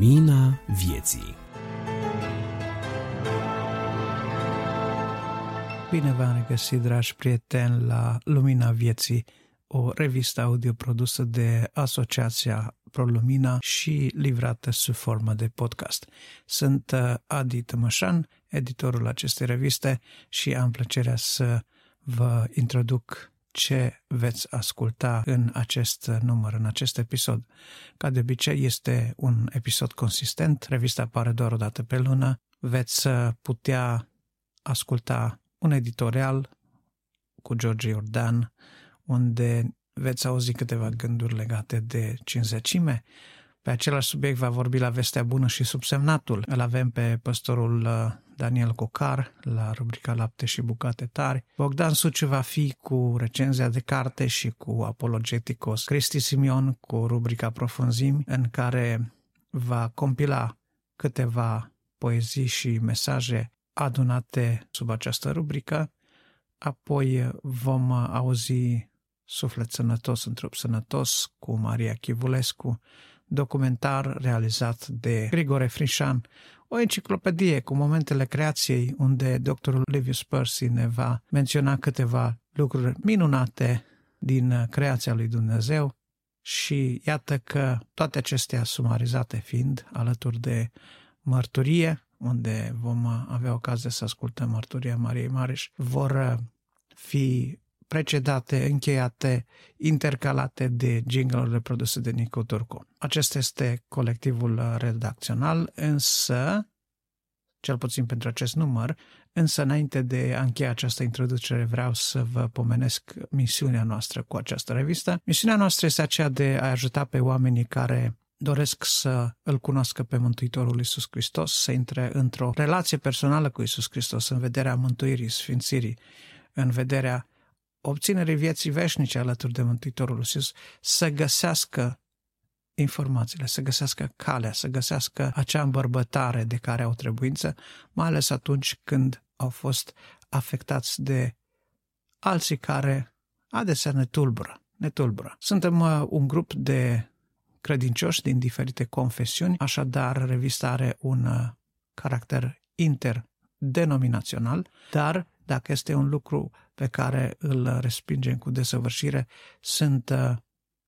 Lumina vieții Bine v-am regăsit, dragi prieteni, la Lumina Vieții, o revistă audio produsă de Asociația ProLumina și livrată sub formă de podcast. Sunt uh, Adi Tămășan, editorul acestei reviste și am plăcerea să vă introduc ce veți asculta în acest număr, în acest episod. Ca de obicei, este un episod consistent, revista apare doar o dată pe lună, veți putea asculta un editorial cu George Iordan, unde veți auzi câteva gânduri legate de cinzecime. Pe același subiect va vorbi la Vestea Bună și subsemnatul. Îl avem pe păstorul uh, Daniel Cocar la rubrica Lapte și bucate tari. Bogdan Suciu va fi cu recenzia de carte și cu Apologeticos. Cristi Simion cu rubrica Profunzimi, în care va compila câteva poezii și mesaje adunate sub această rubrică. Apoi vom auzi Suflet sănătos în trup sănătos cu Maria Chivulescu, documentar realizat de Grigore Frișan, o enciclopedie cu momentele creației unde doctorul Livius Percy ne va menționa câteva lucruri minunate din creația lui Dumnezeu și iată că toate acestea sumarizate fiind alături de mărturie, unde vom avea ocazie să ascultăm mărturia Mariei Mareș, vor fi precedate, încheiate, intercalate de jingle-urile produse de Nico Turcu. Acesta este colectivul redacțional, însă, cel puțin pentru acest număr, însă înainte de a încheia această introducere vreau să vă pomenesc misiunea noastră cu această revistă. Misiunea noastră este aceea de a ajuta pe oamenii care doresc să îl cunoască pe Mântuitorul Iisus Hristos, să intre într-o relație personală cu Iisus Hristos în vederea mântuirii, sfințirii, în vederea obținerii vieții veșnice alături de Mântuitorul Iisus, să găsească informațiile, să găsească calea, să găsească acea îmbărbătare de care au trebuință, mai ales atunci când au fost afectați de alții care adesea ne tulbură. Ne tulbură. Suntem uh, un grup de credincioși din diferite confesiuni, așadar revista are un uh, caracter interdenominațional, dar dacă este un lucru pe care îl respingem cu desăvârșire, sunt uh,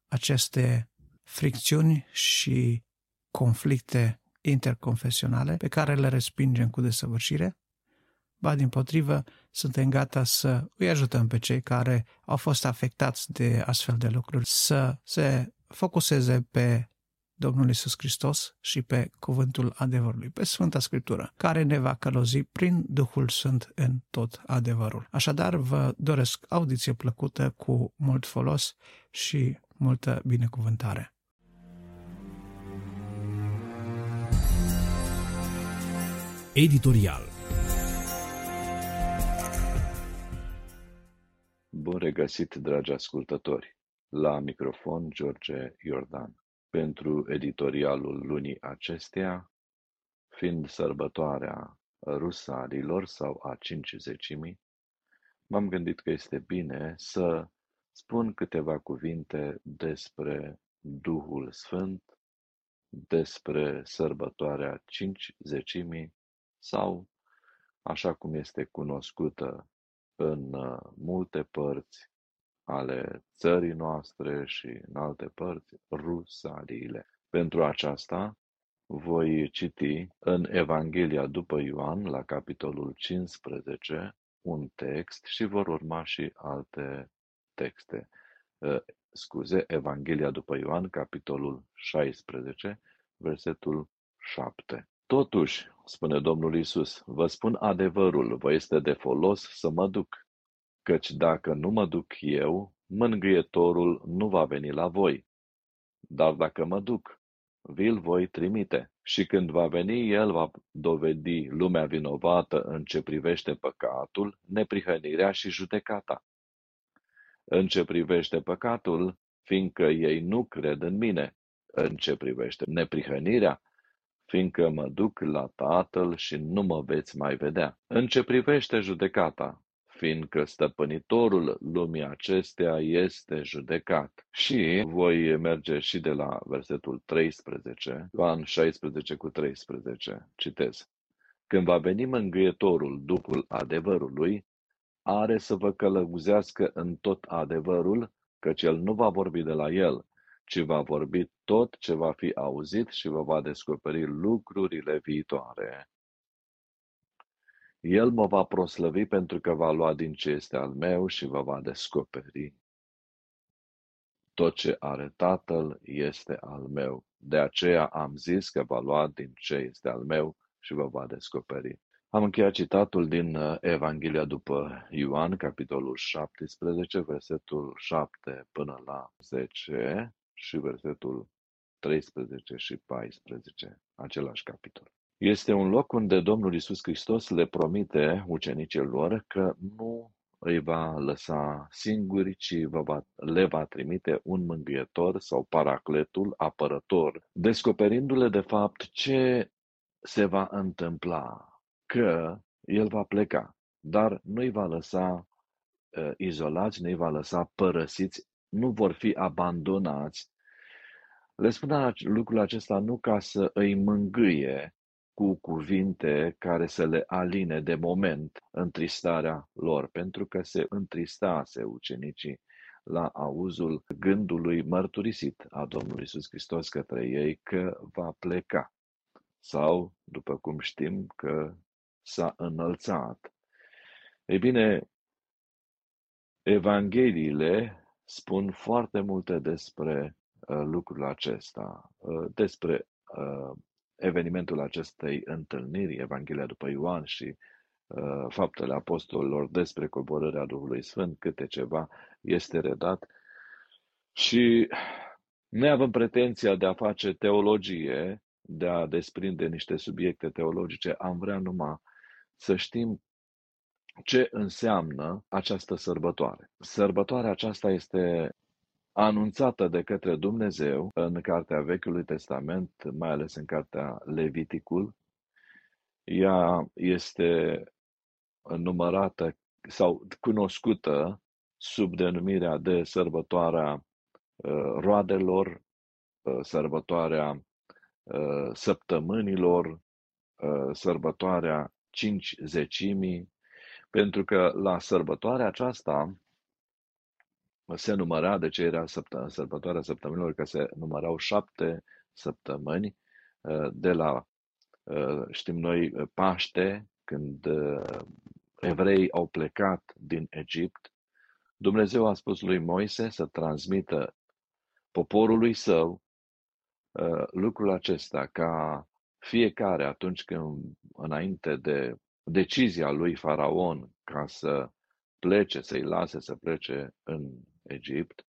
aceste fricțiuni și conflicte interconfesionale pe care le respingem cu desăvârșire, ba din potrivă, suntem gata să îi ajutăm pe cei care au fost afectați de astfel de lucruri să se focuseze pe Domnul Isus Hristos și pe cuvântul adevărului, pe Sfânta Scriptură, care ne va călăzi prin Duhul Sfânt în tot adevărul. Așadar, vă doresc audiție plăcută cu mult folos și multă binecuvântare. Editorial Bun regăsit, dragi ascultători! La microfon, George Iordan pentru editorialul lunii acesteia, fiind sărbătoarea rusalilor sau a cincizecimii, m-am gândit că este bine să spun câteva cuvinte despre Duhul Sfânt, despre sărbătoarea cincizecimii sau, așa cum este cunoscută în uh, multe părți ale țării noastre și în alte părți, rusaliile. Pentru aceasta voi citi în Evanghelia după Ioan, la capitolul 15, un text și vor urma și alte texte. Ă, scuze, Evanghelia după Ioan, capitolul 16, versetul 7. Totuși, spune Domnul Isus, vă spun adevărul, vă este de folos să mă duc, Căci dacă nu mă duc eu, mângâietorul nu va veni la voi. Dar dacă mă duc, vi-l voi trimite. Și când va veni, el va dovedi lumea vinovată în ce privește păcatul, neprihănirea și judecata. În ce privește păcatul, fiindcă ei nu cred în mine. În ce privește neprihănirea, fiindcă mă duc la Tatăl și nu mă veți mai vedea. În ce privește judecata, fiindcă stăpânitorul lumii acestea este judecat. Și voi merge și de la versetul 13, Ioan 16 cu 13, citez. Când va veni mângâietorul, Duhul adevărului, are să vă călăuzească în tot adevărul, căci el nu va vorbi de la el, ci va vorbi tot ce va fi auzit și vă va descoperi lucrurile viitoare. El mă va proslăvi pentru că va lua din ce este al meu și vă va descoperi. Tot ce are Tatăl este al meu. De aceea am zis că va lua din ce este al meu și vă va descoperi. Am încheiat citatul din uh, Evanghelia după Ioan, capitolul 17, versetul 7 până la 10 și versetul 13 și 14, același capitol. Este un loc unde Domnul Isus Hristos le promite ucenicilor că nu îi va lăsa singuri, ci va, le va trimite un mângâietor sau paracletul, apărător, descoperindu-le de fapt ce se va întâmpla, că el va pleca, dar nu îi va lăsa uh, izolați, nu îi va lăsa părăsiți, nu vor fi abandonați. Le spun lucrul acesta nu ca să îi mângâie, cu cuvinte care să le aline de moment întristarea lor, pentru că se întristase ucenicii la auzul gândului mărturisit a Domnului Iisus Hristos către ei că va pleca. Sau, după cum știm, că s-a înălțat. Ei bine, Evangheliile spun foarte multe despre uh, lucrul acesta, uh, despre uh, evenimentul acestei întâlniri, Evanghelia după Ioan și uh, faptele apostolilor despre coborârea Duhului Sfânt, câte ceva este redat. Și noi avem pretenția de a face teologie, de a desprinde niște subiecte teologice, am vrea numai să știm ce înseamnă această sărbătoare. Sărbătoarea aceasta este anunțată de către Dumnezeu în Cartea Vechiului Testament, mai ales în Cartea Leviticul. Ea este numărată sau cunoscută sub denumirea de sărbătoarea uh, roadelor, uh, sărbătoarea uh, săptămânilor, sărbătoarea cinci zecimii, pentru că la sărbătoarea aceasta se număra, de ce era sărbătoarea săptămânilor, că se numărau șapte săptămâni uh, de la, uh, știm noi, Paște, când uh, evreii au plecat din Egipt, Dumnezeu a spus lui Moise să transmită poporului său lucrul acesta, ca fiecare atunci când, înainte de decizia lui Faraon ca să plece, să-i lase să plece în Egipt,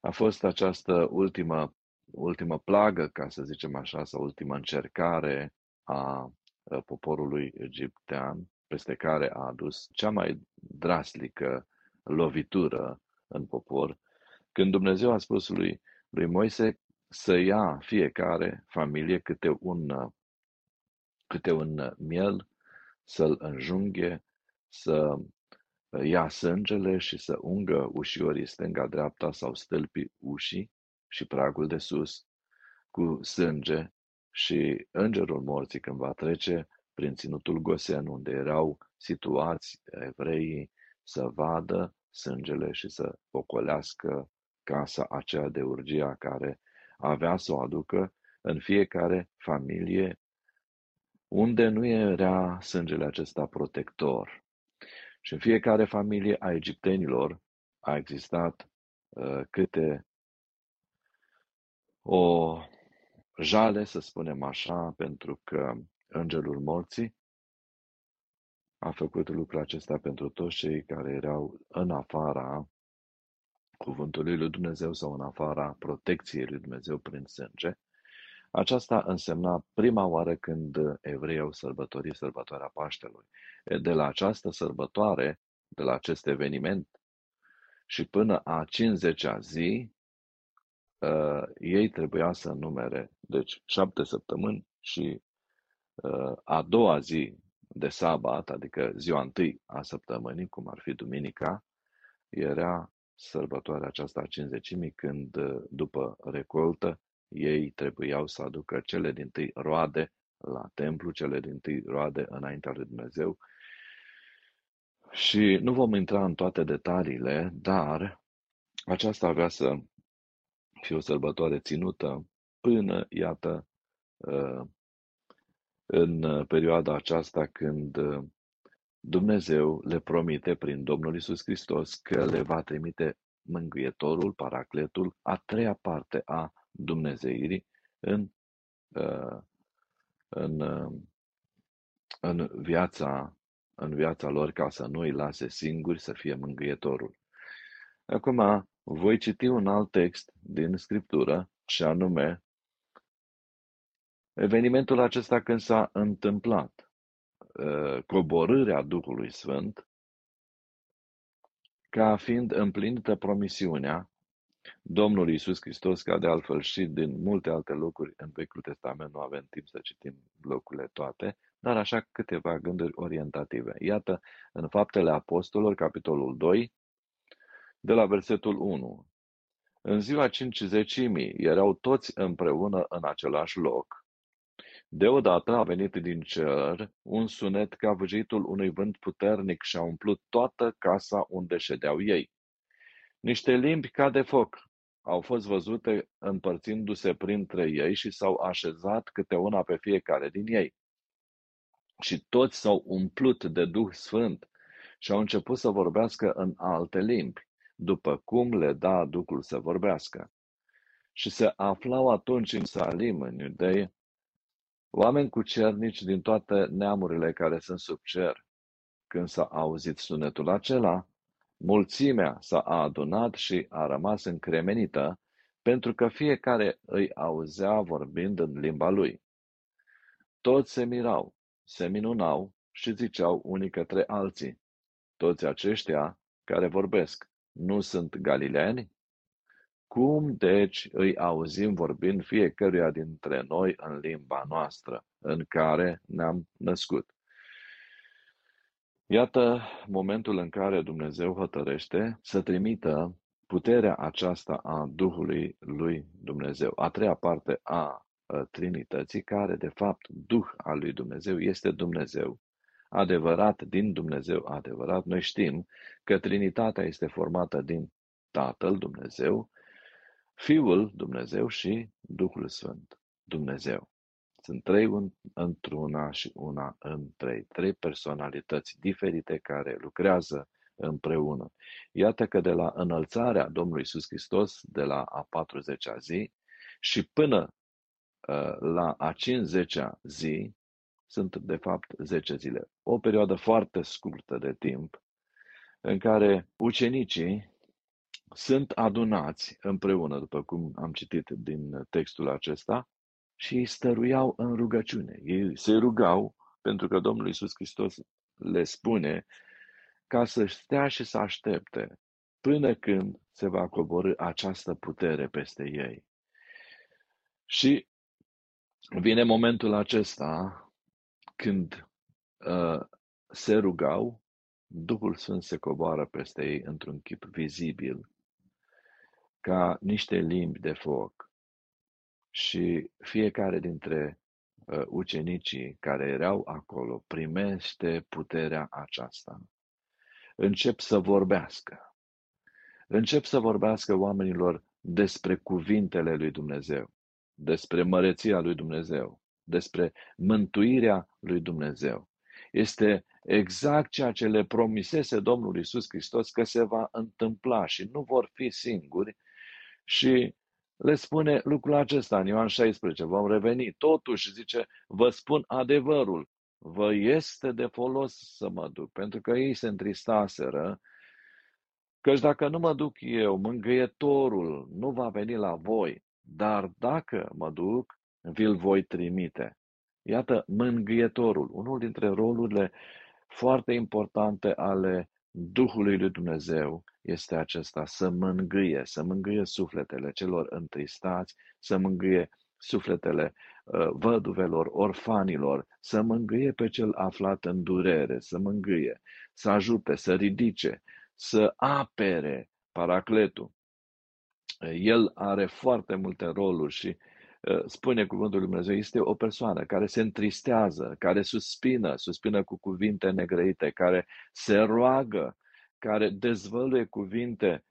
a fost această ultimă, ultimă plagă, ca să zicem așa, sau ultima încercare a poporului egiptean, peste care a adus cea mai drastică lovitură în popor, când Dumnezeu a spus lui, lui Moise să ia fiecare familie câte un, câte un miel, să-l înjunghe, să ia sângele și să ungă ușiorii stânga-dreapta sau stâlpii ușii și pragul de sus cu sânge și îngerul morții când va trece prin ținutul Gosen unde erau situați evreii să vadă sângele și să ocolească casa aceea de urgia care avea să o aducă în fiecare familie unde nu era sângele acesta protector. Și în fiecare familie a egiptenilor a existat uh, câte o jale, să spunem așa, pentru că îngerul morții a făcut lucrul acesta pentru toți cei care erau în afara cuvântului lui Dumnezeu sau în afara protecției lui Dumnezeu prin sânge. Aceasta însemna prima oară când evreii au sărbătorit sărbătoarea Paștelui. De la această sărbătoare, de la acest eveniment și până a 50-a zi, uh, ei trebuia să numere, deci șapte săptămâni și uh, a doua zi de sabat, adică ziua întâi a săptămânii, cum ar fi duminica, era sărbătoarea aceasta a cinzecimii, când după recoltă ei trebuiau să aducă cele din tâi roade la templu, cele din tâi roade înaintea lui Dumnezeu. Și nu vom intra în toate detaliile, dar aceasta avea să fie o sărbătoare ținută până, iată, uh, în perioada aceasta când uh, Dumnezeu le promite prin Domnul Isus Hristos că le va trimite mângâietorul, paracletul, a treia parte a Dumnezeirii în, uh, în, în, viața, în viața lor ca să nu îi lase singuri să fie mângâietorul. Acum, voi citi un alt text din Scriptură, și anume evenimentul acesta când s-a întâmplat uh, coborârea Duhului Sfânt, ca fiind împlinită promisiunea Domnului Isus Hristos, ca de altfel și din multe alte locuri în Vechiul Testament, nu avem timp să citim locurile toate, dar așa câteva gânduri orientative. Iată, în Faptele Apostolilor, capitolul 2, de la versetul 1. În ziua cincizecimii erau toți împreună în același loc. Deodată a venit din cer un sunet ca vâjitul unui vânt puternic și a umplut toată casa unde ședeau ei. Niște limbi ca de foc au fost văzute împărțindu-se printre ei și s-au așezat câte una pe fiecare din ei. Și toți s-au umplut de Duh Sfânt și au început să vorbească în alte limbi după cum le da Duhul să vorbească. Și se aflau atunci în Salim, în Iudeie, oameni cu cernici din toate neamurile care sunt sub cer. Când s-a auzit sunetul acela, mulțimea s-a adunat și a rămas încremenită, pentru că fiecare îi auzea vorbind în limba lui. Toți se mirau, se minunau și ziceau unii către alții, toți aceștia care vorbesc, nu sunt galileani? Cum, deci, îi auzim vorbind fiecăruia dintre noi în limba noastră, în care ne-am născut? Iată momentul în care Dumnezeu hotărăște să trimită puterea aceasta a Duhului lui Dumnezeu, a treia parte a Trinității, care, de fapt, Duh al lui Dumnezeu este Dumnezeu adevărat din Dumnezeu adevărat, noi știm că Trinitatea este formată din Tatăl Dumnezeu, Fiul Dumnezeu și Duhul Sfânt Dumnezeu. Sunt trei un, într-una și una în trei. Trei personalități diferite care lucrează împreună. Iată că de la înălțarea Domnului Isus Hristos, de la a 40-a zi și până uh, la a 50-a zi, sunt de fapt 10 zile. O perioadă foarte scurtă de timp în care ucenicii sunt adunați împreună, după cum am citit din textul acesta, și îi stăruiau în rugăciune. Ei se rugau pentru că Domnul Iisus Hristos le spune ca să stea și să aștepte până când se va coborâ această putere peste ei. Și vine momentul acesta când uh, se rugau, Duhul Sfânt se coboară peste ei într-un chip vizibil, ca niște limbi de foc. Și fiecare dintre uh, ucenicii care erau acolo primește puterea aceasta. Încep să vorbească. Încep să vorbească oamenilor despre cuvintele lui Dumnezeu, despre măreția lui Dumnezeu, despre mântuirea lui Dumnezeu. Este exact ceea ce le promisese Domnul Isus Hristos că se va întâmpla și nu vor fi singuri și le spune lucrul acesta în Ioan 16, vom reveni. Totuși, zice, vă spun adevărul, vă este de folos să mă duc, pentru că ei se întristaseră, căci dacă nu mă duc eu, mângâietorul nu va veni la voi, dar dacă mă duc, vi-l voi trimite. Iată, mângâietorul, unul dintre rolurile foarte importante ale Duhului lui Dumnezeu este acesta, să mângâie, să mângâie sufletele celor întristați, să mângâie sufletele uh, văduvelor, orfanilor, să mângâie pe cel aflat în durere, să mângâie, să ajute, să ridice, să apere paracletul. El are foarte multe roluri și uh, spune cuvântul lui Dumnezeu, este o persoană care se întristează, care suspină, suspină cu cuvinte negrăite, care se roagă, care dezvăluie cuvinte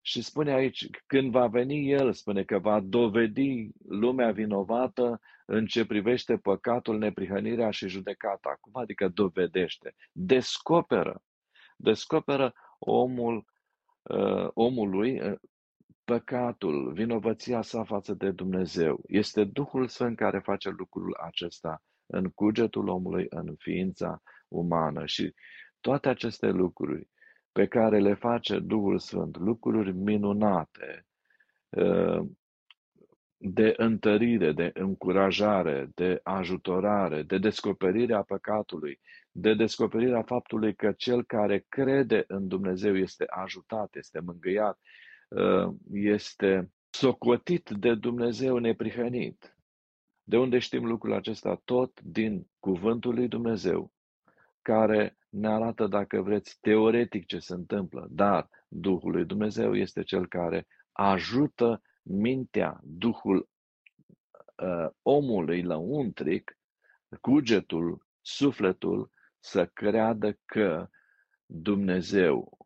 și spune aici, când va veni El, spune că va dovedi lumea vinovată în ce privește păcatul, neprihănirea și judecata. Cum adică dovedește? Descoperă. Descoperă omul, uh, omului uh, păcatul, vinovăția sa față de Dumnezeu. Este Duhul Sfânt care face lucrul acesta în cugetul omului, în ființa umană. Și toate aceste lucruri pe care le face Duhul Sfânt, lucruri minunate, uh, de întărire, de încurajare, de ajutorare, de descoperirea păcatului, de descoperirea faptului că cel care crede în Dumnezeu este ajutat, este mângâiat, uh, este socotit de Dumnezeu neprihănit. De unde știm lucrul acesta? Tot din cuvântul lui Dumnezeu, care ne arată, dacă vreți, teoretic ce se întâmplă, dar Duhul lui Dumnezeu este cel care ajută mintea, Duhul uh, omului lăuntric, cugetul, sufletul, să creadă că Dumnezeu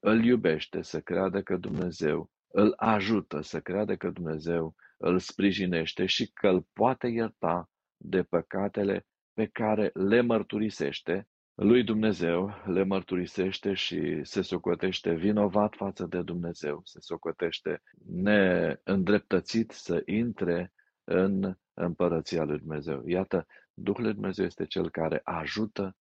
îl iubește, să creadă că Dumnezeu îl ajută, să creadă că Dumnezeu îl sprijinește și că îl poate ierta de păcatele pe care le mărturisește lui Dumnezeu, le mărturisește și se socotește vinovat față de Dumnezeu, se socotește neîndreptățit să intre în împărăția lui Dumnezeu. Iată, Duhul lui Dumnezeu este cel care ajută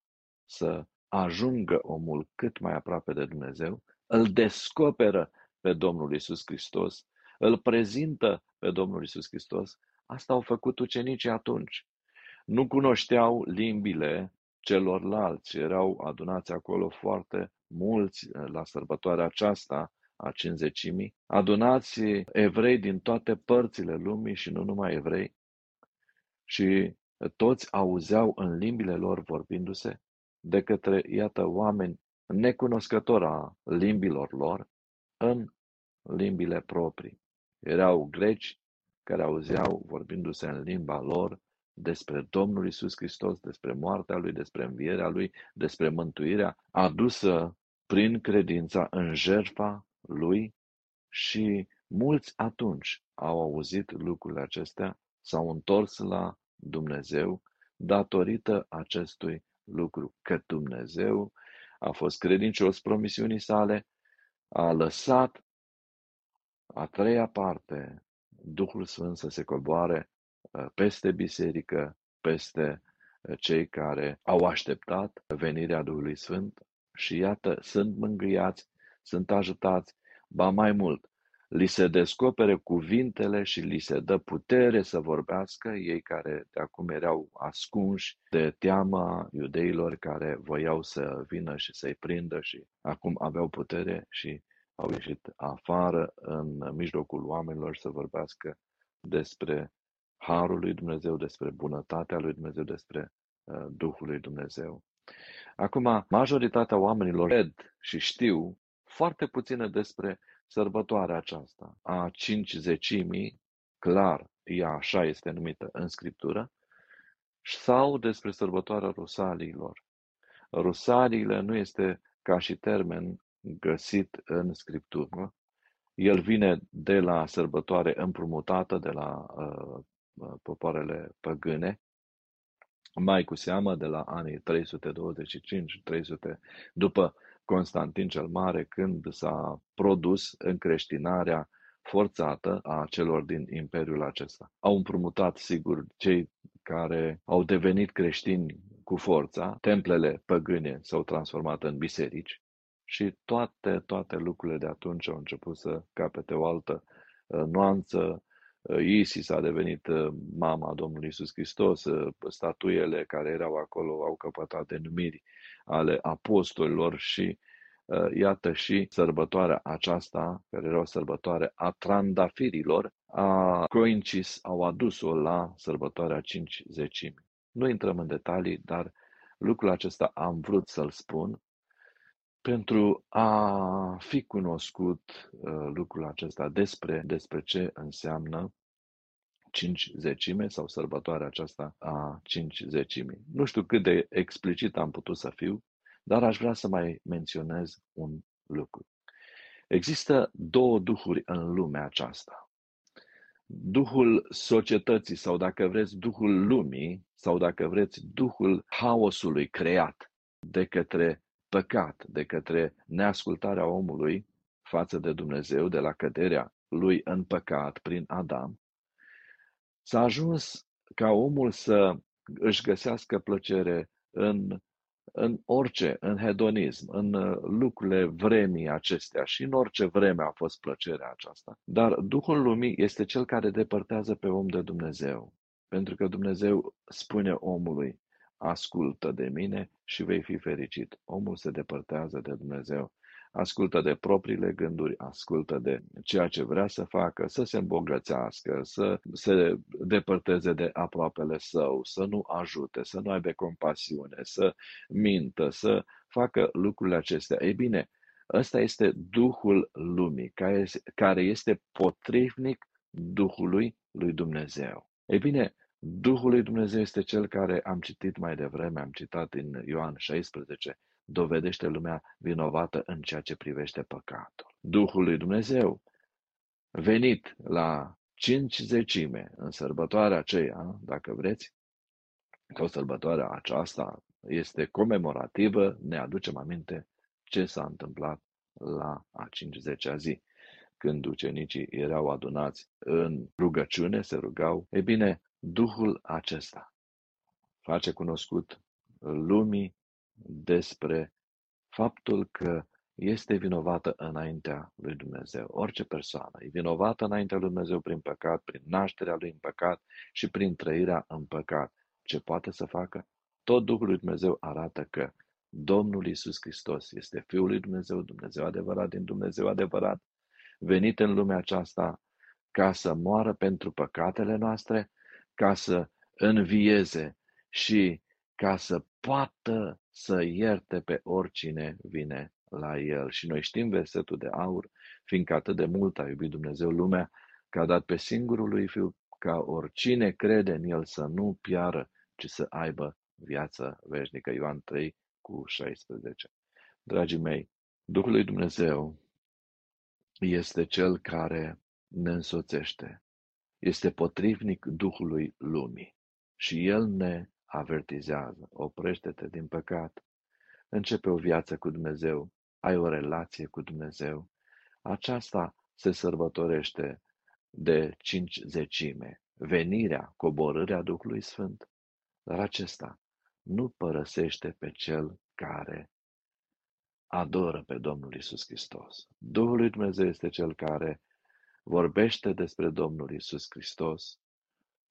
să ajungă omul cât mai aproape de Dumnezeu, îl descoperă pe Domnul Isus Hristos, îl prezintă pe Domnul Isus Hristos. Asta au făcut ucenicii atunci. Nu cunoșteau limbile celorlalți. Erau adunați acolo foarte mulți eh, la sărbătoarea aceasta a cinzecimii, adunați evrei din toate părțile lumii și nu numai evrei, și toți auzeau în limbile lor vorbindu-se de către, iată, oameni necunoscători a limbilor lor în limbile proprii. Erau greci care auzeau vorbindu-se în limba lor despre Domnul Isus Hristos, despre moartea Lui, despre învierea Lui, despre mântuirea adusă prin credința în jertfa Lui și mulți atunci au auzit lucrurile acestea, s-au întors la Dumnezeu datorită acestui lucru, că Dumnezeu a fost credincios promisiunii sale, a lăsat a treia parte, Duhul Sfânt să se coboare Uh, peste biserică, peste uh, cei care au așteptat venirea Duhului Sfânt. Și iată, sunt mângâiați, sunt ajutați, ba mai mult, li se descopere cuvintele și li se dă putere să vorbească, ei care de acum erau ascunși de teama iudeilor care voiau să vină și să-i prindă și acum aveau putere și au ieșit afară în mijlocul oamenilor să vorbească despre harul lui Dumnezeu, despre bunătatea lui Dumnezeu, despre uh, Duhul lui Dumnezeu. Acum, majoritatea oamenilor cred și știu foarte puține despre sărbătoarea aceasta a cincizecimii, clar, ea așa este numită în Scriptură, sau despre sărbătoarea Rusaliilor. Rusaliile nu este ca și termen găsit în Scriptură. El vine de la sărbătoare împrumutată de la uh, popoarele păgâne, mai cu seamă de la anii 325-300 după Constantin cel Mare, când s-a produs încreștinarea forțată a celor din imperiul acesta. Au împrumutat, sigur, cei care au devenit creștini cu forța, templele păgâne s-au transformat în biserici și toate, toate lucrurile de atunci au început să capete o altă uh, nuanță, Isis a devenit uh, mama Domnului Isus Hristos, uh, statuiele care erau acolo au căpătat denumiri ale apostolilor și uh, iată și sărbătoarea aceasta, care era o sărbătoare a trandafirilor, a coincis, au adus-o la sărbătoarea cinci zecimi. Nu intrăm în detalii, dar lucrul acesta am vrut să-l spun pentru a fi cunoscut uh, lucrul acesta despre, despre ce înseamnă cinci zecime sau sărbătoarea aceasta a cinci zecimi. Nu știu cât de explicit am putut să fiu, dar aș vrea să mai menționez un lucru. Există două duhuri în lumea aceasta. Duhul societății sau dacă vreți Duhul lumii sau dacă vreți Duhul haosului creat de către păcat, de către neascultarea omului față de Dumnezeu, de la căderea lui în păcat prin Adam, s-a ajuns ca omul să își găsească plăcere în, în orice, în hedonism, în uh, lucrurile vremii acestea și în orice vreme a fost plăcerea aceasta. Dar Duhul Lumii este cel care depărtează pe om de Dumnezeu. Pentru că Dumnezeu spune omului, ascultă de mine și vei fi fericit. Omul se depărtează de Dumnezeu ascultă de propriile gânduri, ascultă de ceea ce vrea să facă, să se îmbogățească, să se depărteze de aproapele său, să nu ajute, să nu aibă compasiune, să mintă, să facă lucrurile acestea. Ei bine, ăsta este Duhul lumii, care este potrivnic Duhului lui Dumnezeu. Ei bine, Duhul lui Dumnezeu este cel care am citit mai devreme, am citat în Ioan 16, dovedește lumea vinovată în ceea ce privește păcatul. Duhul lui Dumnezeu, venit la cinci zecime în sărbătoarea aceea, dacă vreți, că o sărbătoare aceasta este comemorativă, ne aducem aminte ce s-a întâmplat la a 50-a zi. Când ucenicii erau adunați în rugăciune, se rugau, e bine, Duhul acesta face cunoscut lumii despre faptul că este vinovată înaintea lui Dumnezeu. Orice persoană e vinovată înaintea lui Dumnezeu prin păcat, prin nașterea lui în păcat și prin trăirea în păcat. Ce poate să facă? Tot Duhul lui Dumnezeu arată că Domnul Isus Hristos este Fiul lui Dumnezeu, Dumnezeu adevărat din Dumnezeu adevărat, venit în lumea aceasta ca să moară pentru păcatele noastre, ca să învieze și ca să poată să ierte pe oricine vine la el. Și noi știm versetul de aur, fiindcă atât de mult a iubit Dumnezeu lumea, că a dat pe singurul lui Fiu ca oricine crede în el să nu piară, ci să aibă viață veșnică. Ioan 3 cu 16. Dragii mei, Duhul lui Dumnezeu este cel care ne însoțește. Este potrivnic Duhului lumii și El ne avertizează, oprește-te din păcat, începe o viață cu Dumnezeu, ai o relație cu Dumnezeu. Aceasta se sărbătorește de cinci zecime, venirea, coborârea Duhului Sfânt. Dar acesta nu părăsește pe cel care adoră pe Domnul Isus Hristos. Duhul lui Dumnezeu este cel care vorbește despre Domnul Isus Hristos,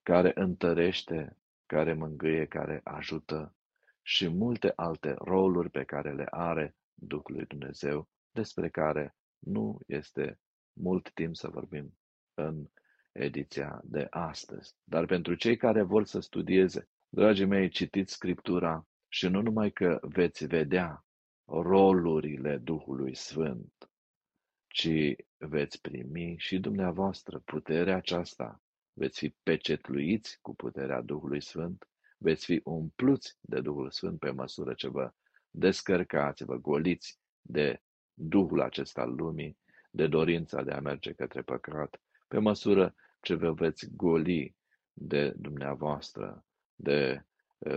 care întărește care mângâie, care ajută și multe alte roluri pe care le are Duhul lui Dumnezeu, despre care nu este mult timp să vorbim în ediția de astăzi. Dar pentru cei care vor să studieze, dragii mei, citiți Scriptura și nu numai că veți vedea rolurile Duhului Sfânt, ci veți primi și dumneavoastră puterea aceasta veți fi pecetluiți cu puterea Duhului Sfânt, veți fi umpluți de Duhul Sfânt pe măsură ce vă descărcați, vă goliți de Duhul acesta al lumii, de dorința de a merge către păcat, pe măsură ce vă veți goli de dumneavoastră, de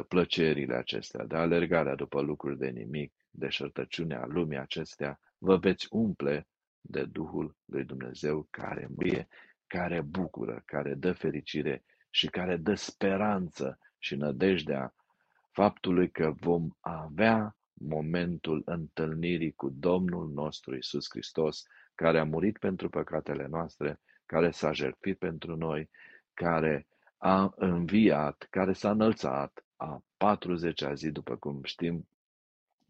plăcerile acestea, de alergarea după lucruri de nimic, de șertăciunea lumii acestea, vă veți umple de Duhul lui Dumnezeu care mâie care bucură, care dă fericire și care dă speranță și nădejdea faptului că vom avea momentul întâlnirii cu Domnul nostru Isus Hristos, care a murit pentru păcatele noastre, care s-a jertfit pentru noi, care a înviat, care s-a înălțat a 40-a zi, după cum știm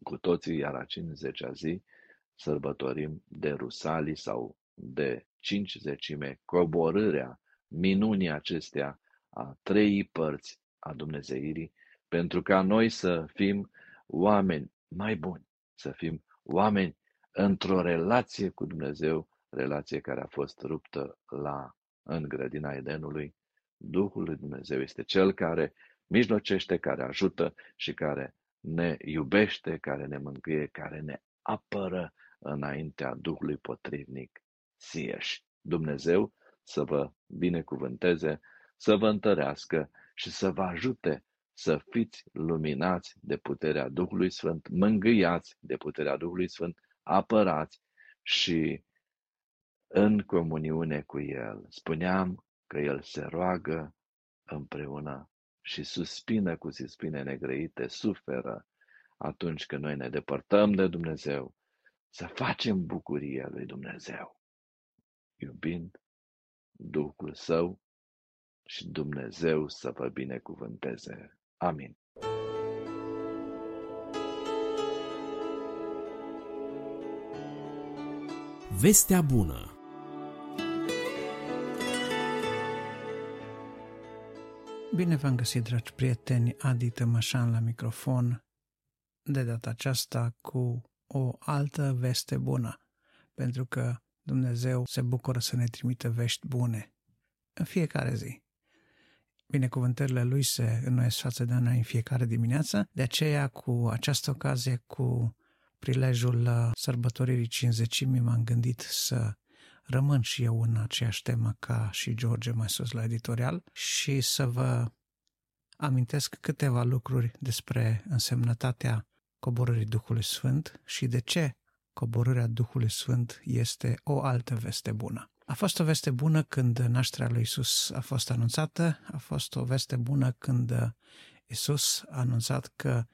cu toții, iar a 50-a zi sărbătorim de Rusalii sau de cinci zecime, coborârea minunii acestea a trei părți a Dumnezeirii, pentru ca noi să fim oameni mai buni, să fim oameni într-o relație cu Dumnezeu, relație care a fost ruptă la, în grădina Edenului. Duhul lui Dumnezeu este cel care mijlocește, care ajută și care ne iubește, care ne mântuie, care ne apără înaintea Duhului potrivnic sieși. Dumnezeu să vă binecuvânteze, să vă întărească și să vă ajute să fiți luminați de puterea Duhului Sfânt, mângâiați de puterea Duhului Sfânt, apărați și în comuniune cu El. Spuneam că El se roagă împreună și suspină cu suspine negrăite, suferă atunci când noi ne depărtăm de Dumnezeu, să facem bucuria lui Dumnezeu, iubind Duhul Său și Dumnezeu să vă binecuvânteze. Amin. Vestea bună Bine v-am găsit, dragi prieteni, Adi Tămășan la microfon, de data aceasta cu o altă veste bună, pentru că Dumnezeu se bucură să ne trimită vești bune în fiecare zi. Binecuvântările Lui se înnoiesc față de noi în fiecare dimineață, de aceea cu această ocazie, cu prilejul uh, sărbătoririi 50 m-am gândit să rămân și eu în aceeași temă ca și George mai sus la editorial și să vă amintesc câteva lucruri despre însemnătatea coborârii Duhului Sfânt și de ce coborârea Duhului Sfânt este o altă veste bună. A fost o veste bună când nașterea lui Isus a fost anunțată, a fost o veste bună când Isus a anunțat că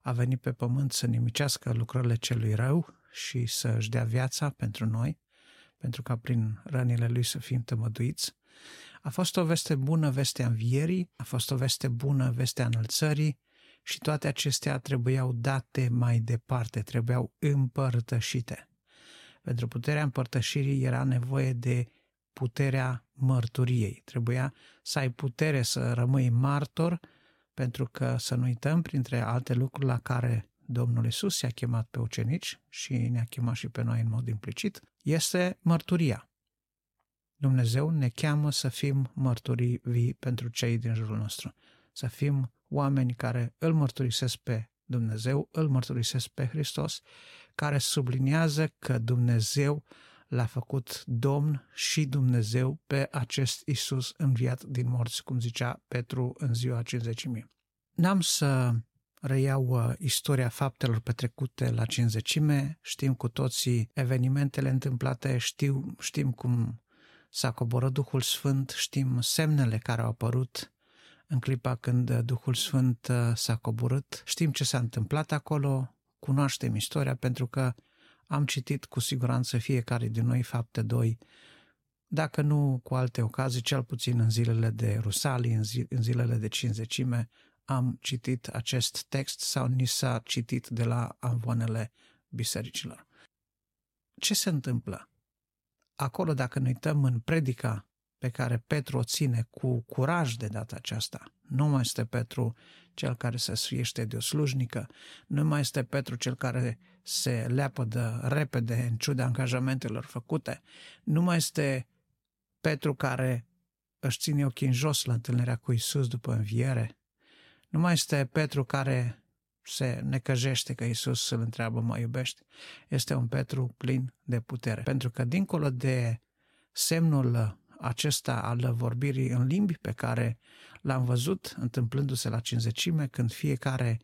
a venit pe pământ să nimicească lucrările celui rău și să își dea viața pentru noi, pentru ca prin rănile lui să fim tămăduiți. A fost o veste bună, vestea învierii, a fost o veste bună, vestea înălțării și toate acestea trebuiau date mai departe, trebuiau împărtășite. Pentru puterea împărtășirii era nevoie de puterea mărturiei. Trebuia să ai putere să rămâi martor, pentru că să nu uităm, printre alte lucruri la care Domnul Isus i-a chemat pe ucenici și ne-a chemat și pe noi în mod implicit, este mărturia. Dumnezeu ne cheamă să fim mărturii vii pentru cei din jurul nostru, să fim oameni care îl mărturisesc pe Dumnezeu, îl mărturisesc pe Hristos, care subliniază că Dumnezeu l-a făcut Domn și Dumnezeu pe acest Isus înviat din morți, cum zicea Petru în ziua 50 N-am să reiau uh, istoria faptelor petrecute la cinzecime, știm cu toții evenimentele întâmplate, știu, știm cum s-a coborât Duhul Sfânt, știm semnele care au apărut în clipa când Duhul Sfânt uh, s-a coborât, știm ce s-a întâmplat acolo, cunoaștem istoria pentru că am citit cu siguranță fiecare din noi fapte 2, dacă nu cu alte ocazii, cel puțin în zilele de Rusalii, în, zi, în zilele de cinzecime, am citit acest text sau ni s-a citit de la anvoanele bisericilor. Ce se întâmplă? Acolo, dacă ne uităm în predica pe care Petru o ține cu curaj de data aceasta, nu mai este Petru cel care se sfiește de o slujnică, nu mai este Petru cel care se leapădă repede în ciuda angajamentelor făcute, nu mai este Petru care își ține ochii în jos la întâlnirea cu Isus după înviere, nu mai este Petru care se necăjește că Isus îl întreabă, mă iubești? Este un Petru plin de putere. Pentru că dincolo de semnul acesta al vorbirii în limbi pe care l-am văzut întâmplându-se la cinzecime, când fiecare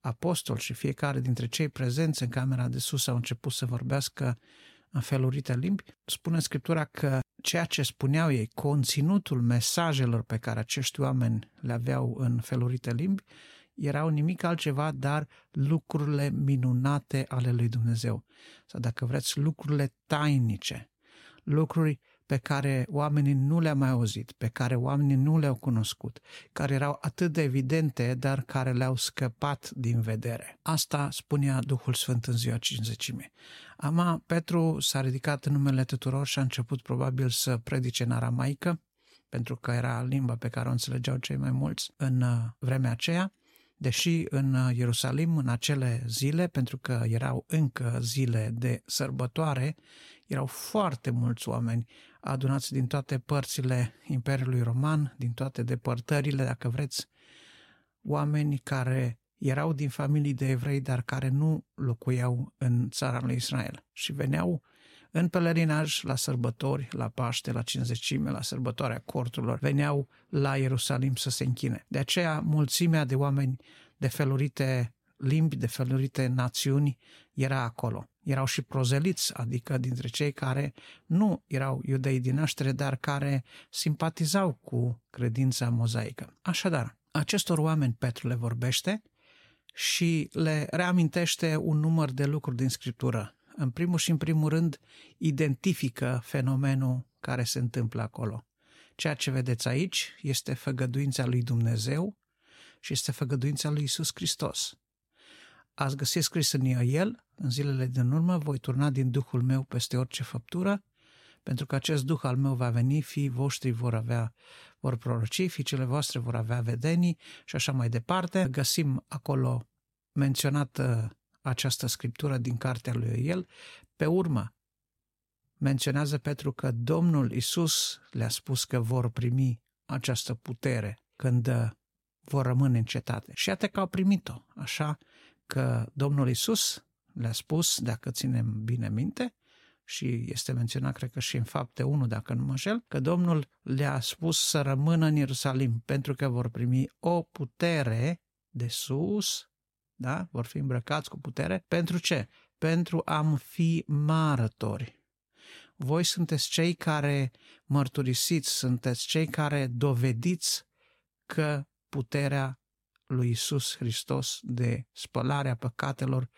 apostol și fiecare dintre cei prezenți în camera de sus au început să vorbească în felurite limbi, spune Scriptura că ceea ce spuneau ei, conținutul mesajelor pe care acești oameni le aveau în felurite limbi, erau nimic altceva, dar lucrurile minunate ale lui Dumnezeu. Sau dacă vreți, lucrurile tainice, lucruri pe care oamenii nu le-au mai auzit, pe care oamenii nu le-au cunoscut, care erau atât de evidente, dar care le-au scăpat din vedere. Asta spunea Duhul Sfânt în ziua 50 Ama Petru s-a ridicat în numele tuturor și a început probabil să predice în aramaică, pentru că era limba pe care o înțelegeau cei mai mulți în uh, vremea aceea, deși în uh, Ierusalim, în acele zile, pentru că erau încă zile de sărbătoare, erau foarte mulți oameni adunați din toate părțile Imperiului Roman, din toate depărtările, dacă vreți, oameni care erau din familii de evrei, dar care nu locuiau în țara lui Israel și veneau în pelerinaj la sărbători, la Paște, la Cinzecime, la sărbătoarea corturilor, veneau la Ierusalim să se închine. De aceea, mulțimea de oameni de felurite limbi, de felurite națiuni era acolo. Erau și prozeliți, adică dintre cei care nu erau iudei din naștere, dar care simpatizau cu credința mozaică. Așadar, acestor oameni Petru le vorbește și le reamintește un număr de lucruri din Scriptură. În primul și în primul rând, identifică fenomenul care se întâmplă acolo. Ceea ce vedeți aici este făgăduința lui Dumnezeu și este făgăduința lui Isus Hristos. Ați găsit scris în el, în zilele din urmă, voi turna din Duhul meu peste orice făptură, pentru că acest Duh al meu va veni, fii voștri vor avea, vor proroci, fiicele voastre vor avea vedenii și așa mai departe. Găsim acolo menționată această scriptură din cartea lui El. Pe urmă, menționează Petru că Domnul Isus le-a spus că vor primi această putere când uh, vor rămâne în cetate. Și iată că au primit-o, așa că Domnul Isus le-a spus, dacă ținem bine minte, și este menționat, cred că și în fapte 1, dacă nu mă înșel, că Domnul le-a spus să rămână în Ierusalim, pentru că vor primi o putere de sus, da? vor fi îmbrăcați cu putere. Pentru ce? Pentru a fi marători. Voi sunteți cei care mărturisiți, sunteți cei care dovediți că puterea lui Isus Hristos de spălarea păcatelor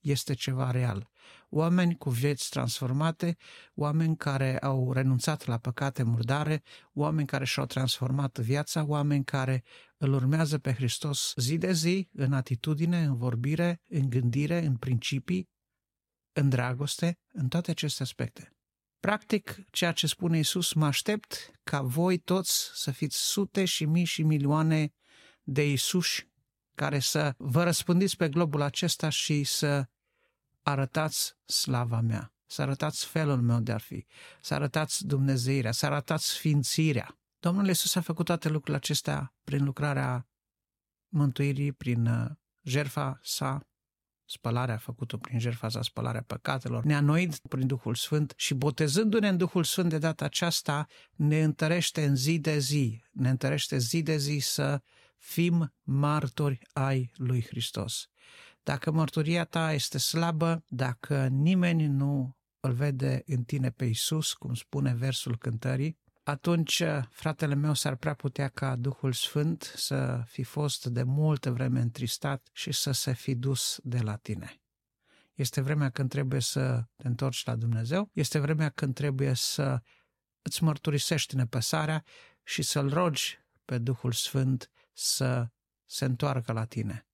este ceva real. Oameni cu vieți transformate, oameni care au renunțat la păcate murdare, oameni care și-au transformat viața, oameni care îl urmează pe Hristos zi de zi, în atitudine, în vorbire, în gândire, în principii, în dragoste, în toate aceste aspecte. Practic, ceea ce spune Isus, mă aștept ca voi toți să fiți sute și mii și milioane de Isuși care să vă răspândiți pe globul acesta și să arătați slava mea, să arătați felul meu de a fi, să arătați Dumnezeirea, să arătați sfințirea. Domnul Iisus a făcut toate lucrurile acestea prin lucrarea mântuirii, prin uh, jerfa sa, spălarea a făcut-o prin jerfa sa, spălarea păcatelor, ne-a noit prin Duhul Sfânt și botezându-ne în Duhul Sfânt de data aceasta, ne întărește în zi de zi, ne întărește zi de zi să fim martori ai lui Hristos. Dacă mărturia ta este slabă, dacă nimeni nu îl vede în tine pe Isus, cum spune versul cântării, atunci, fratele meu, s-ar prea putea ca Duhul Sfânt să fi fost de multă vreme întristat și să se fi dus de la tine. Este vremea când trebuie să te întorci la Dumnezeu, este vremea când trebuie să îți mărturisești nepăsarea și să-L rogi pe Duhul Sfânt să se întoarcă la tine.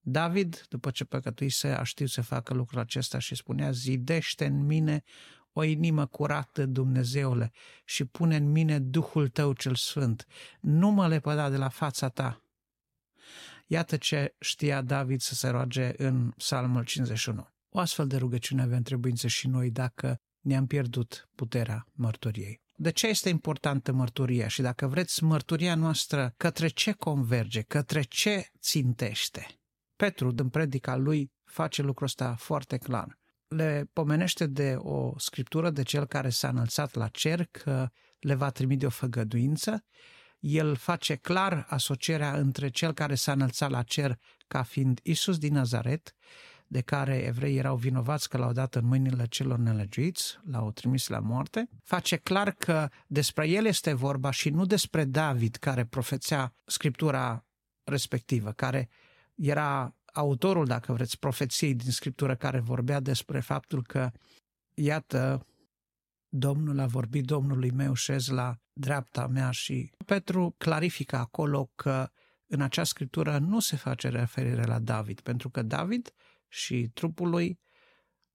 David, după ce păcătuise, a știut să facă lucrul acesta și spunea, zidește în mine o inimă curată, Dumnezeule, și pune în mine Duhul Tău cel Sfânt. Nu mă lepăda de la fața Ta. Iată ce știa David să se roage în Psalmul 51. O astfel de rugăciune avem trebuință și noi dacă ne-am pierdut puterea mărturiei. De ce este importantă mărturia și dacă vreți mărturia noastră către ce converge, către ce țintește? Petru, din predica lui, face lucrul ăsta foarte clar. Le pomenește de o scriptură de cel care s-a înălțat la cer că le va trimite o făgăduință. El face clar asocierea între cel care s-a înălțat la cer ca fiind Isus din Nazaret de care evrei erau vinovați că l-au dat în mâinile celor nelegiuiți, l-au trimis la moarte, face clar că despre el este vorba și nu despre David care profețea scriptura respectivă, care era autorul, dacă vreți, profeției din scriptură care vorbea despre faptul că, iată, Domnul a vorbit Domnului meu, șez la dreapta mea și Petru clarifică acolo că în acea scriptură nu se face referire la David, pentru că David și trupul lui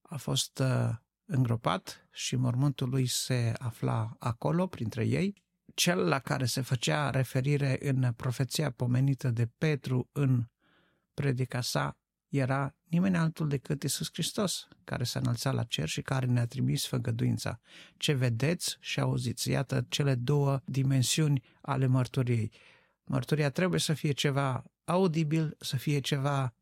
a fost uh, îngropat și mormântul lui se afla acolo, printre ei, cel la care se făcea referire în profeția pomenită de Petru în predica sa era nimeni altul decât Isus Hristos, care s-a înălțat la cer și care ne-a trimis făgăduința. Ce vedeți și auziți, iată cele două dimensiuni ale mărturiei. Mărturia trebuie să fie ceva audibil, să fie ceva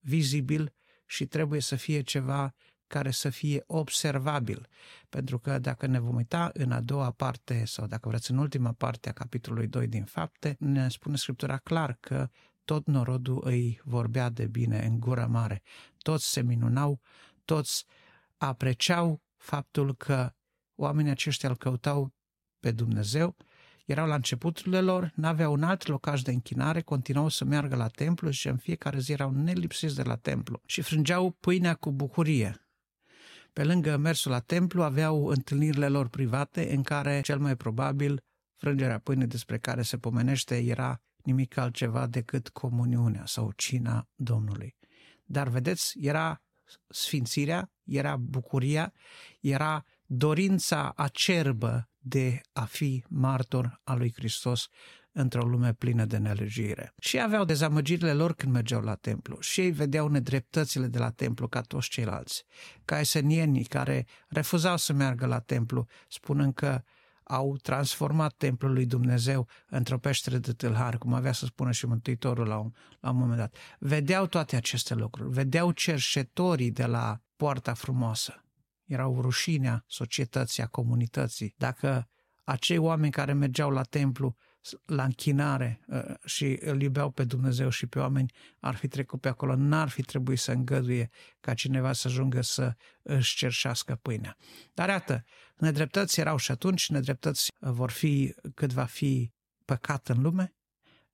vizibil și trebuie să fie ceva care să fie observabil. Pentru că dacă ne vom uita în a doua parte sau dacă vreți în ultima parte a capitolului 2 din fapte, ne spune Scriptura clar că tot norodul îi vorbea de bine în gura mare. Toți se minunau, toți apreciau faptul că oamenii aceștia îl căutau pe Dumnezeu, erau la începuturile lor, n-aveau un alt locaj de închinare, continuau să meargă la templu și în fiecare zi erau nelipsiți de la templu și frângeau pâinea cu bucurie. Pe lângă mersul la templu aveau întâlnirile lor private în care cel mai probabil frângerea pâinii despre care se pomenește era nimic altceva decât comuniunea sau cina Domnului. Dar vedeți, era sfințirea, era bucuria, era dorința acerbă de a fi martor al lui Hristos într-o lume plină de nelegire. Și aveau dezamăgirile lor când mergeau la templu și ei vedeau nedreptățile de la templu ca toți ceilalți, ca esenienii care refuzau să meargă la templu, spunând că au transformat templul lui Dumnezeu într-o peșteră de tâlhar, cum avea să spună și Mântuitorul la un, la un moment dat. Vedeau toate aceste lucruri, vedeau cerșetorii de la poarta frumoasă. Erau rușinea societății, a comunității. Dacă acei oameni care mergeau la templu la închinare uh, și îl iubeau pe Dumnezeu și pe oameni, ar fi trecut pe acolo, n-ar fi trebuit să îngăduie ca cineva să ajungă să își cerșească pâinea. Dar iată, nedreptăți erau și atunci, nedreptăți vor fi cât va fi păcat în lume,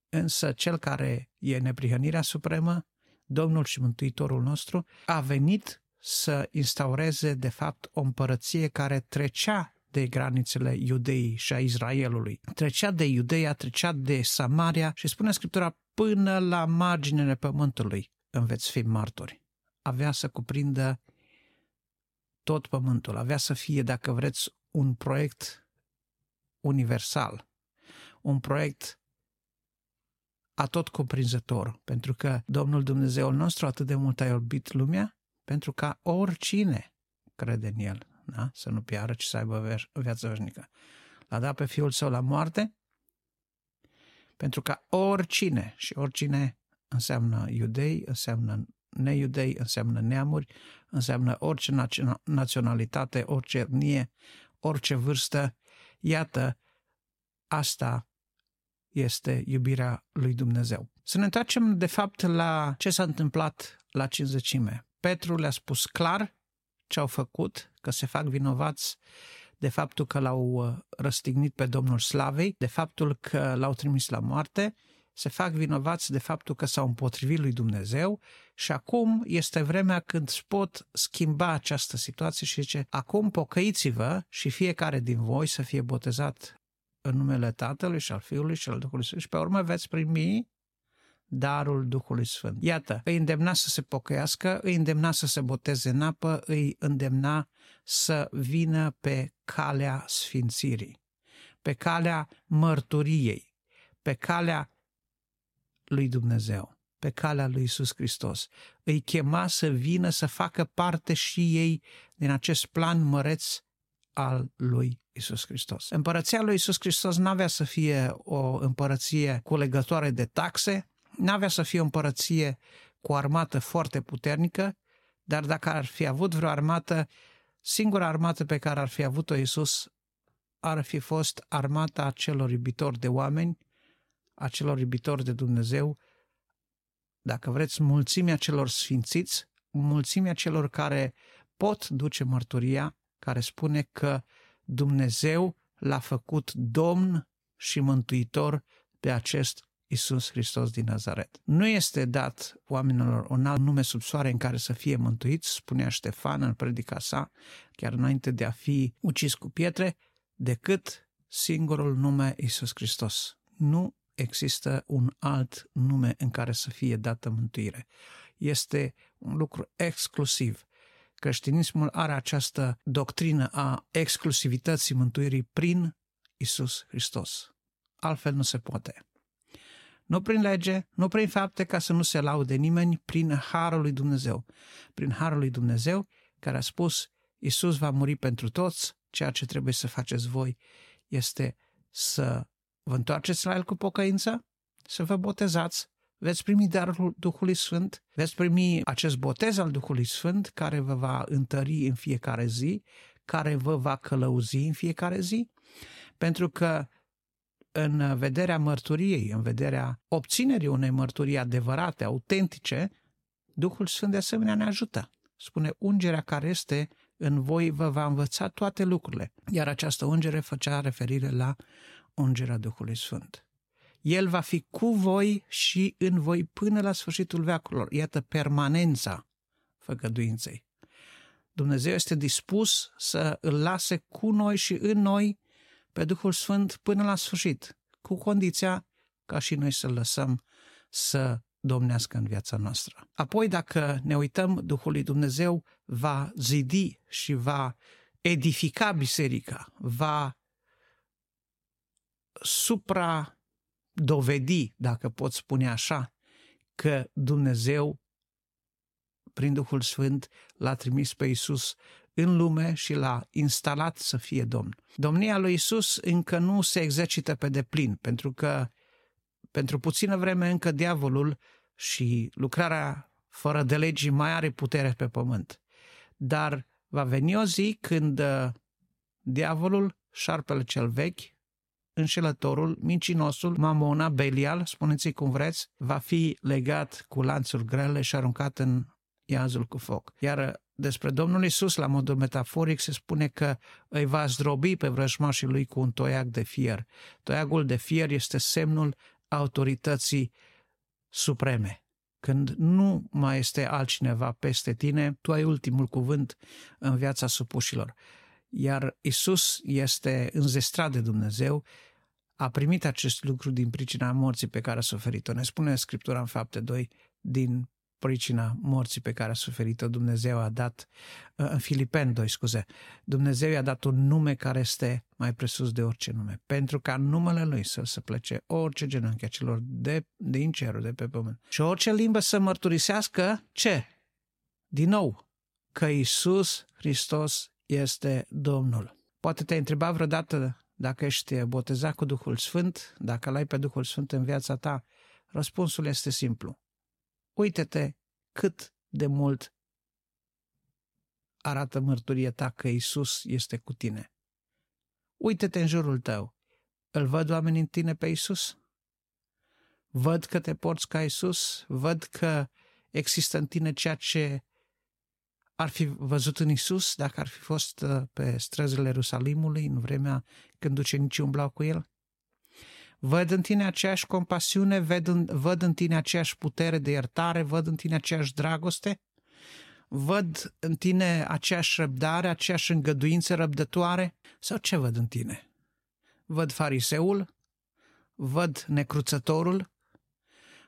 însă cel care e neprihănirea supremă, Domnul și Mântuitorul nostru, a venit să instaureze, de fapt, o împărăție care trecea de granițele Iudeii și a Israelului. Trecea de Iudeia, trecea de Samaria și spune Scriptura până la marginile pământului în veți fi martori. Avea să cuprindă tot pământul, avea să fie, dacă vreți, un proiect universal, un proiect atot cuprinzător, pentru că Domnul Dumnezeul nostru atât de mult a iubit lumea, pentru ca oricine crede în El da? să nu piară, ci să aibă viață veșnică. L-a dat pe Fiul Său la moarte pentru ca oricine, și oricine înseamnă iudei, înseamnă neiudei, înseamnă neamuri, înseamnă orice naționalitate, orice etnie, orice vârstă. Iată, asta este iubirea lui Dumnezeu. Să ne întoarcem, de fapt, la ce s-a întâmplat la cinzecime. Petru le-a spus clar ce au făcut, că se fac vinovați de faptul că l-au uh, răstignit pe Domnul Slavei, de faptul că l-au trimis la moarte, se fac vinovați de faptul că s-au împotrivit lui Dumnezeu și acum este vremea când își pot schimba această situație și zice, acum pocăiți-vă și fiecare din voi să fie botezat în numele Tatălui și al Fiului și al Duhului Sfânt și pe urmă veți primi darul Duhului Sfânt. Iată, îi îndemna să se pocăiască, îi îndemna să se boteze în apă, îi îndemna să vină pe calea sfințirii, pe calea mărturiei, pe calea lui Dumnezeu, pe calea lui Isus Hristos. Îi chema să vină să facă parte și ei din acest plan măreț al lui Isus Hristos. Împărăția lui Isus Hristos n-avea să fie o împărăție cu legătoare de taxe, n-avea să fie o împărăție cu o armată foarte puternică, dar dacă ar fi avut vreo armată, singura armată pe care ar fi avut-o Iisus ar fi fost armata celor iubitori de oameni, a celor iubitori de Dumnezeu, dacă vreți, mulțimea celor sfințiți, mulțimea celor care pot duce mărturia, care spune că Dumnezeu l-a făcut Domn și Mântuitor pe acest Isus Hristos din Nazaret. Nu este dat oamenilor un alt nume sub soare în care să fie mântuiți, spunea Ștefan în predica sa, chiar înainte de a fi ucis cu pietre, decât singurul nume Isus Hristos. Nu există un alt nume în care să fie dată mântuire. Este un lucru exclusiv. Creștinismul are această doctrină a exclusivității mântuirii prin Isus Hristos. Altfel nu se poate. Nu prin lege, nu prin fapte ca să nu se laude nimeni, prin harul lui Dumnezeu. Prin harul lui Dumnezeu care a spus Isus va muri pentru toți, ceea ce trebuie să faceți voi este să vă întoarceți la El cu pocăință, să vă botezați, veți primi darul Duhului Sfânt, veți primi acest botez al Duhului Sfânt care vă va întări în fiecare zi, care vă va călăuzi în fiecare zi, pentru că în vederea mărturiei, în vederea obținerii unei mărturii adevărate, autentice, Duhul Sfânt de asemenea ne ajută. Spune, ungerea care este în voi vă va învăța toate lucrurile. Iar această ungere făcea referire la ungerea Duhului Sfânt. El va fi cu voi și în voi până la sfârșitul veacurilor. Iată permanența făgăduinței. Dumnezeu este dispus să îl lase cu noi și în noi pe Duhul Sfânt până la sfârșit, cu condiția ca și noi să-L lăsăm să domnească în viața noastră. Apoi, dacă ne uităm, Duhul lui Dumnezeu va zidi și va edifica biserica, va supra dovedi, dacă pot spune așa, că Dumnezeu, prin Duhul Sfânt, l-a trimis pe Isus în lume și l-a instalat să fie Domn. Domnia lui Isus încă nu se exercită pe deplin, pentru că pentru puțină vreme încă diavolul și lucrarea fără de legii mai are putere pe pământ. Dar va veni o zi când uh, diavolul, șarpele cel vechi, înșelătorul, mincinosul, mamona, Belial, spuneți cum vreți, va fi legat cu lanțuri grele și aruncat în iazul cu foc. Iar uh, despre Domnul Isus, la modul metaforic, se spune că îi va zdrobi pe vrăjmașii lui cu un toiac de fier. Toiagul de fier este semnul autorității supreme. Când nu mai este altcineva peste tine, tu ai ultimul cuvânt în viața supușilor. Iar Isus este înzestrat de Dumnezeu, a primit acest lucru din pricina morții pe care a suferit-o. Ne spune Scriptura în fapte 2 din pricina morții pe care a suferit-o, Dumnezeu a dat, uh, în Filipen 2, scuze, Dumnezeu i-a dat un nume care este mai presus de orice nume, pentru ca numele Lui să se plece orice genunchi a celor de, din cerul, de pe pământ. Și orice limbă să mărturisească ce? Din nou, că Isus Hristos este Domnul. Poate te-ai întrebat vreodată dacă ești botezat cu Duhul Sfânt, dacă l-ai pe Duhul Sfânt în viața ta, răspunsul este simplu uite-te cât de mult arată mărturie ta că Isus este cu tine. Uite-te în jurul tău. Îl văd oamenii în tine pe Isus? Văd că te porți ca Isus? Văd că există în tine ceea ce ar fi văzut în Isus dacă ar fi fost uh, pe străzile Ierusalimului în vremea când ucenicii umblau cu el? Văd în tine aceeași compasiune, văd în, văd în tine aceeași putere de iertare, văd în tine aceeași dragoste, văd în tine aceeași răbdare, aceeași îngăduință răbdătoare sau ce văd în tine? Văd fariseul, văd necruțătorul,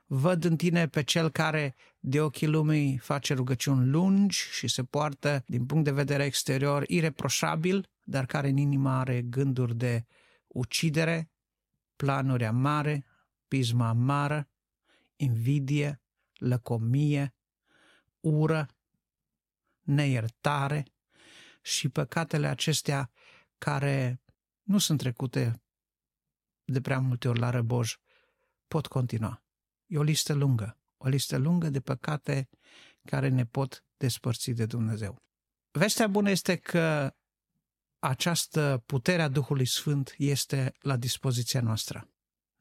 văd în tine pe cel care de ochii lumii face rugăciuni lungi și se poartă din punct de vedere exterior ireproșabil, dar care în inima are gânduri de ucidere, planuri amare, pisma amară, invidie, lăcomie, ură, neiertare și păcatele acestea care nu sunt trecute de prea multe ori la răboj, pot continua. E o listă lungă, o listă lungă de păcate care ne pot despărți de Dumnezeu. Vestea bună este că această putere a Duhului Sfânt este la dispoziția noastră.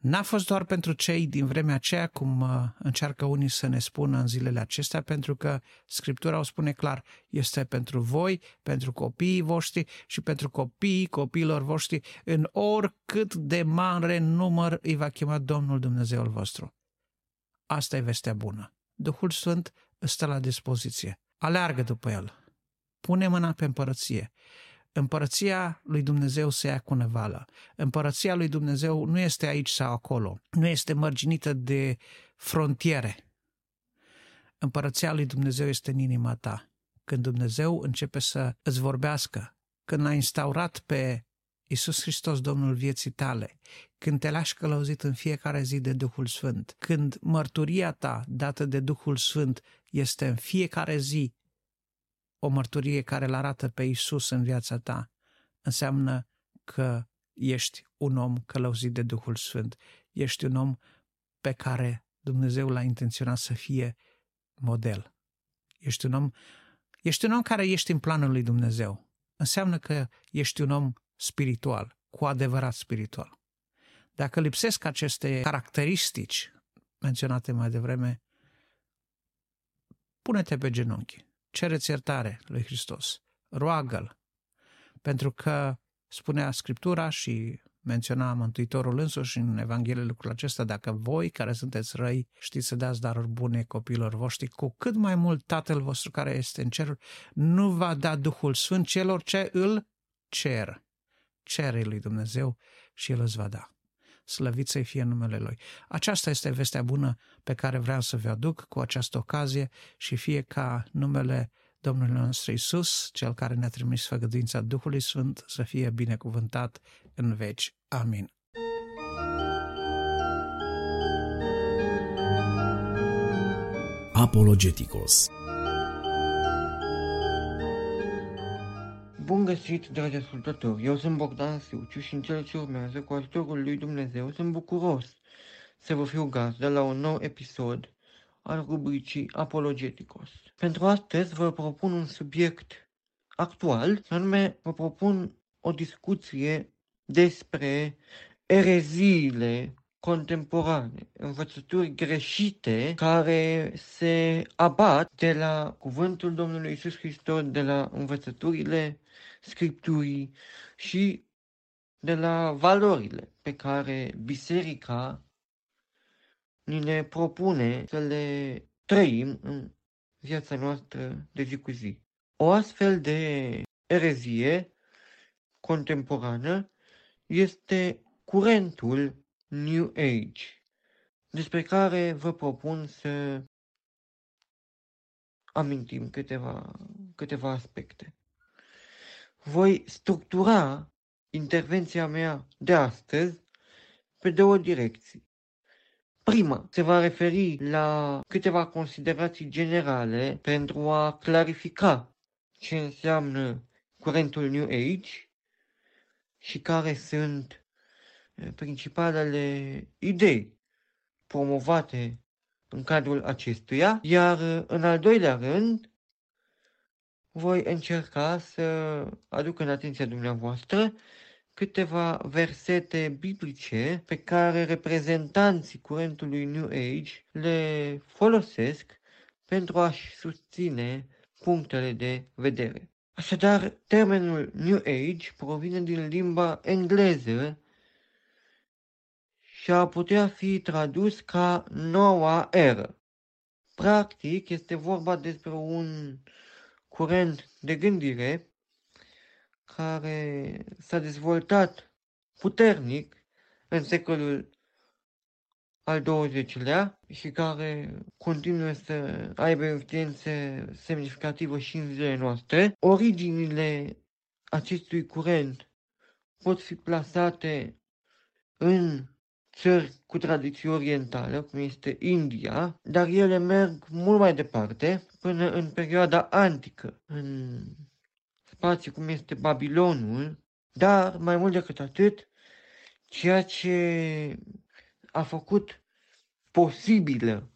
N-a fost doar pentru cei din vremea aceea, cum uh, încearcă unii să ne spună în zilele acestea, pentru că Scriptura o spune clar, este pentru voi, pentru copiii voștri și pentru copiii copiilor voștri, în oricât de mare număr îi va chema Domnul Dumnezeul vostru. Asta e vestea bună. Duhul Sfânt stă la dispoziție. Aleargă după el. Pune mâna pe împărăție. Împărăția lui Dumnezeu se ia cu nevală. Împărăția lui Dumnezeu nu este aici sau acolo. Nu este mărginită de frontiere. Împărăția lui Dumnezeu este în inima ta. Când Dumnezeu începe să îți vorbească, când l-a instaurat pe Iisus Hristos, Domnul vieții tale, când te lași călăuzit în fiecare zi de Duhul Sfânt, când mărturia ta dată de Duhul Sfânt este în fiecare zi o mărturie care îl arată pe Iisus în viața ta, înseamnă că ești un om călăuzit de Duhul Sfânt, ești un om pe care Dumnezeu l-a intenționat să fie model. Ești un om, ești un om care ești în planul lui Dumnezeu. Înseamnă că ești un om spiritual, cu adevărat spiritual. Dacă lipsesc aceste caracteristici menționate mai devreme, pune-te pe genunchi, cereți iertare lui Hristos, roagă-L, pentru că spunea Scriptura și menționa Mântuitorul însuși în Evanghelie lucrul acesta, dacă voi care sunteți răi știți să dați daruri bune copiilor voștri, cu cât mai mult Tatăl vostru care este în cer nu va da Duhul Sfânt celor ce îl cer. Cere lui Dumnezeu și El îți va da. Slăvit să-i fie numele Lui. Aceasta este vestea bună pe care vreau să vă aduc cu această ocazie și fie ca numele Domnul nostru Isus, Cel care ne-a trimis făgăduința Duhului Sfânt, să fie binecuvântat în veci. Amin. Apologeticos Bun găsit, dragi ascultători! Eu sunt Bogdan Siuciu și în cele ce urmează, cu ajutorul lui Dumnezeu, sunt bucuros să vă fiu gazdă la un nou episod al rubricii Apologeticos. Pentru astăzi vă propun un subiect actual, anume vă propun o discuție despre ereziile contemporane, învățături greșite care se abat de la cuvântul Domnului Isus Hristos, de la învățăturile Scripturii și de la valorile pe care biserica ni le propune să le trăim în viața noastră de zi cu zi. O astfel de erezie contemporană este curentul New Age, despre care vă propun să amintim câteva, câteva aspecte. Voi structura intervenția mea de astăzi pe două direcții. Prima se va referi la câteva considerații generale pentru a clarifica ce înseamnă curentul New Age și care sunt eh, principalele idei promovate în cadrul acestuia, iar eh, în al doilea rând voi încerca să aduc în atenția dumneavoastră câteva versete biblice pe care reprezentanții curentului New Age le folosesc pentru a-și susține punctele de vedere. Așadar, termenul New Age provine din limba engleză și a putea fi tradus ca noua eră. Practic, este vorba despre un curent de gândire care s-a dezvoltat puternic în secolul al XX-lea și care continuă să aibă influențe semnificativă și în zilele noastre. Originile acestui curent pot fi plasate în țări cu tradiție orientală, cum este India, dar ele merg mult mai departe, până în perioada antică, în spații cum este Babilonul, dar mai mult decât atât, ceea ce a făcut posibilă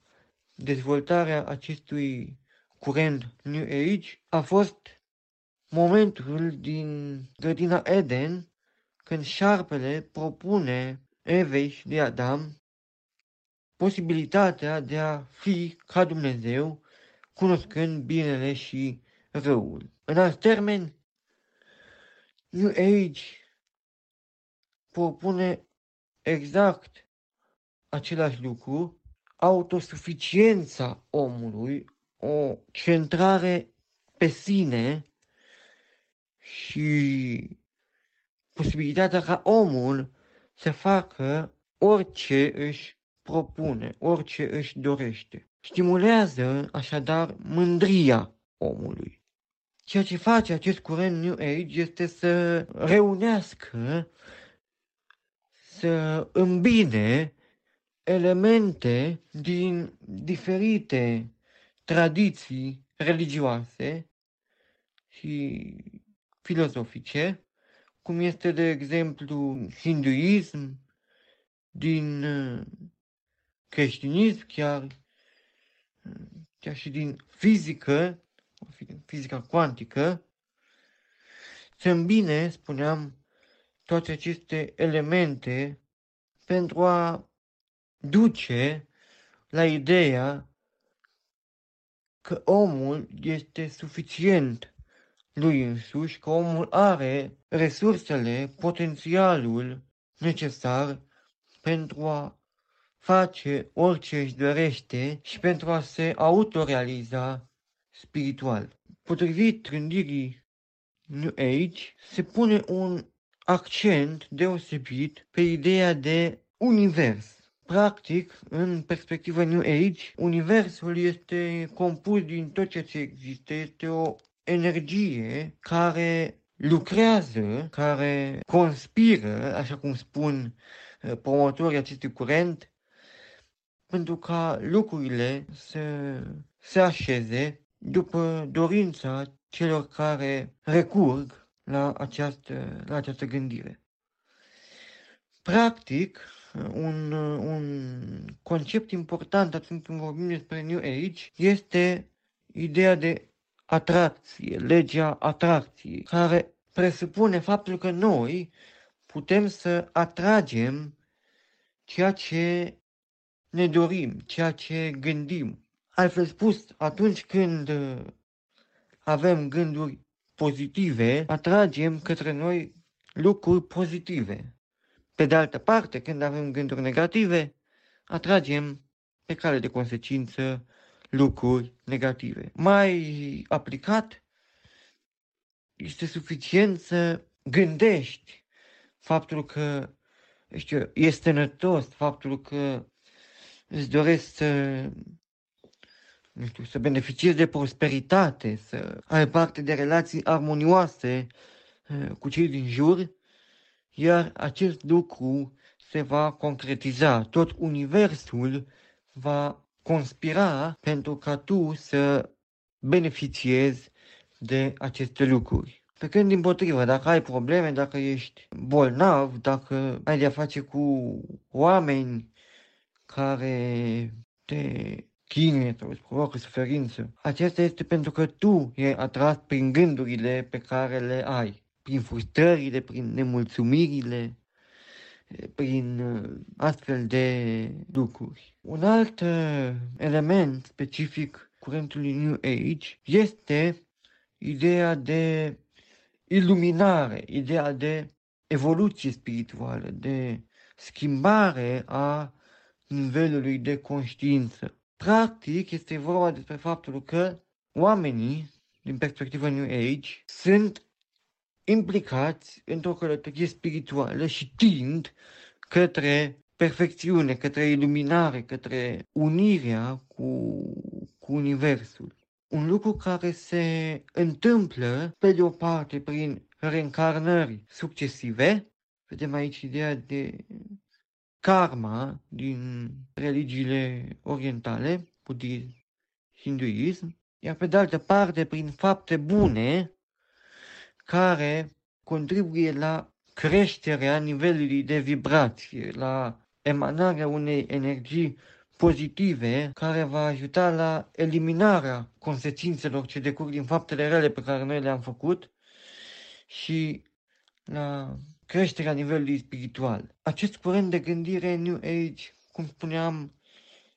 dezvoltarea acestui curent New Age a fost momentul din grădina Eden când șarpele propune Evei și de Adam posibilitatea de a fi ca Dumnezeu, cunoscând binele și răul. În alt termen, New Age propune exact același lucru, autosuficiența omului, o centrare pe sine și posibilitatea ca omul să facă orice își propune, orice își dorește. Stimulează așadar mândria omului. ceea ce face acest curent New Age este să reunească, să îmbine elemente din diferite tradiții religioase și filozofice, cum este, de exemplu, hinduism, din uh, creștinism, chiar, uh, chiar și din fizică, fizica cuantică, se îmbine, spuneam, toate aceste elemente pentru a duce la ideea că omul este suficient lui însuși, că omul are resursele, potențialul necesar pentru a face orice își dorește și pentru a se autorealiza spiritual. Potrivit gândirii New Age, se pune un accent deosebit pe ideea de univers. Practic, în perspectiva New Age, universul este compus din tot ce există, este o energie care lucrează, care conspiră, așa cum spun uh, promotorii acestui curent, pentru ca lucrurile să se așeze după dorința celor care recurg la această, la această gândire. Practic, un, un concept important atunci când vorbim despre New Age este ideea de atracție, legea atracției, care presupune faptul că noi putem să atragem ceea ce ne dorim, ceea ce gândim. Altfel spus, atunci când avem gânduri pozitive, atragem către noi lucruri pozitive. Pe de altă parte, când avem gânduri negative, atragem pe cale de consecință lucruri negative. Mai aplicat, este suficient să gândești faptul că știu, este sănătos, faptul că îți doresc să, nu știu, să beneficiezi de prosperitate, să ai parte de relații armonioase uh, cu cei din jur, iar acest lucru se va concretiza. Tot universul va conspira pentru ca tu să beneficiezi de aceste lucruri. Pe când, din potrivă, dacă ai probleme, dacă ești bolnav, dacă ai de-a face cu oameni care te chinuie sau îți provoacă suferință, acesta este pentru că tu e atras prin gândurile pe care le ai, prin frustrările, prin nemulțumirile, prin uh, astfel de lucruri. Un alt uh, element specific curentului New Age este ideea de iluminare, ideea de evoluție spirituală, de schimbare a nivelului de conștiință. Practic, este vorba despre faptul că oamenii, din perspectiva New Age, sunt implicați într-o călătorie spirituală și tind către perfecțiune, către iluminare, către unirea cu, cu Universul. Un lucru care se întâmplă, pe de o parte, prin reîncarnări succesive, vedem aici ideea de karma din religiile orientale, budism, hinduism, iar pe de altă parte, prin fapte bune, care contribuie la creșterea nivelului de vibrație, la emanarea unei energii pozitive care va ajuta la eliminarea consecințelor ce decurg din faptele rele pe care noi le-am făcut și la creșterea nivelului spiritual. Acest curent de gândire New Age, cum spuneam,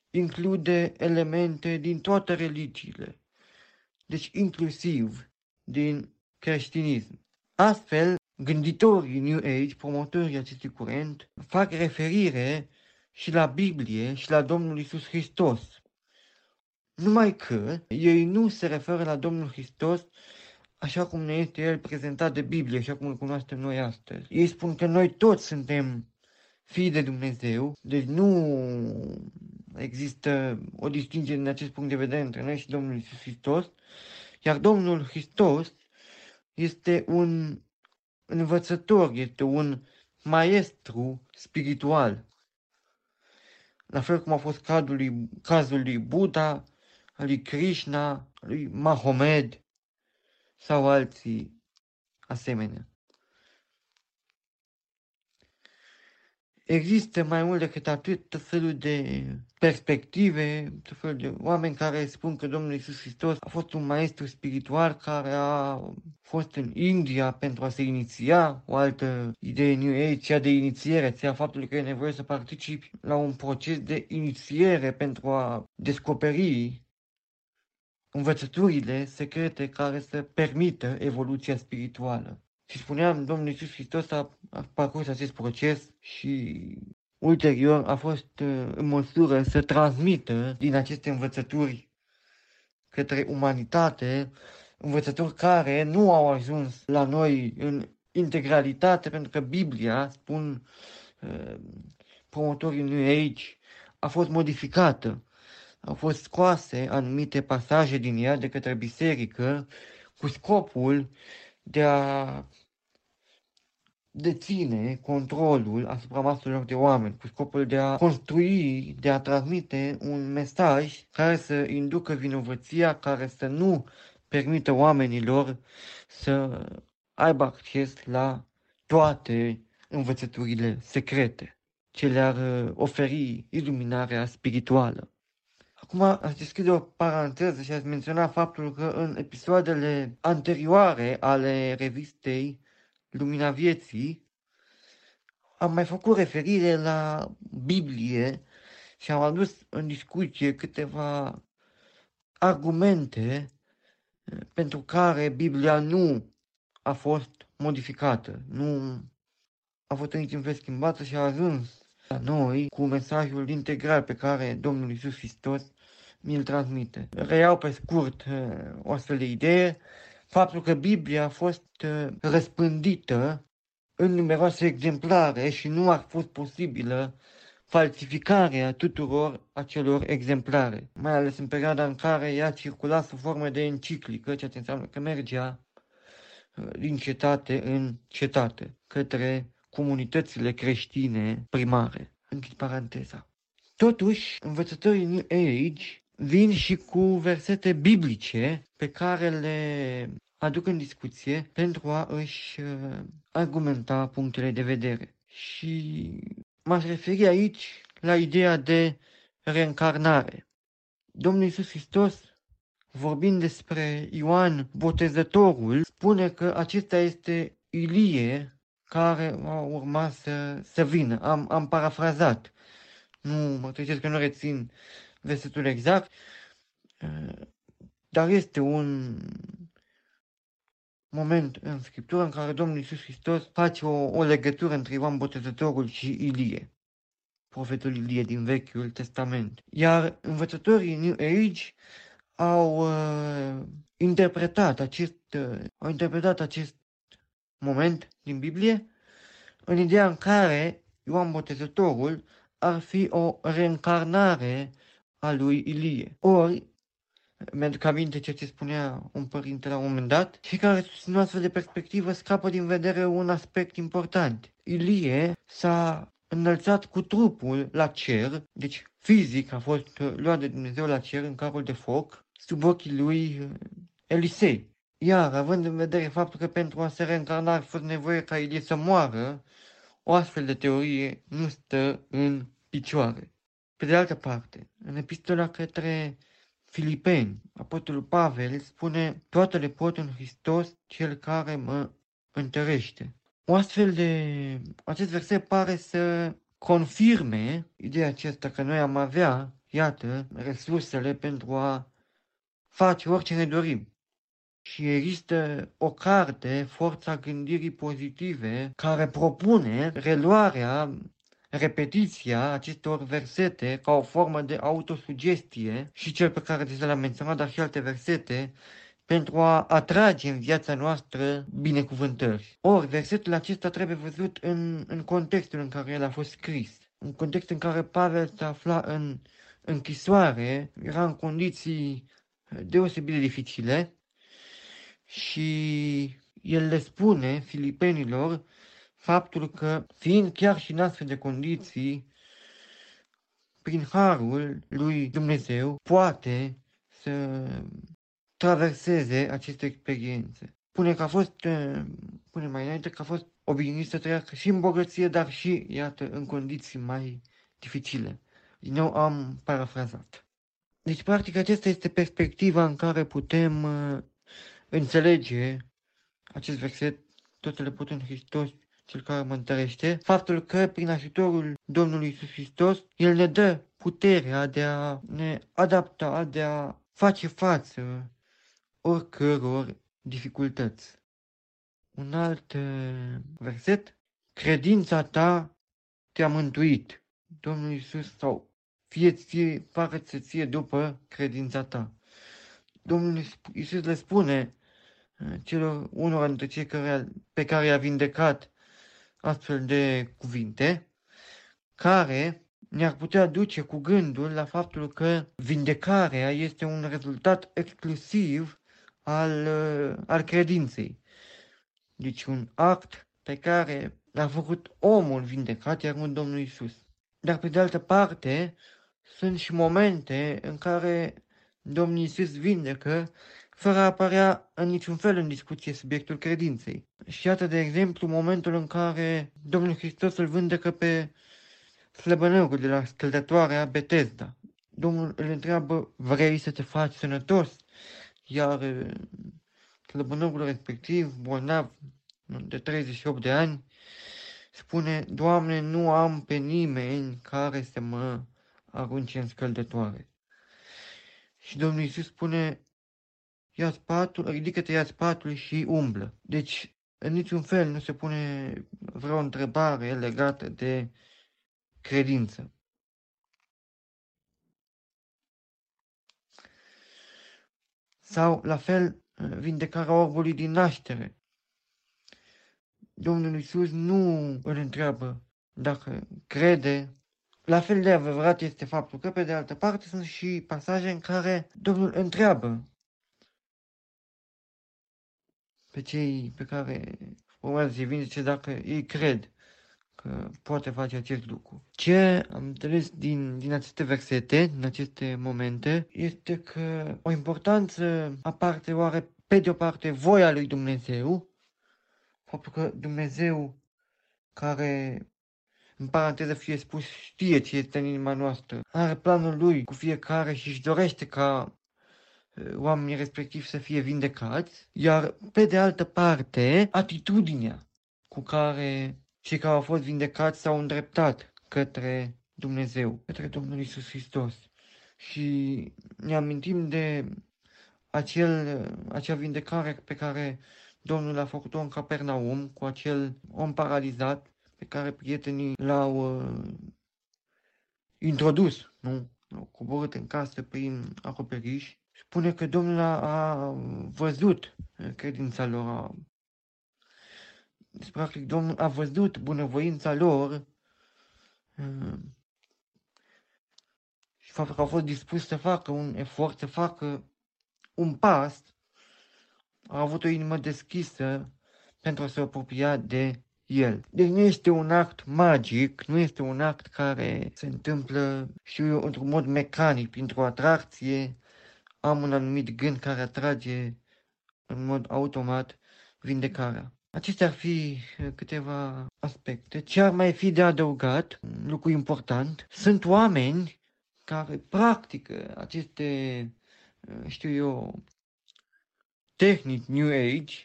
include elemente din toate religiile, deci inclusiv din creștinism. Astfel, gânditorii New Age, promotorii acestui curent, fac referire și la Biblie și la Domnul Isus Hristos. Numai că ei nu se referă la Domnul Hristos așa cum ne este El prezentat de Biblie, așa cum îl cunoaștem noi astăzi. Ei spun că noi toți suntem fii de Dumnezeu, deci nu există o distinție din acest punct de vedere între noi și Domnul Isus Hristos, iar Domnul Hristos este un învățător, este un maestru spiritual. La fel cum a fost cazul lui, cazul lui Buddha, lui Krishna, lui Mahomed sau alții asemenea. Există mai mult decât atât tot felul de perspective, tot felul de oameni care spun că Domnul Isus Hristos a fost un maestru spiritual care a fost în India pentru a se iniția, o altă idee New Age, cea de inițiere, ția faptul că e nevoie să participi la un proces de inițiere pentru a descoperi învățăturile secrete care să permită evoluția spirituală. Și spuneam, Domnul Iisus Hristos a, a parcurs acest proces și ulterior a fost uh, în măsură să transmită din aceste învățături către umanitate, învățături care nu au ajuns la noi în integralitate, pentru că Biblia, spun uh, promotorii New Age, a fost modificată. Au fost scoase anumite pasaje din ea de către biserică cu scopul de a deține controlul asupra maselor de oameni cu scopul de a construi, de a transmite un mesaj care să inducă vinovăția, care să nu permită oamenilor să aibă acces la toate învățăturile secrete ce le-ar uh, oferi iluminarea spirituală. Acum aș deschide o paranteză și aș menționa faptul că în episoadele anterioare ale revistei Lumina Vieții, am mai făcut referire la Biblie și am adus în discuție câteva argumente eh, pentru care Biblia nu a fost modificată, nu a fost niciun fel schimbată și a ajuns la noi cu mesajul integral pe care Domnul Isus Hristos mi-l transmite. Reiau pe scurt eh, o astfel de idee faptul că Biblia a fost uh, răspândită în numeroase exemplare și nu a fost posibilă falsificarea tuturor acelor exemplare, mai ales în perioada în care ea circula sub formă de enciclică, ceea ce înseamnă că mergea uh, din cetate în cetate, către comunitățile creștine primare. Închid paranteza. Totuși, învățătorii New Age vin și cu versete biblice pe care le aduc în discuție pentru a își uh, argumenta punctele de vedere. Și m-aș referi aici la ideea de reîncarnare. Domnul Iisus Hristos, vorbind despre Ioan Botezătorul, spune că acesta este Ilie care a urmat să, să vină. Am, am parafrazat. Nu mă treceți că nu rețin versetul exact, uh, dar este un moment în Scriptură în care Domnul Iisus Hristos face o, o legătură între Ioan Botezătorul și Ilie, profetul Ilie din Vechiul Testament. Iar învățătorii New Age au uh, interpretat acest, uh, au interpretat acest moment din Biblie în ideea în care Ioan Botezătorul ar fi o reîncarnare a lui Ilie. Ori mi-aduc aminte ceea ce spunea un părinte la un moment dat, și care susțin astfel de perspectivă scapă din vedere un aspect important. Ilie s-a înălțat cu trupul la cer, deci fizic a fost luat de Dumnezeu la cer în carul de foc, sub ochii lui uh, Elisei. Iar, având în vedere faptul că pentru a se reîncarna ar fost nevoie ca Ilie să moară, o astfel de teorie nu stă în picioare. Pe de altă parte, în epistola către Filipeni, Apostolul Pavel spune, toate le pot în Hristos, cel care mă întărește. O astfel de, acest verset pare să confirme ideea aceasta că noi am avea, iată, resursele pentru a face orice ne dorim. Și există o carte, Forța Gândirii Pozitive, care propune reluarea repetiția acestor versete ca o formă de autosugestie și cel pe care deja l-am menționat, dar și alte versete, pentru a atrage în viața noastră binecuvântări. Ori, versetul acesta trebuie văzut în, în contextul în care el a fost scris. În context în care Pavel se afla în închisoare, era în condiții deosebit de dificile și el le spune filipenilor faptul că, fiind chiar și în astfel de condiții, prin harul lui Dumnezeu, poate să traverseze aceste experiențe. Pune că a fost, pune mai înainte că a fost obișnuit să trăiască și în bogăție, dar și, iată, în condiții mai dificile. Din nou am parafrazat. Deci, practic, acesta este perspectiva în care putem uh, înțelege acest verset, tot le pot în Hristos, cel care mă întărește, faptul că prin ajutorul Domnului Isus Hristos, El ne dă puterea de a ne adapta, de a face față oricăror dificultăți. Un alt uh, verset, credința ta te-a mântuit. Domnul Isus sau fie ție, pare să ție după credința ta. Domnul Isus le spune uh, celor unor dintre cei care, pe care i-a vindecat astfel de cuvinte, care ne-ar putea duce cu gândul la faptul că vindecarea este un rezultat exclusiv al, uh, al credinței. Deci un act pe care l-a făcut omul vindecat, iar nu Domnul Isus. Dar pe de altă parte, sunt și momente în care Domnul Isus vindecă fără a apărea în niciun fel în discuție subiectul credinței. Și iată, de exemplu, momentul în care Domnul Hristos îl vindecă pe slăbănărul de la scăldătoarea Betesda. Domnul îl întreabă, vrei să te faci sănătos? Iar slăbănărul respectiv, bolnav de 38 de ani, spune, Doamne, nu am pe nimeni care să mă arunce în scăldătoare. Și Domnul Iisus spune, ia spatul, ridică-te, ia spatul și umblă. Deci, în niciun fel nu se pune vreo întrebare legată de credință. Sau, la fel, vindecarea orbului din naștere. Domnul Iisus nu îl întreabă dacă crede. La fel de adevărat este faptul că, pe de altă parte, sunt și pasaje în care Domnul întreabă pe cei pe care urmează să-i vindece dacă ei cred că poate face acest lucru. Ce am înțeles din, din aceste versete, din aceste momente, este că o importanță aparte oare pe de o parte voia lui Dumnezeu, faptul că Dumnezeu care în paranteză fie spus, știe ce este în inima noastră, are planul lui cu fiecare și își dorește ca oamenii respectivi să fie vindecați, iar pe de altă parte, atitudinea cu care cei care au fost vindecați s-au îndreptat către Dumnezeu, către Domnul Isus Hristos. Și ne amintim de acel, acea vindecare pe care Domnul a făcut-o în Capernaum cu acel om paralizat pe care prietenii l-au uh, introdus, nu? L-au coborât în casă prin acoperiș. Spune că Domnul a, a văzut credința lor, a, deci, practic, Domnul a văzut bunăvoința lor uh, și faptul că au fost dispuși să facă un efort, să facă un pas a avut o inimă deschisă pentru a se apropia de el. Deci nu este un act magic, nu este un act care se întâmplă, știu eu, într-un mod mecanic, printr-o atracție, am un anumit gând care atrage în mod automat vindecarea. Acestea ar fi câteva aspecte. Ce ar mai fi de adăugat, un lucru important, sunt oameni care practică aceste, știu eu, tehnici New Age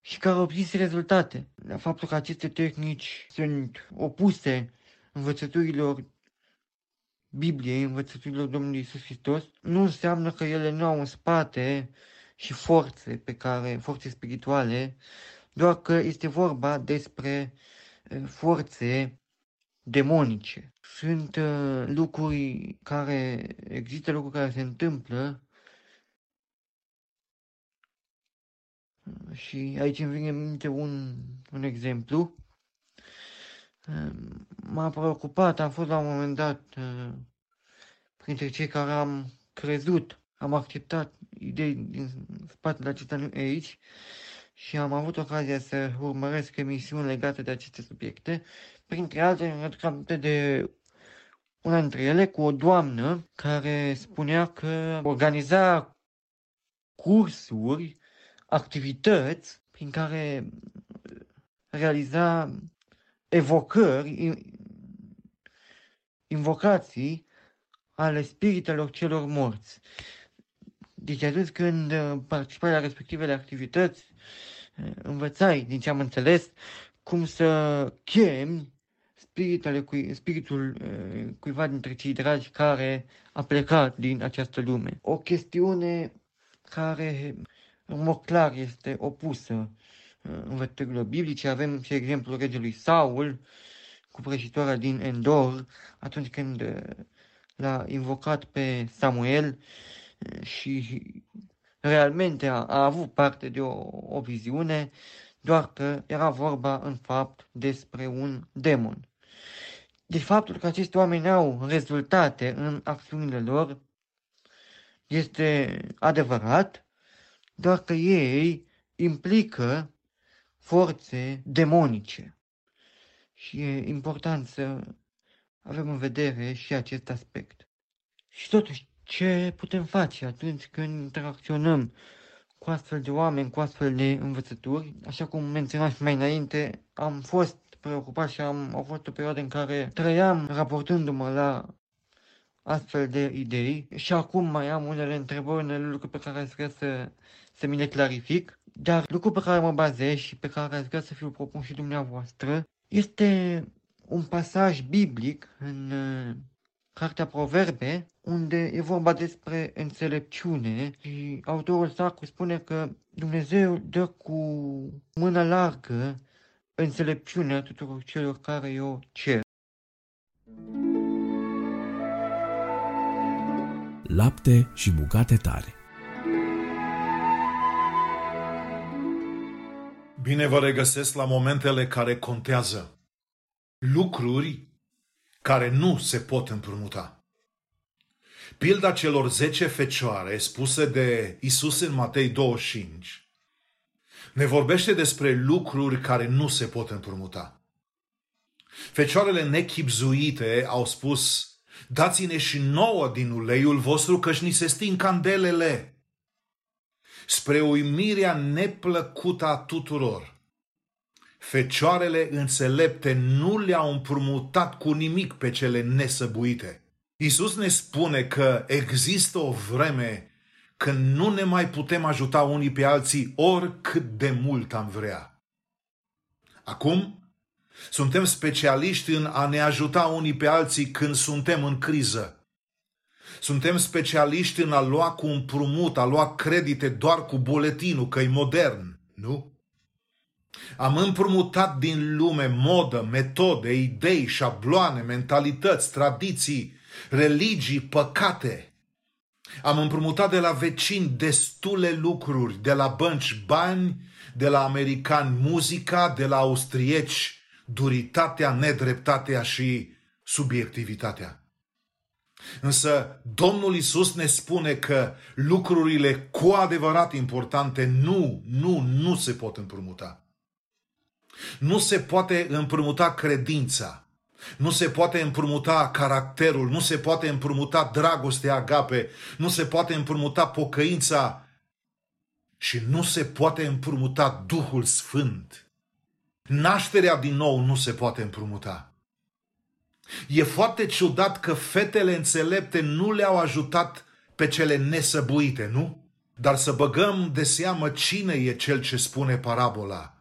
și care au prins rezultate. La faptul că aceste tehnici sunt opuse învățăturilor Bibliei, învățăturilor Domnului Isus Hristos, nu înseamnă că ele nu au în spate și forțe pe care, forțe spirituale, doar că este vorba despre forțe demonice. Sunt uh, lucruri care, există lucruri care se întâmplă Și aici îmi vine în minte un, un exemplu. M-a preocupat, am fost la un moment dat printre cei care am crezut am acceptat idei din spatele acesta New Age și am avut ocazia să urmăresc emisiuni legate de aceste subiecte. Printre altele, îmi de una dintre ele cu o doamnă care spunea că organiza cursuri, activități prin care realiza evocări, invocații ale spiritelor celor morți. Deci atunci când participai la respectivele activități, învățai, din ce am înțeles, cum să chemi spiritele, cui, spiritul uh, cuiva dintre cei dragi care a plecat din această lume. O chestiune care, în mod clar, este opusă uh, învățăturilor biblice. Avem și exemplul regelui Saul cu prăjitoarea din Endor, atunci când uh, l-a invocat pe Samuel și realmente a, a avut parte de o, o viziune, doar că era vorba în fapt despre un demon. Deci faptul că acești oameni au rezultate în acțiunile lor este adevărat, doar că ei implică forțe demonice. Și e important să avem în vedere și acest aspect. Și totuși, ce putem face atunci când interacționăm cu astfel de oameni, cu astfel de învățături? Așa cum menționam și mai înainte, am fost preocupat și am, au fost o perioadă în care trăiam raportându-mă la astfel de idei și acum mai am unele întrebări, unele lucruri pe care aș vrea să, să mi le clarific, dar lucrul pe care mă bazez și pe care aș vrea să fiu propun și dumneavoastră este un pasaj biblic în uh, Cartea Proverbe, unde e vorba despre înțelepciune și autorul sacru spune că Dumnezeu dă cu mână largă înțelepciunea tuturor celor care o cer. Lapte și bucate tare Bine vă regăsesc la momentele care contează. Lucruri care nu se pot împrumuta. Pilda celor zece fecioare spuse de Isus în Matei 25 ne vorbește despre lucruri care nu se pot împrumuta. Fecioarele nechipzuite au spus, dați-ne și nouă din uleiul vostru, căci ni se sting candelele. Spre uimirea neplăcută a tuturor, fecioarele înțelepte nu le-au împrumutat cu nimic pe cele nesăbuite. Isus ne spune că există o vreme când nu ne mai putem ajuta unii pe alții oricât de mult am vrea. Acum, suntem specialiști în a ne ajuta unii pe alții când suntem în criză. Suntem specialiști în a lua cu împrumut, a lua credite doar cu buletinul, că e modern, nu? Am împrumutat din lume modă, metode, idei, șabloane, mentalități, tradiții, religii, păcate – am împrumutat de la vecini destule lucruri, de la bănci bani, de la americani muzica, de la austrieci duritatea, nedreptatea și subiectivitatea. Însă Domnul Isus ne spune că lucrurile cu adevărat importante nu, nu, nu se pot împrumuta. Nu se poate împrumuta credința, nu se poate împrumuta caracterul, nu se poate împrumuta dragostea agape, nu se poate împrumuta pocăința și nu se poate împrumuta Duhul Sfânt. Nașterea din nou nu se poate împrumuta. E foarte ciudat că fetele înțelepte nu le-au ajutat pe cele nesăbuite, nu? Dar să băgăm de seamă cine e cel ce spune parabola.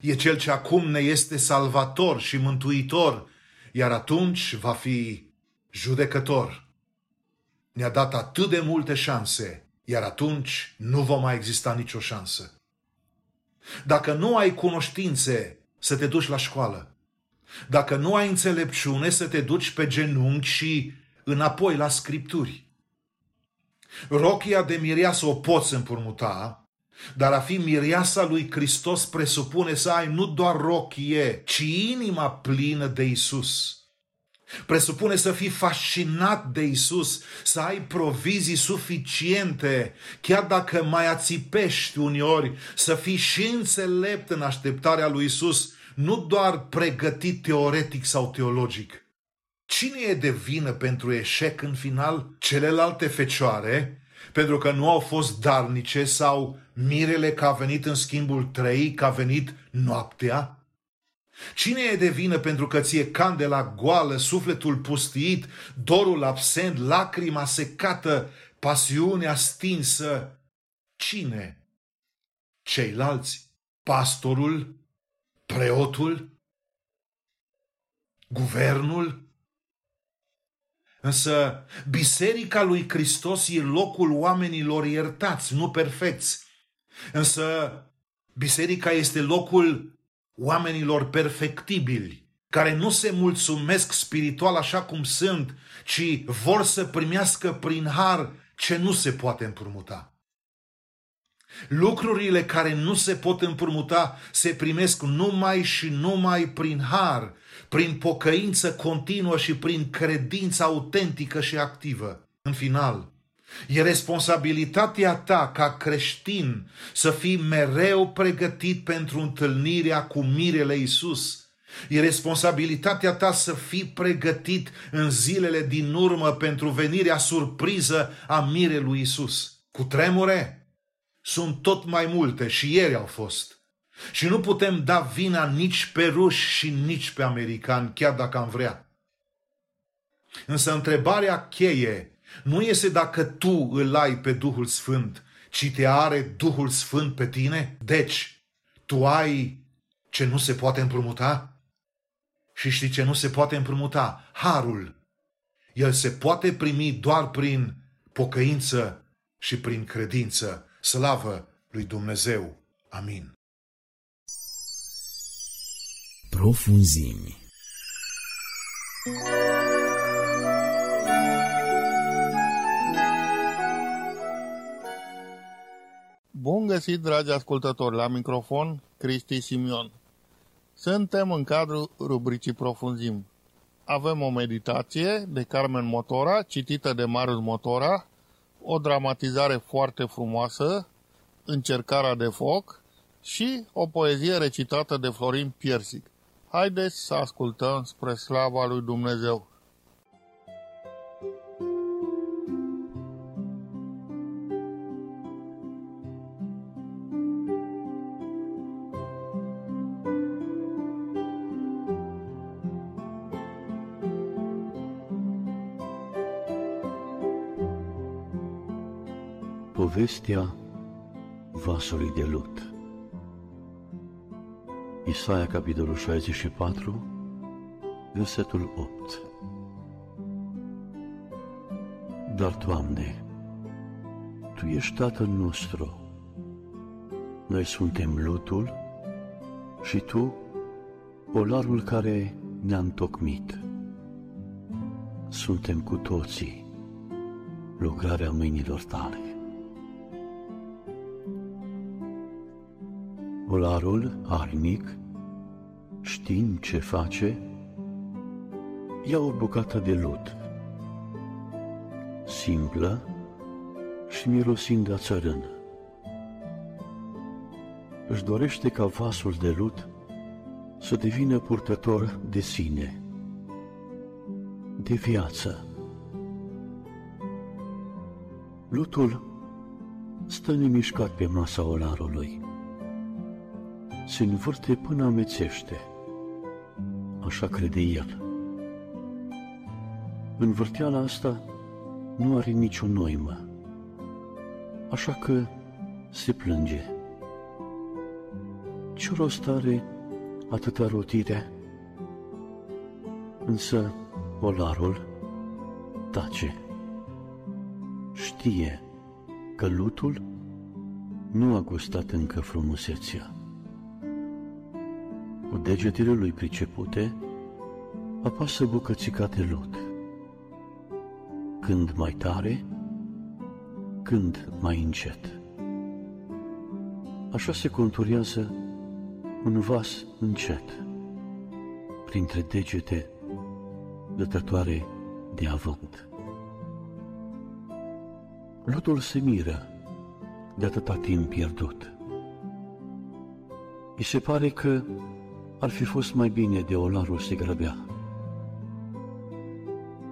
E cel ce acum ne este salvator și mântuitor iar atunci va fi judecător. Ne-a dat atât de multe șanse, iar atunci nu va mai exista nicio șansă. Dacă nu ai cunoștințe, să te duci la școală. Dacă nu ai înțelepciune, să te duci pe genunchi și înapoi la scripturi. Rochia de mireasă o poți împurmuta, dar a fi mireasa lui Hristos presupune să ai nu doar rochie, ci inima plină de Isus. Presupune să fii fascinat de Isus, să ai provizii suficiente, chiar dacă mai ațipești uneori, să fii și înțelept în așteptarea lui Isus, nu doar pregătit teoretic sau teologic. Cine e de vină pentru eșec în final? Celelalte fecioare, pentru că nu au fost darnice sau mirele că a venit în schimbul trei, că a venit noaptea? Cine e de vină pentru că ție candela goală, sufletul pustiit, dorul absent, lacrima secată, pasiunea stinsă? Cine? Ceilalți? Pastorul? Preotul? Guvernul? Însă biserica lui Hristos e locul oamenilor iertați, nu perfecți. Însă biserica este locul oamenilor perfectibili, care nu se mulțumesc spiritual așa cum sunt, ci vor să primească prin har ce nu se poate împrumuta. Lucrurile care nu se pot împrumuta se primesc numai și numai prin har, prin pocăință continuă și prin credință autentică și activă. În final, E responsabilitatea ta ca creștin să fii mereu pregătit pentru întâlnirea cu mirele Isus. E responsabilitatea ta să fii pregătit în zilele din urmă pentru venirea surpriză a mirelui Isus. Cu tremure? Sunt tot mai multe și ieri au fost. Și nu putem da vina nici pe ruși și nici pe americani, chiar dacă am vrea. Însă întrebarea cheie nu este dacă tu îl ai pe Duhul Sfânt, ci te are Duhul Sfânt pe tine? Deci, tu ai ce nu se poate împrumuta? Și știi ce nu se poate împrumuta? Harul. El se poate primi doar prin pocăință și prin credință. Slavă lui Dumnezeu. Amin. Profunzimi. Bun găsit, dragi ascultători, la microfon, Cristi Simion. Suntem în cadrul rubricii Profunzim. Avem o meditație de Carmen Motora, citită de Marius Motora, o dramatizare foarte frumoasă, Încercarea de foc și o poezie recitată de Florin Piersic. Haideți să ascultăm spre slava lui Dumnezeu. Povestea vasului de lut Isaia, capitolul 64, versetul 8 Dar, Doamne, Tu ești Tatăl nostru, noi suntem lutul și Tu, olarul care ne-a întocmit. Suntem cu toții lucrarea mâinilor Tale. Olarul, arnic, știind ce face, ia o bucată de lut, simplă și mirosind a țărână. Își dorește ca vasul de lut să devină purtător de sine, de viață. Lutul stă nemișcat pe masa olarului se învârte până amețește. Așa crede el. Învârteala asta nu are nicio noimă, așa că se plânge. Ce rost are atâta rotire? Însă olarul tace. Știe că lutul nu a gustat încă frumusețea cu degetele lui pricepute, apasă bucățica de lut. Când mai tare, când mai încet. Așa se conturează un vas încet. Printre degete dătătoare de avânt. Lutul se miră de atâta timp pierdut. Îi se pare că ar fi fost mai bine de olarul se grăbea.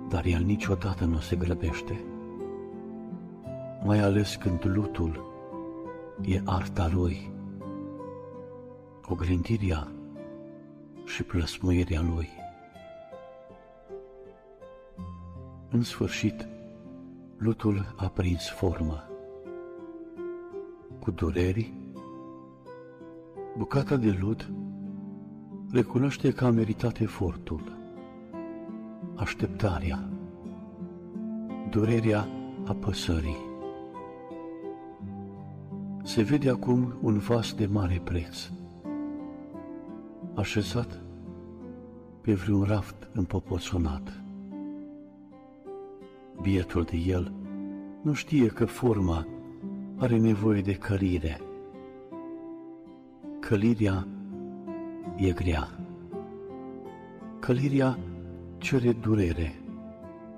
Dar el niciodată nu se grăbește. Mai ales când lutul e arta lui, oglindirea și plăsmuirea lui. În sfârșit, lutul a prins formă. Cu dureri, bucata de lut recunoaște că a meritat efortul, așteptarea, durerea apăsării. Se vede acum un vas de mare preț, așezat pe vreun raft împopoțonat. Bietul de el nu știe că forma are nevoie de călire. Călirea e grea. Călirea cere durere,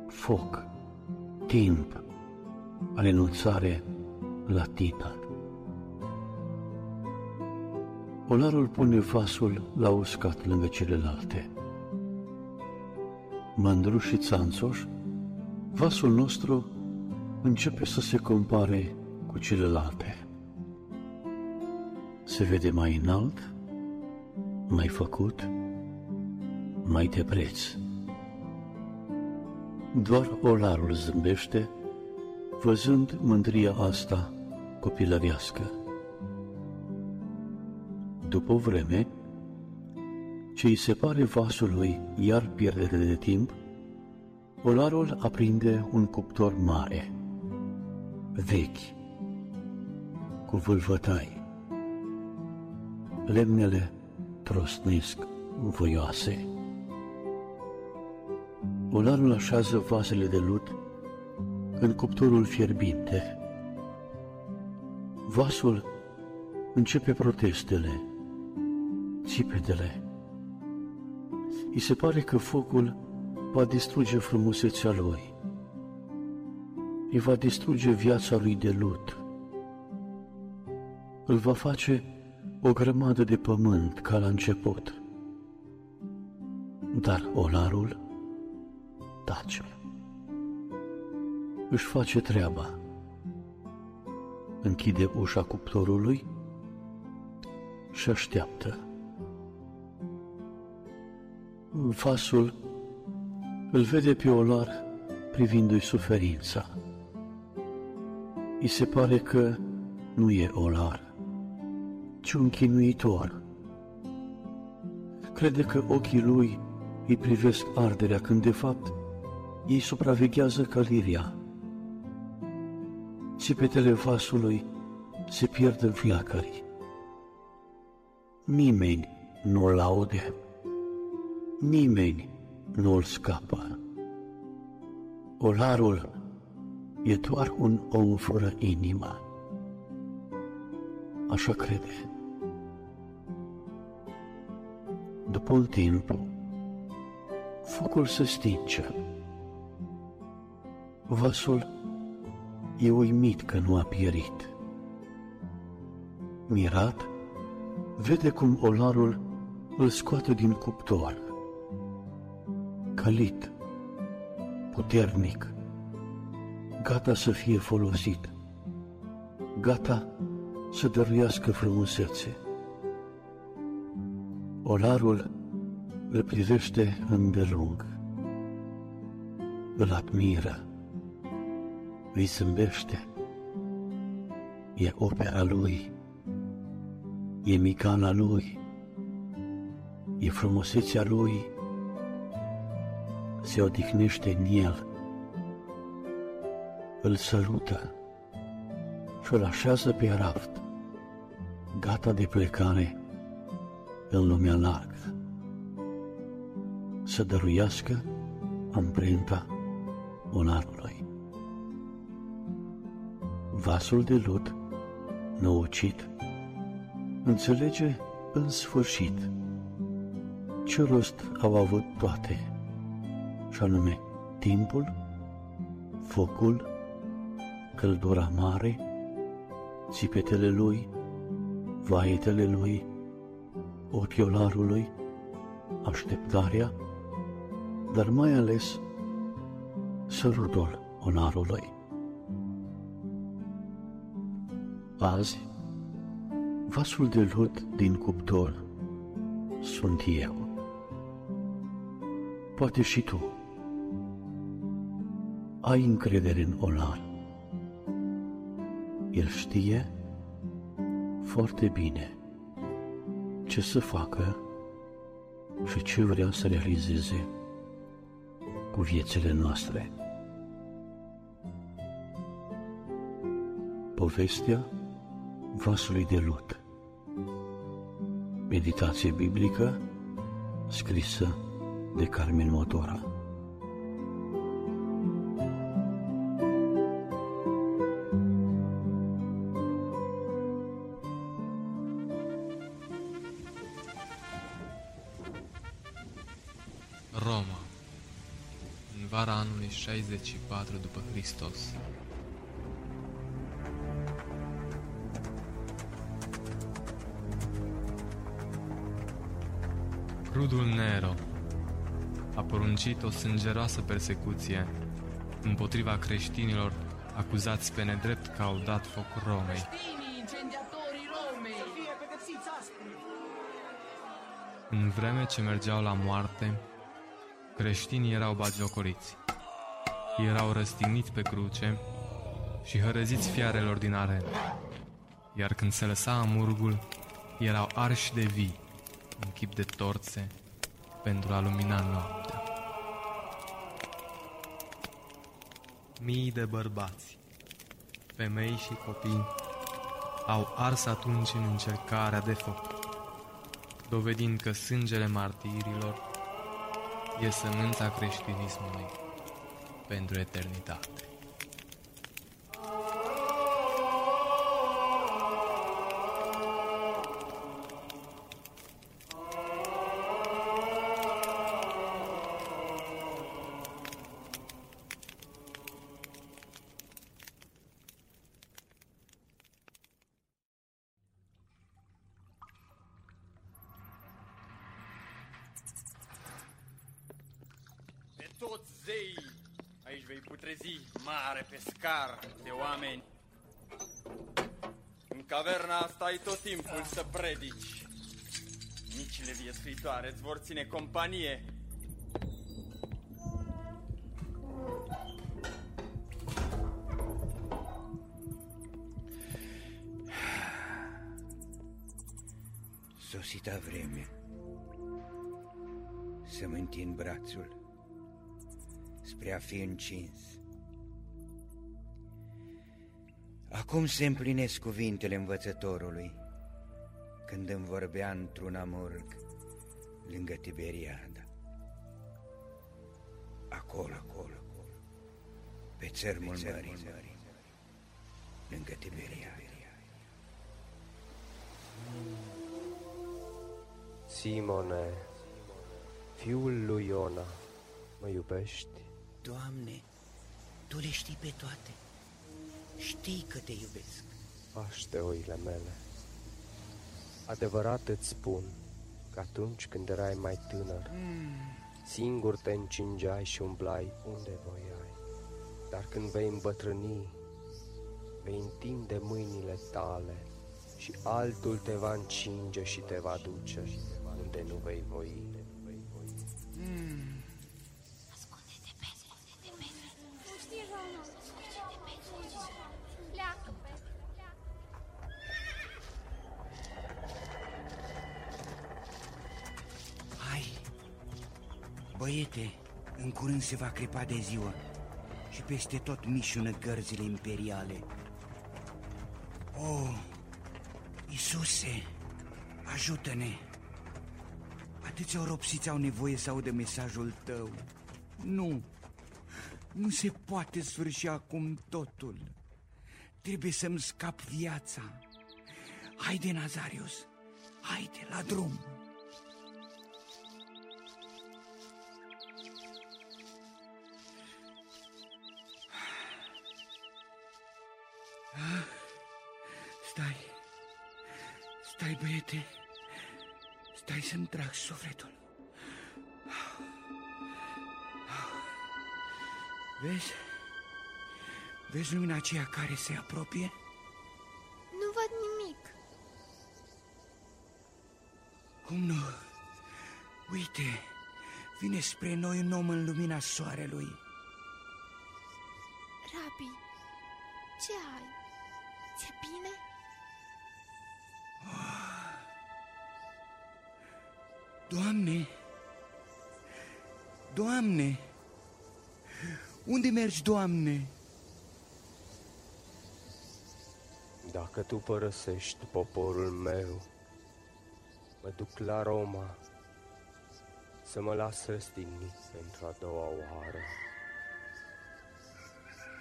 foc, timp, renunțare la tine. Olarul pune vasul la uscat lângă celelalte. Mândru și țanțoș, vasul nostru începe să se compare cu celelalte. Se vede mai înalt, mai făcut, mai de preț. Doar olarul zâmbește, văzând mândria asta copilărească. După o vreme, ce îi se pare vasului iar pierdere de timp, olarul aprinde un cuptor mare, vechi, cu vâlvătai. Lemnele trosnesc voioase. Olarul așează vasele de lut în cuptorul fierbinte. Vasul începe protestele, țipetele. I se pare că focul va distruge frumusețea lui. Îi va distruge viața lui de lut. Îl va face o grămadă de pământ ca la început. Dar olarul tace. Își face treaba. Închide ușa cuptorului și așteaptă. Fasul îl vede pe olar privindu-i suferința. I se pare că nu e olar, ci un chinuitor. Crede că ochii lui îi privesc arderea când de fapt ei supraveghează căliria. Țipetele vasului se pierd în fiacări. Nimeni nu-l laude, nimeni nu-l scapă. Olarul e doar un om fără inimă. Așa crede. După un timp, focul se stinge. Vasul e uimit că nu a pierit. Mirat, vede cum olarul îl scoate din cuptor. Călit, puternic, gata să fie folosit, gata să dăruiască frumusețe. Olarul îl privește îndelung, îl admiră, îi zâmbește, e opera lui, e micana lui, e frumusețea lui, se odihnește în el, îl sărută și îl așează pe raft, gata de plecare în lumea largă, să dăruiască amprenta onarului. Vasul de lut, năucit, înțelege în sfârșit ce rost au avut toate. și anume timpul, focul, căldura mare, țipetele lui, vaetele lui, ochiolarului, așteptarea, dar mai ales sărutul onarului. Azi, vasul de lut din cuptor sunt eu. Poate și tu ai încredere în onar. El știe foarte bine ce să facă și ce vrea să realizeze cu viețile noastre. Povestea vasului de lut. Meditație biblică scrisă de Carmen Motora. 64 după Hristos. Crudul Nero a poruncit o sângeroasă persecuție împotriva creștinilor acuzați pe nedrept că au dat foc Romei. În vreme ce mergeau la moarte, creștinii erau bagiocoriți. Erau răstigniți pe cruce și hărăziți fiarelor din arenă. Iar când se lăsa amurgul, erau arși de vii, în chip de torțe, pentru a lumina noaptea. Mii de bărbați, femei și copii au ars atunci în încercarea de foc, dovedind că sângele martirilor e sămânța creștinismului pentru eternitate. Mare pescar de oameni. În caverna asta ai tot timpul să predici. Micile viețuitoare îți vor ține companie. Sosita vreme să-mi întind brațul spre a fi încins. Acum se împlinesc cuvintele învățătorului când îmi vorbea într-un amurg lângă Tiberiada. Acolo, acolo, acolo, pe țărmul mării, mării, lângă Tiberiada. Simone, fiul lui Iona, mă iubești? Doamne, Tu le știi pe toate. Știi că te iubesc. Paște oile mele. Adevărat îți spun că atunci când erai mai tânăr, singur te încingeai și umblai unde voiai. Dar când vei îmbătrâni, vei întinde mâinile tale și altul te va încinge și te va duce unde nu vei voi. Hai, băiete, în curând se va crepa de ziua și peste tot mișună gărzile imperiale. Oh, Isuse, ajută-ne! Atâția oropsiți au nevoie să audă mesajul tău. Nu, nu se poate sfârși acum totul. Trebuie să-mi scap viața. Haide, Nazarius, haide, la drum. Stai. Stai, băiete. Stai să-mi trag sufletul. Vezi? Vezi lumina aceea care se apropie? Nu văd nimic. Cum nu? Uite, vine spre noi un om în lumina soarelui. Rabi, ce ai? Ți-e bine? Doamne! Doamne! Unde mergi, Doamne? Dacă tu părăsești poporul meu, mă duc la Roma să mă las răstignit pentru a doua oară.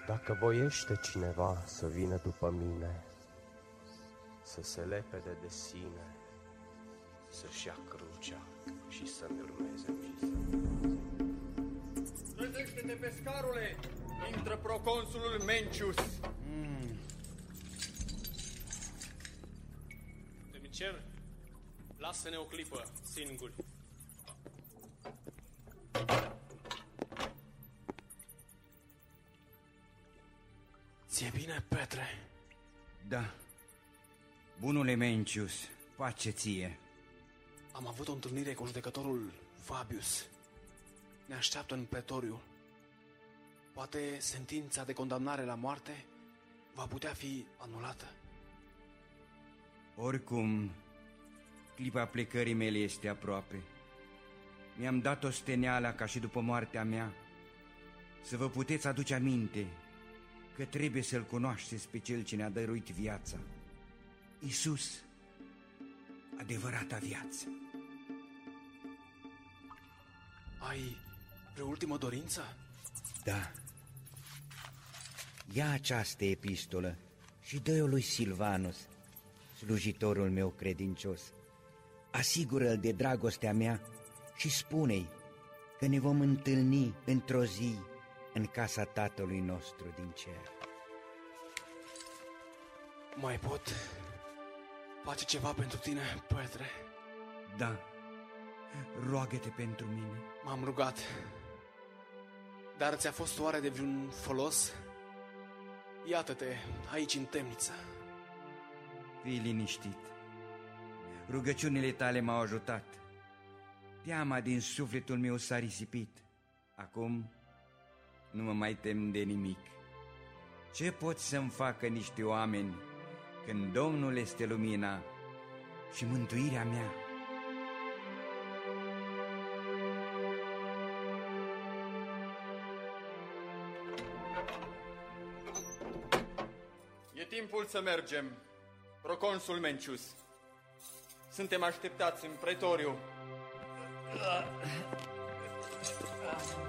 Dacă voiește cineva să vină după mine, să se lepede de sine, să-și ia crucea și să-mi urmeze visele. Trezește-te, pescarule! Intră proconsulul Mencius! Mm. Demicer, lasă-ne o clipă, singuri. Da. Bunule Mencius, pace ție. Am avut o întâlnire cu judecătorul Fabius. Ne așteaptă în pretoriu. Poate sentința de condamnare la moarte va putea fi anulată. Oricum, clipa plecării mele este aproape. Mi-am dat o steneală ca și după moartea mea să vă puteți aduce aminte că trebuie să-L cunoașteți pe Cel ce ne-a dăruit viața. Isus, adevărata viață. Ai vreo ultimă dorință? Da. Ia această epistolă și dă-o lui Silvanus, slujitorul meu credincios. Asigură-l de dragostea mea și spune-i că ne vom întâlni într-o zi în casa Tatălui nostru din cer. Mai pot face ceva pentru tine, Petre? Da, roagă-te pentru mine. M-am rugat. Dar ți-a fost oare de vreun folos? Iată-te aici în temniță. Fii liniștit. Rugăciunile tale m-au ajutat. Teama din sufletul meu s-a risipit. Acum nu mă mai tem de nimic. Ce pot să-mi facă niște oameni când Domnul este lumina și mântuirea mea? E timpul să mergem. Proconsul Mencius. Suntem așteptați în pretoriu. Creștinii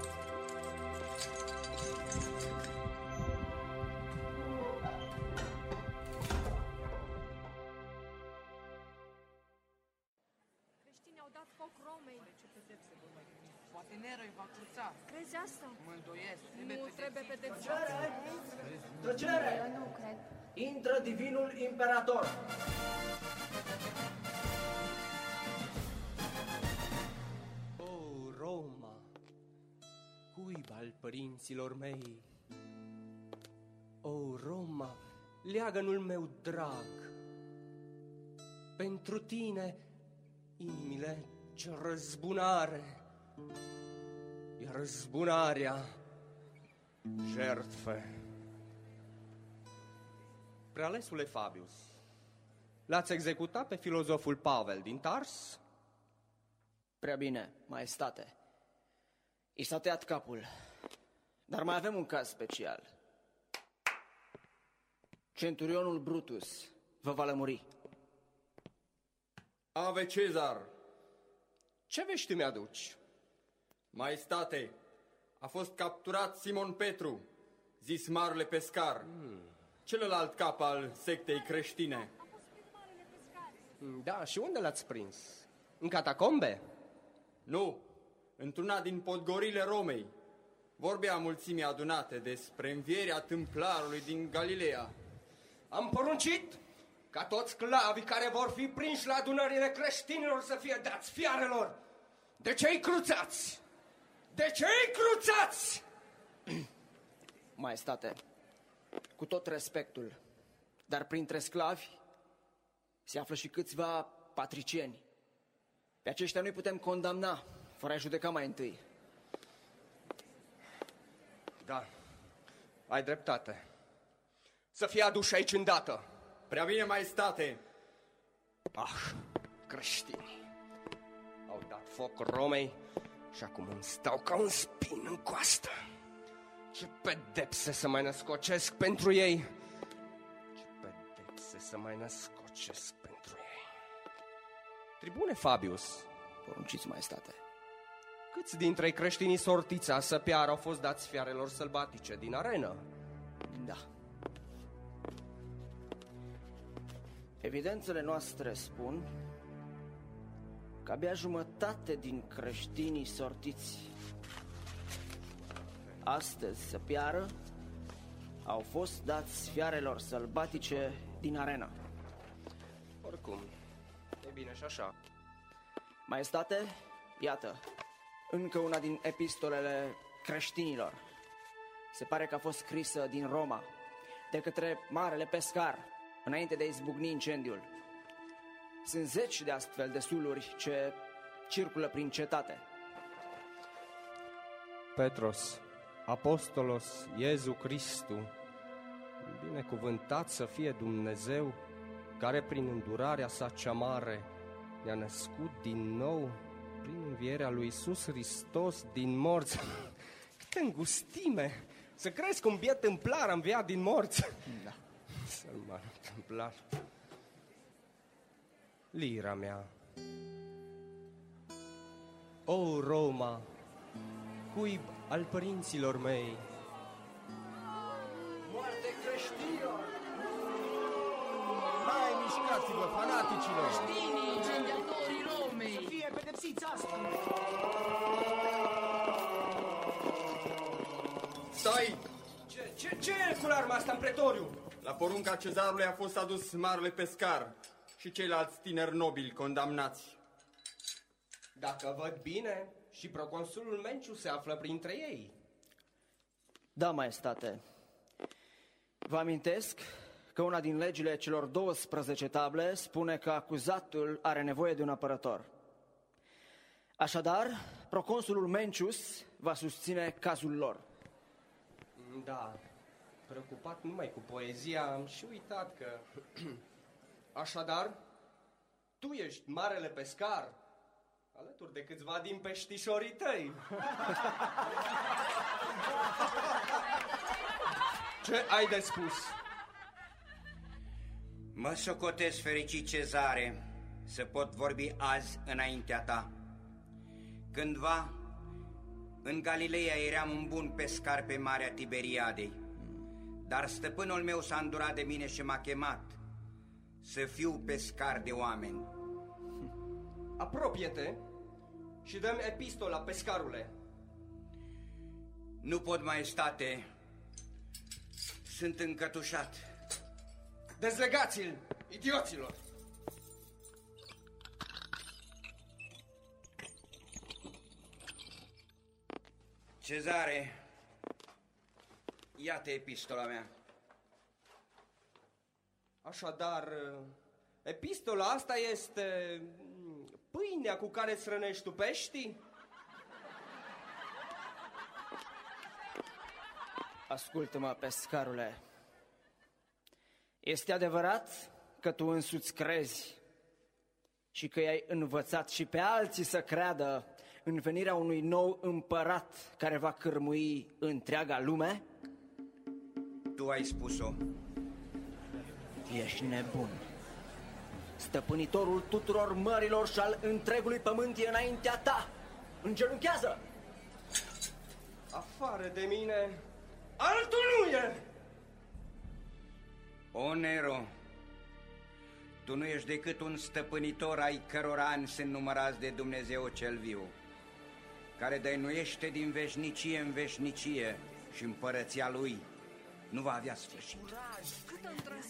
va cruța. Crezi asta? Mă îndoiesc. Nu trebuie pedepsați. Tăcere! Eu nu cred. Intră divinul imperator! O, Roma, cuib al părinților mei. O, Roma, leagănul meu drag, pentru tine inimile ce răzbunare, iar răzbunarea jertfe. Prealesule Fabius, l-ați executat pe filozoful Pavel din Tars? Prea bine, maestate. I s-a tăiat capul. Dar mai avem un caz special. Centurionul Brutus vă va lămuri. Ave Cezar! Ce vești mi-aduci? Maestate, a fost capturat Simon Petru, zis marele pescar, Hmm. celălalt cap al sectei creștine. Da, și unde l-ați prins? În catacombe? Nu, într-una din podgorile Romei. Vorbea mulțimii adunate despre învierea tâmplarului din Galileea. Am poruncit ca toți sclavii care vor fi prinși la adunările creștinilor să fie dați fiarelor. De ce îi cruțați? De ce îi cruțați? Maestate, cu tot respectul, dar printre sclavi se află și câțiva patricieni. Pe aceștia nu-i putem condamna, fără a judeca mai întâi. Da, ai dreptate. Să fie aduși aici îndată. Prea bine, maestate. Ah, creștini. Au dat foc Romei și acum îmi stau ca un spin în coastă. Ce pedepse să mai născocesc pentru ei. Ce pedepse să mai născocesc pentru ei. Tribune Fabius, Porunciți, maestate. câți dintre creștinii sortița să piară au fost dați fiarelor sălbatice din arenă? Da. Evidențele noastre spun că abia jumătate din creștinii sortiți astăzi să piară au fost dați fiarelor sălbatice din arena. Oricum, e bine și așa. Maestate, iată, încă una din epistolele creștinilor. Se pare că a fost scrisă din Roma, de către marele pescar, înainte de a izbucni incendiul. Sunt zeci de astfel de suluri ce circulă prin cetate. Petros, Apostolos Iesu Cristu, binecuvântat să fie Dumnezeu, care prin îndurarea sa cea mare ne-a născut din nou prin învierea lui Isus Hristos din morți. Câte îngustime! Să crezi că un biet templar a înviat din morți! Da. Sărman templar. Lira mea. O, Roma, cuib al părinților mei, Moarte creștinilor! Mai mișcați-vă, fanaticilor! Creștinii, incendiatorii Romei! Să fie pedepsiți astăzi! Stai! Ce, ce, ce e cu arma asta în pretoriu? La porunca cezarului a fost adus marele pescar și ceilalți tineri nobili condamnați. Dacă văd bine, și proconsulul Menciu se află printre ei. Da, maestate. Vă amintesc că una din legile celor 12 table spune că acuzatul are nevoie de un apărător. Așadar, proconsulul Mencius va susține cazul lor. Da, preocupat numai cu poezia, am și uitat că... Așadar, tu ești marele pescar, alături de câțiva din peștișorii tăi. Ce ai de spus? Mă socotesc fericit, Cezare, să pot vorbi azi înaintea ta. Cândva, în Galileea eram un bun pescar pe Marea Tiberiadei, dar stăpânul meu s-a îndurat de mine și m-a chemat să fiu pescar de oameni. Apropie-te și dăm epistola pescarule. Nu pot, maestate, sunt încătușat. Dezlegați-l, idioților! Cezare, iată epistola mea. Așadar, epistola asta este mm, pâinea cu care îți rănești tu peștii? Ascultă-mă, pescarule. Este adevărat că tu însuți crezi și că i-ai învățat și pe alții să creadă în venirea unui nou împărat care va cârmui întreaga lume? Tu ai spus-o. Ești nebun. Stăpânitorul tuturor mărilor și al întregului pământ e înaintea ta. Îngenunchează! Afară de mine, altul nu e! O, Nero, tu nu ești decât un stăpânitor ai căror ani sunt numărați de Dumnezeu cel viu, care dăinuiește din veșnicie în veșnicie și împărăția lui nu va avea sfârșit.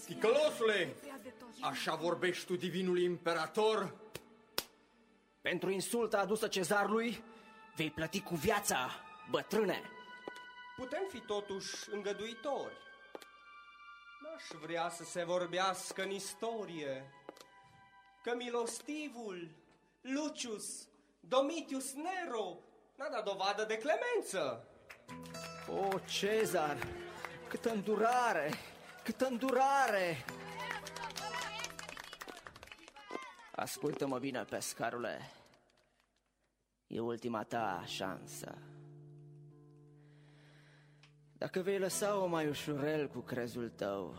Ticălosule, așa vorbești tu divinului imperator? Pentru insulta adusă cezarului, vei plăti cu viața, bătrâne. Putem fi totuși îngăduitori. N-aș vrea să se vorbească în istorie că milostivul Lucius Domitius Nero n-a dat dovadă de clemență. O, Cezar, câtă îndurare, câtă îndurare! Ascultă-mă bine, pescarule. E ultima ta șansă. Dacă vei lăsa-o mai ușurel cu crezul tău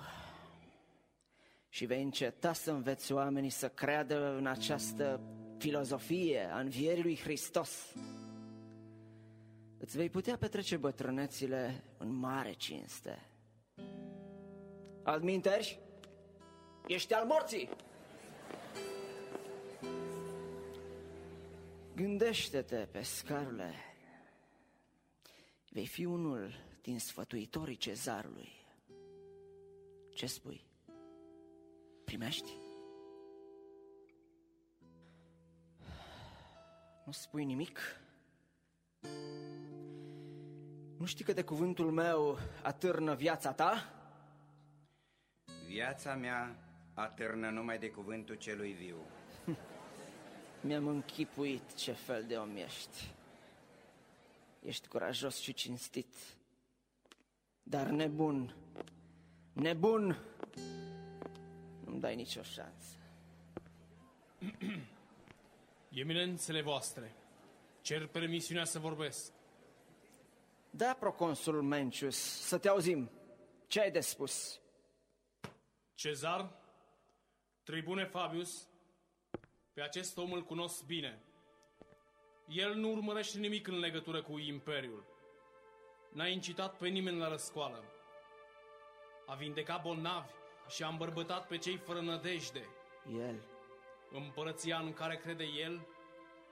și vei înceta să înveți oamenii să creadă în această filozofie a învierii lui Hristos, îți vei putea petrece bătrânețile în mare cinste. Adminteri? Ești al morții! Gândește-te, pescarule, vei fi unul din sfătuitorii cezarului. Ce spui? Primești? Nu spui nimic? Nu știi că de cuvântul meu atârnă viața ta? Viața mea atârnă numai de cuvântul celui viu. Mi-am închipuit ce fel de om ești. Ești curajos și cinstit, dar nebun, nebun, nu-mi dai nicio șansă. Eminențele voastre, cer permisiunea să vorbesc. Da, proconsul Mencius, să te auzim. Ce ai de spus? Cezar, tribune Fabius, pe acest om îl cunosc bine. El nu urmărește nimic în legătură cu Imperiul. N-a incitat pe nimeni la răscoală. A vindecat bolnavi și a îmbărbătat pe cei fără nădejde. El. Împărăția în care crede el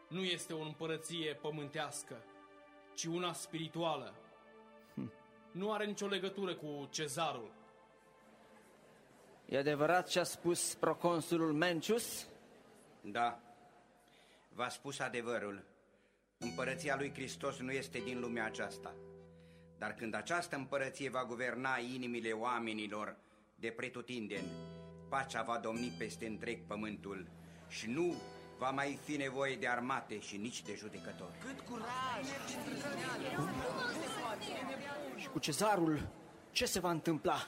nu este o împărăție pământească, ci una spirituală. Hm. Nu are nicio legătură cu cezarul. E adevărat ce a spus proconsulul Mencius? Da, v-a spus adevărul. Împărăția lui Hristos nu este din lumea aceasta. Dar când această împărăție va guverna inimile oamenilor de pretutindeni, pacea va domni peste întreg pământul și nu va mai fi nevoie de armate și nici de judecători. Cât curaj! Și cu cezarul, ce se va întâmpla?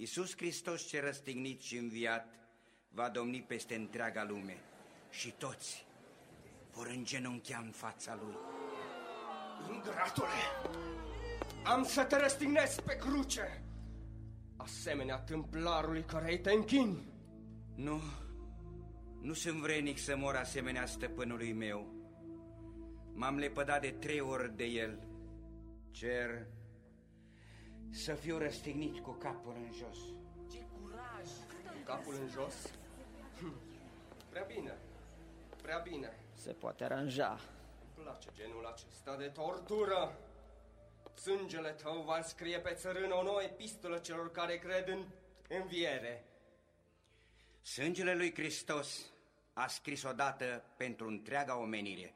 Iisus Hristos ce răstignit și înviat va domni peste întreaga lume și toți vor îngenunchea în fața Lui. Ingratule, am să te răstignesc pe cruce, asemenea templarului care te închini. Nu, nu sunt vrenic să mor asemenea stăpânului meu. M-am lepădat de trei ori de el. Cer să fiu răstignit cu capul în jos. Ce curaj! Capul în jos? Hm, Prea bine, prea bine. Se poate aranja. Îmi place genul acesta de tortură. Sângele tău va scrie pe țărână o nouă epistolă celor care cred în înviere. Sângele lui Hristos a scris odată pentru întreaga omenire.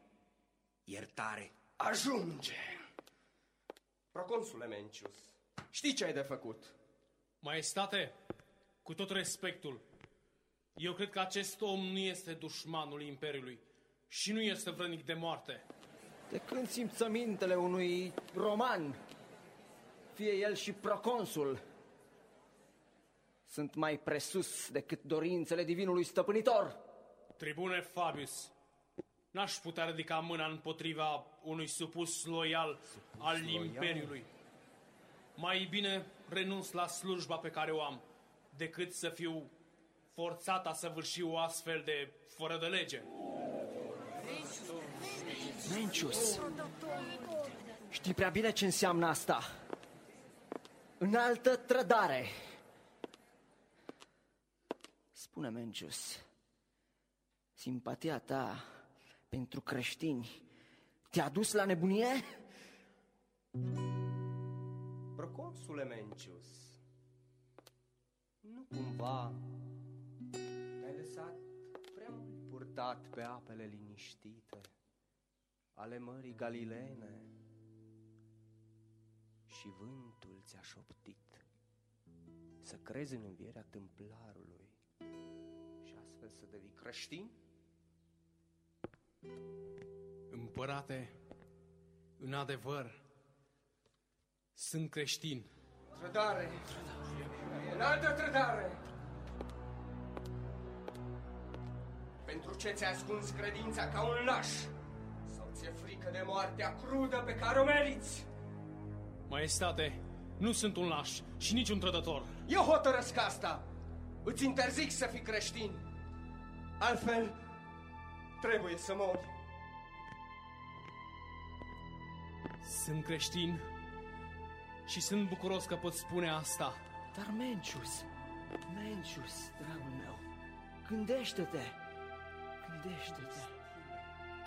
Iertare. Ajunge! Proconsule Mencius, știi ce ai de făcut? Maestate, cu tot respectul, eu cred că acest om nu este dușmanul Imperiului și nu este vrănic de moarte. De când simțămintele unui roman, fie el și proconsul, sunt mai presus decât dorințele divinului stăpânitor. Tribune Fabius, n-aș putea ridica mâna împotriva unui supus loial al loial? Imperiului. Mai bine renunț la slujba pe care o am, decât să fiu forțat a săvârși o astfel de fără de lege. Mencius, știi prea bine ce înseamnă asta. Înaltă trădare. Spune, Mencius, simpatia ta pentru creștini te-a dus la nebunie? Procon Sulemencius, nu cumva te-ai lăsat prea mult purtat pe apele liniștite ale Mării Galileene și vântul ți-a șoptit să crezi în învierea tâmplarului și astfel să devii creștin? Împărate, în adevăr, sunt creștin. Trădare! Înaltă trădare! Pentru ce ți-ai ascuns credința ca un laș? Sau ți-e frică de moartea crudă pe care o meriți? Maestate, nu sunt un laș și nici un trădător. Eu hotărăsc asta! Îți interzic să fii creștin! Altfel, trebuie să mori. Sunt creștin și sunt bucuros că pot spune asta. Dar Mencius, Mencius, dragul meu, gândește-te, gândește-te.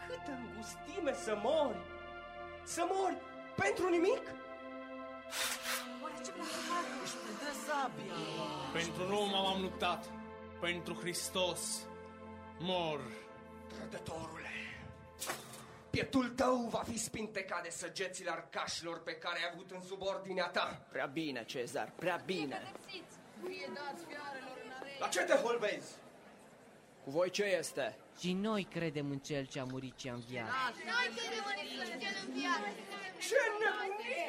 Câtă îngustime să mori! Să mori pentru nimic? Oare ce pentru Marcus? Dă sabia! Pentru Roma m-am luptat. Pentru Hristos mor. Trădătorule, pietul tău va fi spintecat de săgețile arcașilor pe care ai avut în subordinea ta. Prea bine, Cezar, prea bine. Fie dați fiarelor în arena! La ce te holbezi? Cu voi ce este? Și noi credem în cel ce a murit și a înviat. Noi credem în cel înviat. Ce nebunie!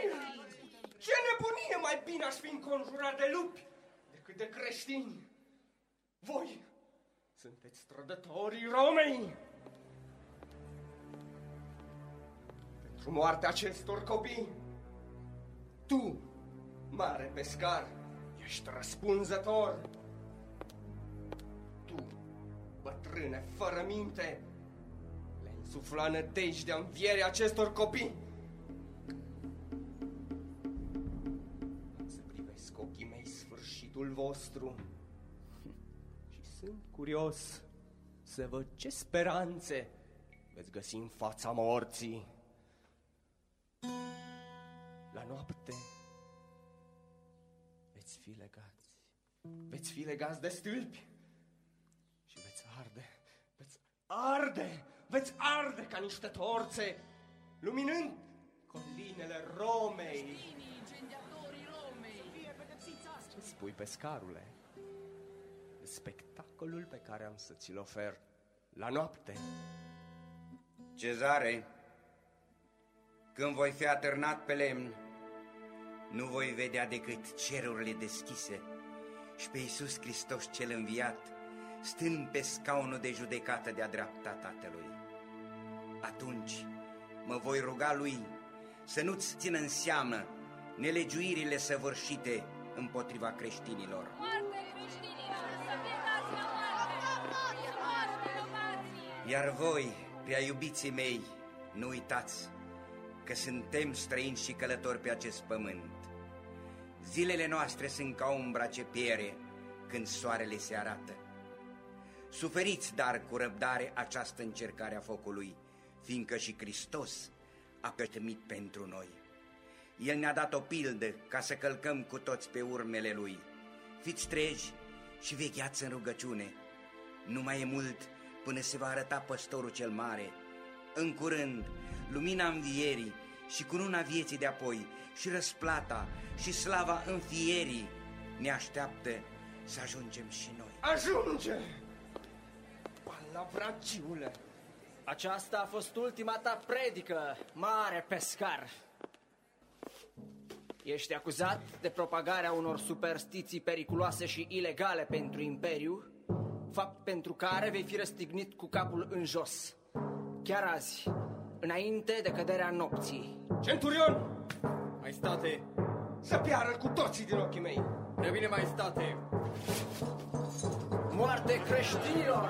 Ce nebunie! Mai bine aș fi înconjurat de lupi decât de creștini. Voi sunteți trădătorii Romei! Pentru moartea acestor copii, tu, mare pescar, ești răspunzător. Tu, bătrâne fără minte, le insufla nădejdea învierii acestor copii. Am să privesc ochii mei sfârșitul vostru și sunt curios să văd ce speranțe veți găsi în fața morții. Noapte veți fi legați. Veți fi legați de stâlpi și veți arde, veți arde, veți arde ca niște torțe, luminând colinele Romei. Incendiatorii Romei! Fie pedepsiți astăzi! Ce spui, pescarule? Spectacolul pe care am să ți-l ofer la noapte. Cezare, când voi fi atârnat pe lemn, nu voi vedea decât cerurile deschise și pe Iisus Hristos cel înviat, stând pe scaunul de judecată de-a dreapta Tatălui. Atunci mă voi ruga Lui să nu-ți țină în seamă nelegiuirile săvârșite împotriva creștinilor. Moarte creștinilor! Să fie dați la moarte! Moarte, romații! Iar voi, prea iubiții mei, nu uitați că suntem străini și călători pe acest pământ. Zilele noastre sunt ca umbra ce piere când soarele se arată. Suferiți, dar, cu răbdare această încercare a focului, fiindcă și Hristos a pătămit pentru noi. El ne-a dat o pildă ca să călcăm cu toți pe urmele Lui. Fiți treji și vecheați în rugăciune. Nu mai e mult până se va arăta păstorul cel mare. În curând, lumina învierii și cununa vieții de apoi și răsplata și slava înfierii ne așteaptă să ajungem și noi. Ajunge! Palavragiule! Aceasta a fost ultima ta predică, mare pescar. Ești acuzat de propagarea unor superstiții periculoase și ilegale pentru Imperiu, fapt pentru care vei fi răstignit cu capul în jos. Chiar azi, înainte de căderea nopții. Centurion! Maestate, Să piară cu toții din ochii mei! prea bine, maestate. Moarte creștinilor!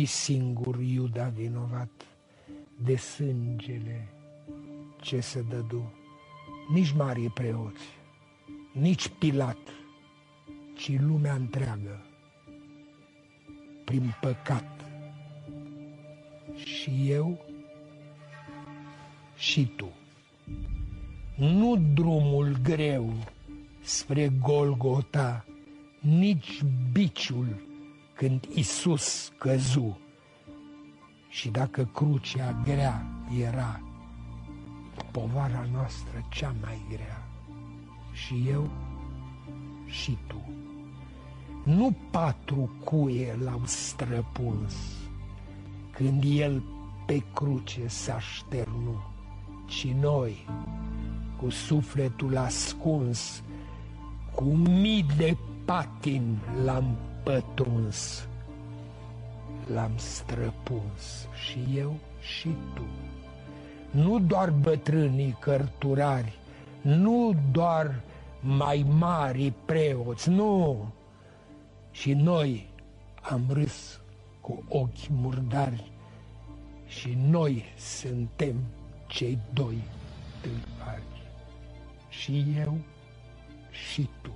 Nu-i singur Iuda vinovat de sângele ce se dădu, nici mari preoți, nici Pilat, ci lumea întreagă, prin păcat. Și eu și tu. Nu drumul greu spre Golgota, nici biciul când Isus căzu. Și dacă crucea grea era, povara noastră cea mai grea. Și eu și tu. Nu patru cuie l-au străpuns când el pe cruce s-a șternu, ci noi, cu sufletul ascuns, cu mii de patin l-am pătruns, l-am străpuns și eu și tu. Nu doar bătrânii cărturari, nu doar mai mari preoți, nu. Și noi am râs cu ochi murdari și noi suntem cei doi tâlhari. Și eu și tu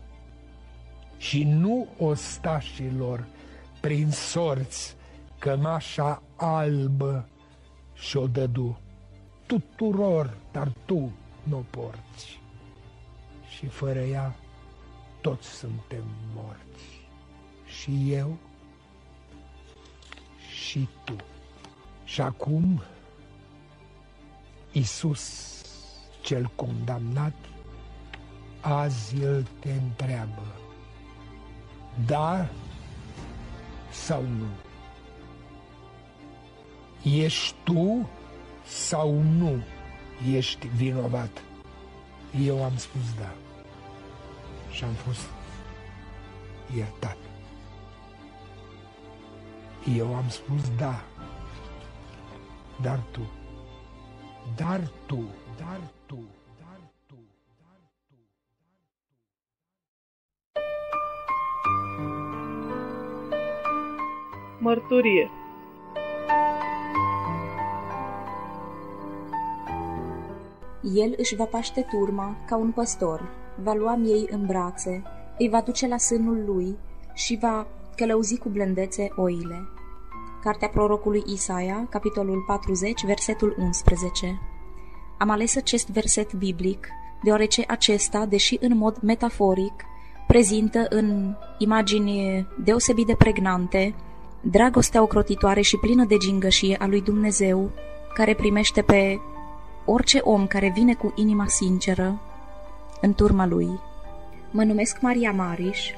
și nu ostașilor prin sorți cămașa albă și-o dădu tuturor, dar tu nu porți. Și fără ea toți suntem morți. Și eu și tu. Și acum Isus cel condamnat azi el te întreabă da sau nu? Ești tu sau nu ești vinovat? Eu am spus da. Și am fost iertat. Eu am spus da. Dar tu, dar tu, dar tu, Mărturie El își va paște turma ca un păstor, va lua miei în brațe, îi va duce la sânul lui și va călăuzi cu blândețe oile. Cartea prorocului Isaia, capitolul 40, versetul 11. Am ales acest verset biblic deoarece acesta, deși în mod metaforic, prezintă în imagini deosebit de pregnante dragostea ocrotitoare și plină de gingășie a lui Dumnezeu, care primește pe orice om care vine cu inima sinceră în turma lui. Mă numesc Maria Mariș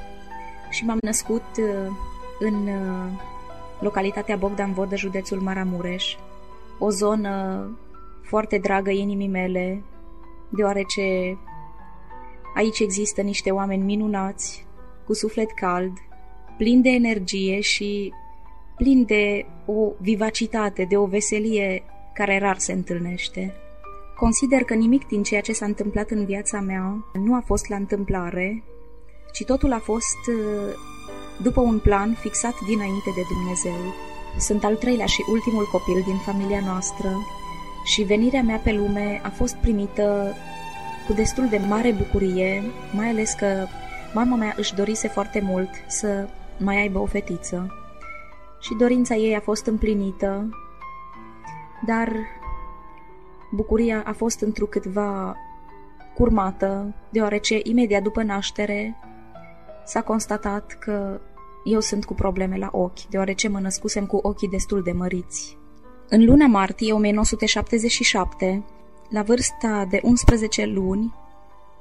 și m-am născut uh, în uh, localitatea Bogdan Vodă, județul Maramureș, o zonă foarte dragă inimii mele, deoarece aici există niște oameni minunați, cu suflet cald, plini de energie și plin de o vivacitate, de o veselie care rar se întâlnește. Consider că nimic din ceea ce s-a întâmplat în viața mea nu a fost la întâmplare, ci totul a fost uh, după un plan fixat dinainte de Dumnezeu. Sunt al treilea și ultimul copil din familia noastră și venirea mea pe lume a fost primită cu destul de mare bucurie, mai ales că mama mea își dorise foarte mult să mai aibă o fetiță și dorința ei a fost împlinită, dar bucuria a fost întrucâtva curmată, deoarece imediat după naștere s-a constatat că eu sunt cu probleme la ochi, deoarece mă născusem cu ochii destul de măriți. În luna martie 1977, la vârsta de 11 luni,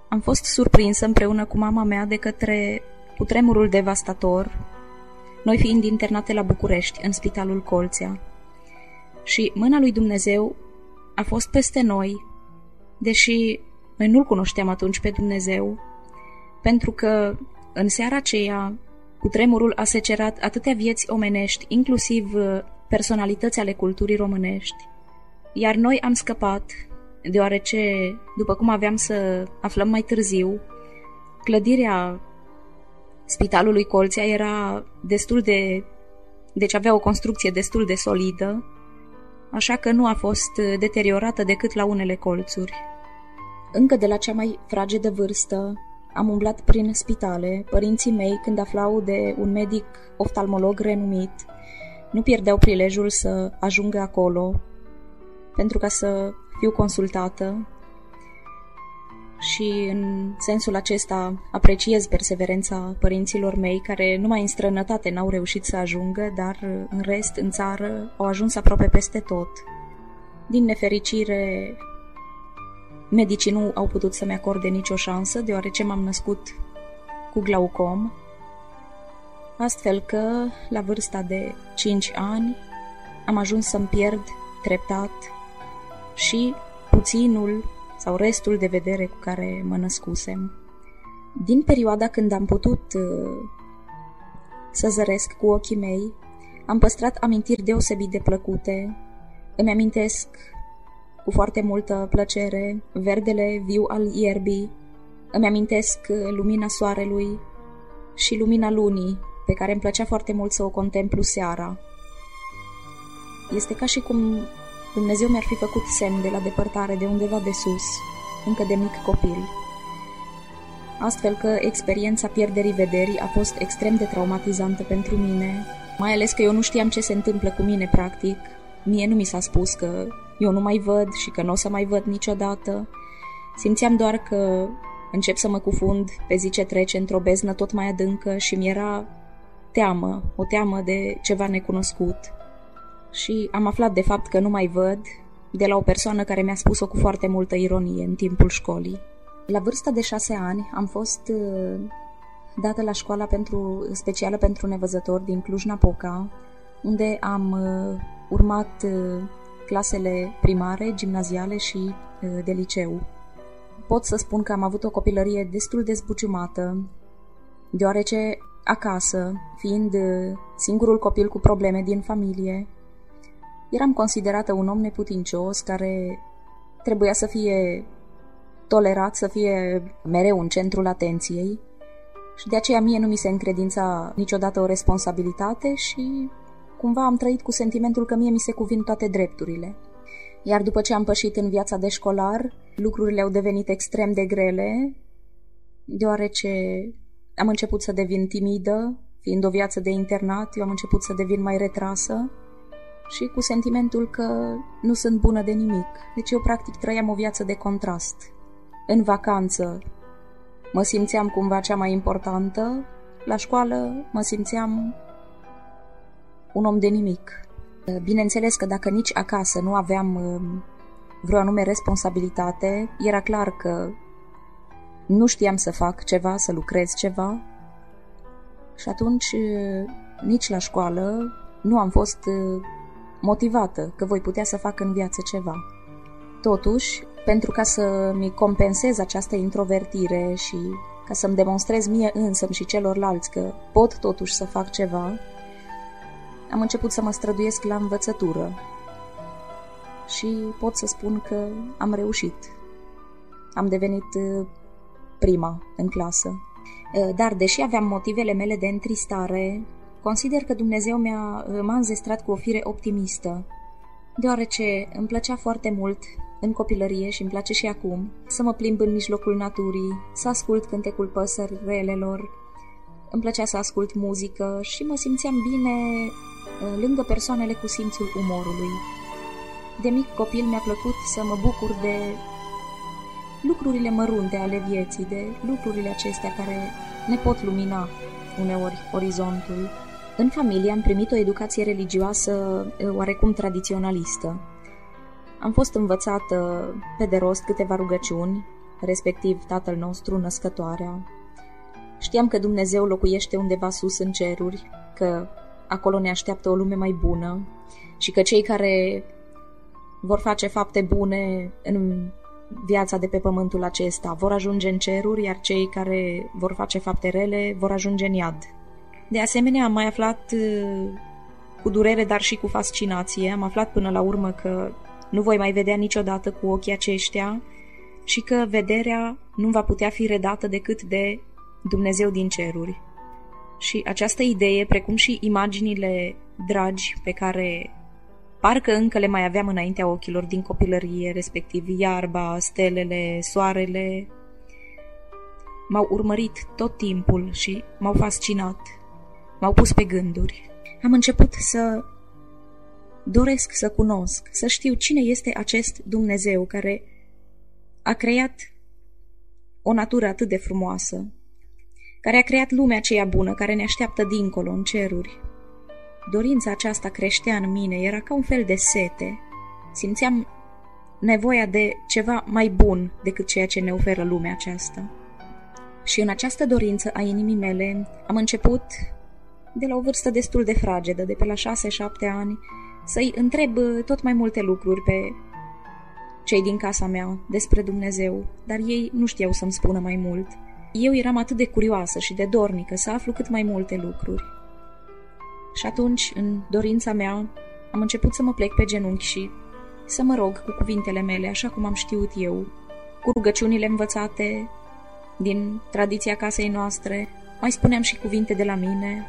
am fost surprinsă împreună cu mama mea de către cutremurul devastator noi fiind internate la București, în spitalul Colțea. Și mâna lui Dumnezeu a fost peste noi, deși noi nu-L cunoșteam atunci pe Dumnezeu, pentru că în seara aceea, cu tremurul a secerat atâtea vieți omenești, inclusiv uh, personalități ale culturii românești, iar noi am scăpat, deoarece, după cum aveam să aflăm mai târziu, clădirea spitalului Colția era destul de... deci avea o construcție destul de solidă, așa că nu a fost uh, deteriorată decât la unele colțuri. Încă de la cea mai fragedă vârstă, am umblat prin spitale, părinții mei, când aflau de un medic oftalmolog renumit, nu pierdeau prilejul să ajungă acolo pentru ca să fiu consultată și în sensul acesta apreciez perseverența părinților mei care numai în străinătate n-au reușit să ajungă, dar în rest, în țară, au ajuns aproape peste tot. Din nefericire, medicii nu au putut să-mi acorde nicio șansă, deoarece m-am născut cu glaucom, astfel că, la vârsta de 5 ani, am ajuns să-mi pierd treptat și puținul sau restul de vedere cu care mă născusem. Din perioada când am putut uh, să zăresc cu ochii mei, am păstrat amintiri deosebit de plăcute. Îmi amintesc cu foarte multă plăcere verdele viu al ierbii, îmi amintesc uh, lumina soarelui și lumina lunii, pe care îmi plăcea foarte mult să o contemplu seara. Este ca și cum Dumnezeu mi-ar fi făcut semn de la depărtare de undeva de sus, încă de mic copil. Astfel că experiența pierderii vederii a fost extrem de traumatizantă pentru mine, mai ales că eu nu știam ce se întâmplă cu mine practic. Mie nu mi s-a spus că eu nu mai văd și că nu o să mai văd niciodată. Simțeam doar că încep să mă cufund pe zi ce trece într-o beznă tot mai adâncă și mi-era teamă, o teamă de ceva necunoscut și am aflat de fapt că nu mai văd de la o persoană care mi-a spus-o cu foarte multă ironie în timpul școlii. La vârsta de șase ani am fost uh, dată la școala pentru, specială pentru nevăzători din Cluj-Napoca, unde am uh, urmat uh, clasele primare, gimnaziale și de liceu. Pot să spun că am avut o copilărie destul de zbuciumată, deoarece acasă, fiind singurul copil cu probleme din familie, Eram considerată un om neputincios care trebuia să fie tolerat, să fie mereu în centrul atenției și de aceea mie nu mi se încredința niciodată o responsabilitate și cumva am trăit cu sentimentul că mie mi se cuvin toate drepturile. Iar după ce am pășit în viața de școlar, lucrurile au devenit extrem de grele, deoarece am început să devin timidă, fiind o viață de internat, eu am început să devin mai retrasă și cu sentimentul că nu sunt bună de nimic. Deci eu practic trăiam o viață de contrast. În vacanță mă simțeam cumva cea mai importantă, la școală mă simțeam un om de nimic. Bineînțeles că dacă nici acasă nu aveam um, vreo anume responsabilitate, era clar că nu știam să fac ceva, să lucrez ceva și atunci nici la școală nu am fost uh, motivată că voi putea să fac în viață ceva. Totuși, pentru ca să-mi compensez această introvertire și ca să-mi demonstrez mie însă și celorlalți că pot totuși să fac ceva, am început să mă străduiesc la învățătură și pot să spun că am reușit. Am devenit uh, prima în clasă. Uh, dar, deși aveam motivele mele de întristare, Consider că Dumnezeu mi-a, m-a înzestrat cu o fire optimistă, deoarece îmi plăcea foarte mult în copilărie și îmi place și acum să mă plimb în mijlocul naturii, să ascult cântecul păsărelelor, îmi plăcea să ascult muzică și mă simțeam bine uh, lângă persoanele cu simțul umorului. De mic copil mi-a plăcut să mă bucur de lucrurile mărunte ale vieții, de lucrurile acestea care ne pot lumina uneori orizontul. În familie am primit o educație religioasă oarecum tradiționalistă. Am fost învățată pe de rost câteva rugăciuni, respectiv Tatăl nostru, Născătoarea. Știam că Dumnezeu locuiește undeva sus în ceruri, că acolo ne așteaptă o lume mai bună și că cei care vor face fapte bune în viața de pe pământul acesta. Vor ajunge în ceruri, iar cei care vor face fapte rele vor ajunge în iad. De asemenea, am mai aflat uh, cu durere, dar și cu fascinație, am aflat până la urmă că nu voi mai vedea niciodată cu ochii aceștia și că vederea nu va putea fi redată decât de Dumnezeu din ceruri. Și această idee, precum și imaginile dragi pe care parcă încă le mai aveam înaintea ochilor din copilărie, respectiv iarba, stelele, soarele, m-au urmărit tot timpul și m-au fascinat, m-au pus pe gânduri. Am început să doresc să cunosc, să știu cine este acest Dumnezeu care a creat o natură atât de frumoasă, care a creat lumea aceea bună, care ne așteaptă dincolo, în ceruri. Dorința aceasta creștea în mine, era ca un fel de sete. Simțeam nevoia de ceva mai bun decât ceea ce ne oferă lumea aceasta. Și în această dorință a inimii mele am început, de la o vârstă destul de fragedă, de pe la șase-șapte ani, să-i întreb tot mai multe lucruri pe cei din casa mea despre Dumnezeu, dar ei nu știau să-mi spună mai mult. Eu eram atât de curioasă și de dornică să aflu cât mai multe lucruri. Și atunci, în dorința mea, am început să mă plec pe genunchi și să mă rog cu cuvintele mele, așa cum am știut eu, cu rugăciunile învățate din tradiția casei noastre, mai spuneam și cuvinte de la mine,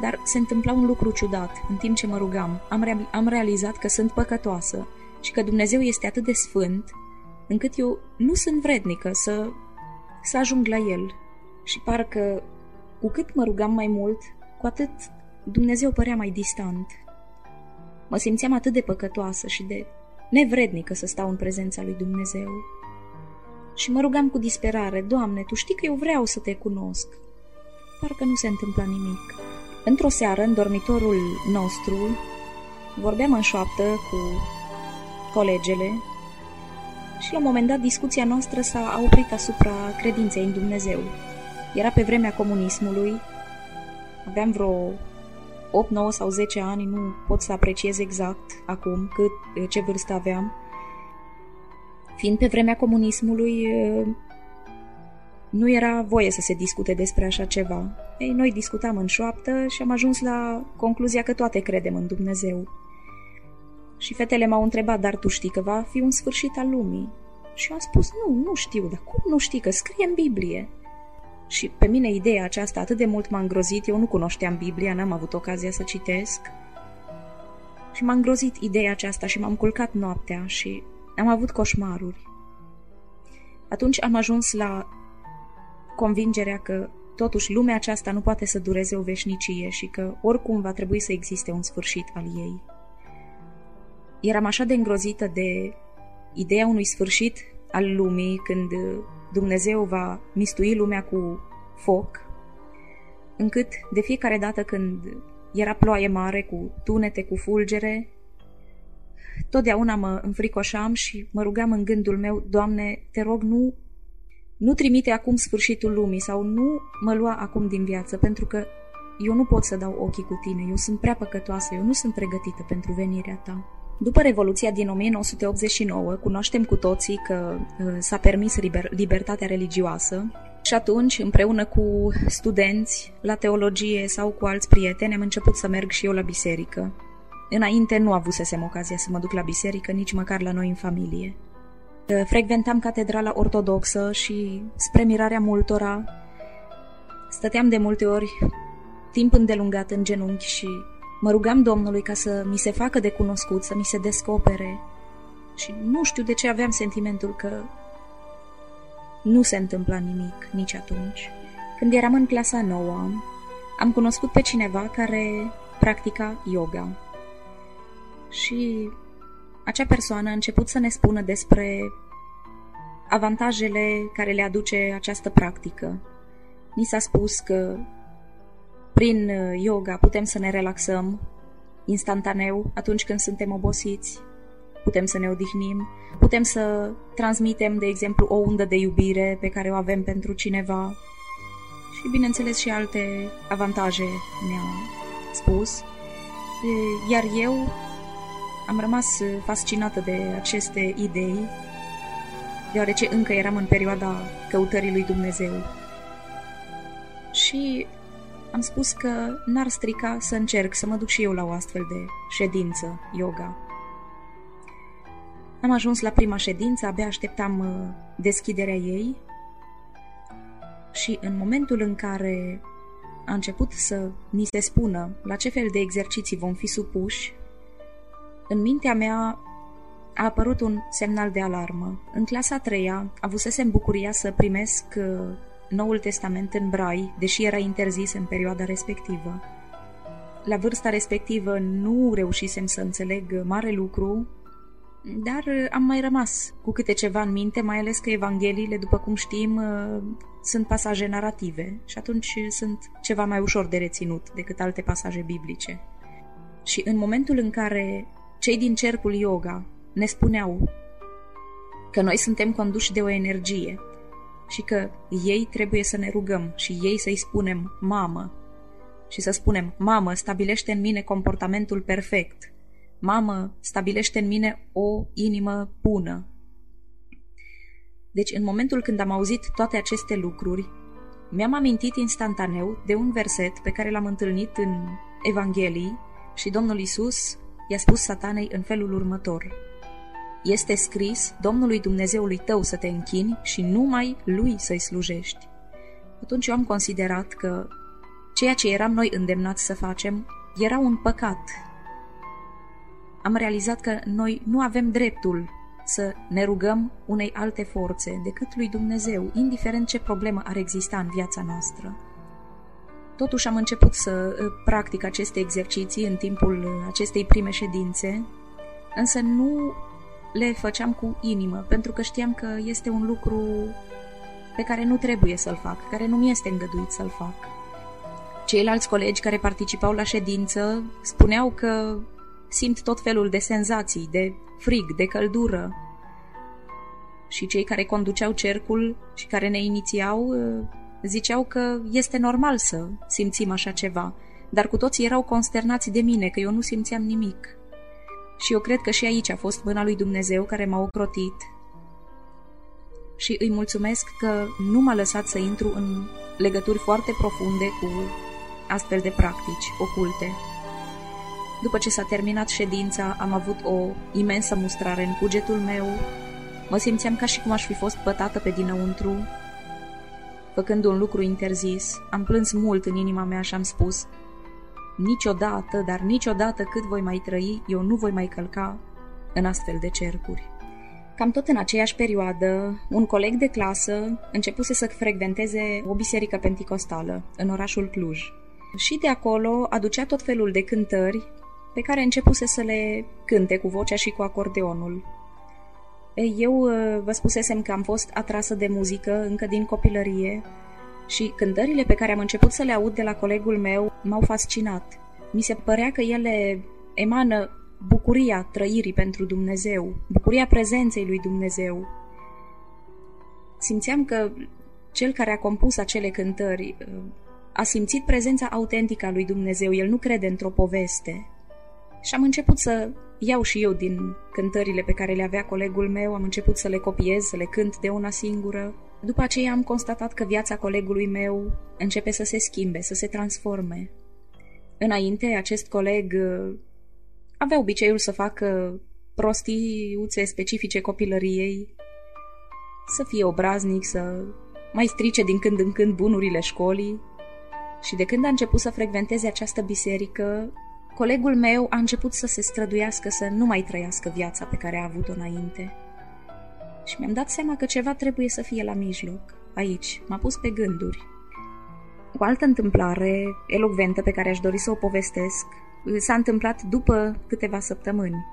dar se întâmpla un lucru ciudat. În timp ce mă rugam, am, rea- am realizat că sunt păcătoasă și că Dumnezeu este atât de sfânt, încât eu nu sunt vrednică să, să ajung la El. Și parcă cu cât mă rugam mai mult, cu atât Dumnezeu părea mai distant. Mă simțeam atât de păcătoasă și de nevrednică să stau în prezența lui Dumnezeu. Și mă rugam cu disperare, Doamne, Tu știi că eu vreau să Te cunosc. Parcă nu se întâmpla nimic. Într-o seară, în dormitorul nostru, vorbeam în șoaptă cu colegele și la un moment dat discuția noastră s-a oprit asupra credinței în Dumnezeu. Era pe vremea comunismului, aveam vreo 8, 9 sau 10 ani, nu pot să apreciez exact acum cât, ce vârstă aveam. Fiind pe vremea comunismului, nu era voie să se discute despre așa ceva. Ei, noi discutam în șoaptă și am ajuns la concluzia că toate credem în Dumnezeu. Și fetele m-au întrebat, dar tu știi că va fi un sfârșit al lumii? Și eu am spus, nu, nu știu, dar cum nu știi că scrie în Biblie? Și pe mine ideea aceasta atât de mult m-a îngrozit, eu nu cunoșteam Biblia, n-am avut ocazia să citesc. Și m-a îngrozit ideea aceasta și m-am culcat noaptea și am avut coșmaruri. Atunci am ajuns la convingerea că totuși lumea aceasta nu poate să dureze o veșnicie și că oricum va trebui să existe un sfârșit al ei. Eram așa de îngrozită de ideea unui sfârșit al lumii când Dumnezeu va mistui lumea cu foc, încât de fiecare dată când era ploaie mare cu tunete, cu fulgere, totdeauna mă înfricoșam și mă rugam în gândul meu, Doamne, te rog, nu, nu trimite acum sfârșitul lumii sau nu mă lua acum din viață, pentru că eu nu pot să dau ochii cu tine, eu sunt prea păcătoasă, eu nu sunt pregătită pentru venirea ta. După Revoluția din 1989, cunoaștem cu toții că uh, s-a permis liber- libertatea religioasă și atunci, împreună cu studenți la teologie sau cu alți prieteni, am început să merg și eu la biserică. Înainte nu avusesem ocazia să mă duc la biserică, nici măcar la noi în familie. Uh, frecventam catedrala ortodoxă și, spre mirarea multora, stăteam de multe ori timp îndelungat în genunchi și Mă rugam Domnului ca să mi se facă de cunoscut, să mi se descopere. Și nu știu de ce aveam sentimentul că nu se întâmpla nimic nici atunci. Când eram în clasa nouă, am cunoscut pe cineva care practica yoga. Și acea persoană a început să ne spună despre avantajele care le aduce această practică. Ni s-a spus că prin uh, yoga putem să ne relaxăm instantaneu atunci când suntem obosiți, putem să ne odihnim, putem să transmitem, de exemplu, o undă de iubire pe care o avem pentru cineva și, bineînțeles, și alte avantaje mi-a spus. Iar eu am rămas fascinată de aceste idei deoarece încă eram în perioada căutării lui Dumnezeu. Și am spus că n-ar strica să încerc să mă duc și eu la o astfel de ședință yoga. Am ajuns la prima ședință, abia așteptam uh, deschiderea ei și în momentul în care a început să ni se spună la ce fel de exerciții vom fi supuși, în mintea mea a apărut un semnal de alarmă. În clasa a treia avusesem bucuria să primesc uh, Noul Testament în brai, deși era interzis în perioada respectivă. La vârsta respectivă nu reușisem să înțeleg mare lucru, dar uh, am mai rămas cu câte ceva în minte, mai ales că Evangheliile, după cum știm, uh, sunt pasaje narrative și atunci sunt ceva mai ușor de reținut decât alte pasaje biblice. Și în momentul în care cei din cercul yoga ne spuneau că noi suntem conduși de o energie și că ei trebuie să ne rugăm și ei să-i spunem mamă și să spunem mamă, stabilește în mine comportamentul perfect, mamă, stabilește în mine o inimă bună. Deci în momentul când am auzit toate aceste lucruri, mi-am amintit instantaneu de un verset pe care l-am întâlnit în Evanghelii și Domnul Isus i-a spus satanei în felul următor. Este scris Domnului Dumnezeului tău să te închini și numai Lui să-i slujești. Atunci eu am considerat că ceea ce eram noi îndemnați să facem era un păcat. Am realizat că noi nu avem dreptul să ne rugăm unei alte forțe decât lui Dumnezeu, indiferent ce problemă ar exista în viața noastră. Totuși am început să uh, practic aceste exerciții în timpul uh, acestei prime ședințe, însă nu le făceam cu inimă, pentru că știam că este un lucru pe care nu trebuie să-l fac, care nu mi este îngăduit să-l fac. Ceilalți colegi care participau la ședință spuneau că simt tot felul de senzații, de frig, de căldură. Și cei care conduceau cercul și care ne inițiau uh, ziceau că este normal să simțim așa ceva, dar cu toții erau consternați de mine, că eu nu simțeam nimic. Și eu cred că și aici a fost mâna lui Dumnezeu care m-a ocrotit și îi mulțumesc că nu m-a lăsat să intru în legături foarte profunde cu astfel de practici oculte. După ce s-a terminat ședința, am avut o imensă mustrare în cugetul meu. Mă simțeam ca și cum aș fi fost pătată pe dinăuntru. Făcând un lucru interzis, am plâns mult în inima mea și am spus Niciodată, dar niciodată cât voi mai trăi, eu nu voi mai călca în astfel de cercuri. Cam tot în aceeași perioadă, un coleg de clasă începuse să frecventeze o biserică penticostală în orașul Cluj. Și de acolo aducea tot felul de cântări pe care începuse să le cânte cu vocea și cu acordeonul. Eu uh, vă spusesem că am fost atrasă de muzică încă din copilărie și cântările pe care am început să le aud de la colegul meu m-au fascinat. Mi se părea că ele emană bucuria trăirii pentru Dumnezeu, bucuria prezenței lui Dumnezeu. Simțeam că cel care a compus acele cântări uh, a simțit prezența autentică a lui Dumnezeu, el nu crede într-o poveste. Și am început să iau și eu din cântările pe care le avea colegul meu, am început să le copiez, să le cânt de una singură. După aceea am constatat că viața colegului meu începe să se schimbe, să se transforme. Înainte, acest coleg uh, avea obiceiul să facă prostiuțe specifice copilăriei, să fie obraznic, să mai strice din când în când bunurile școlii. Și de când a început să frecventeze această biserică, colegul meu a început să se străduiască să nu mai trăiască viața pe care a avut-o înainte. Și mi-am dat seama că ceva trebuie să fie la mijloc, aici, m-a pus pe gânduri. O altă întâmplare elocventă pe care aș dori să o povestesc s-a întâmplat după câteva săptămâni.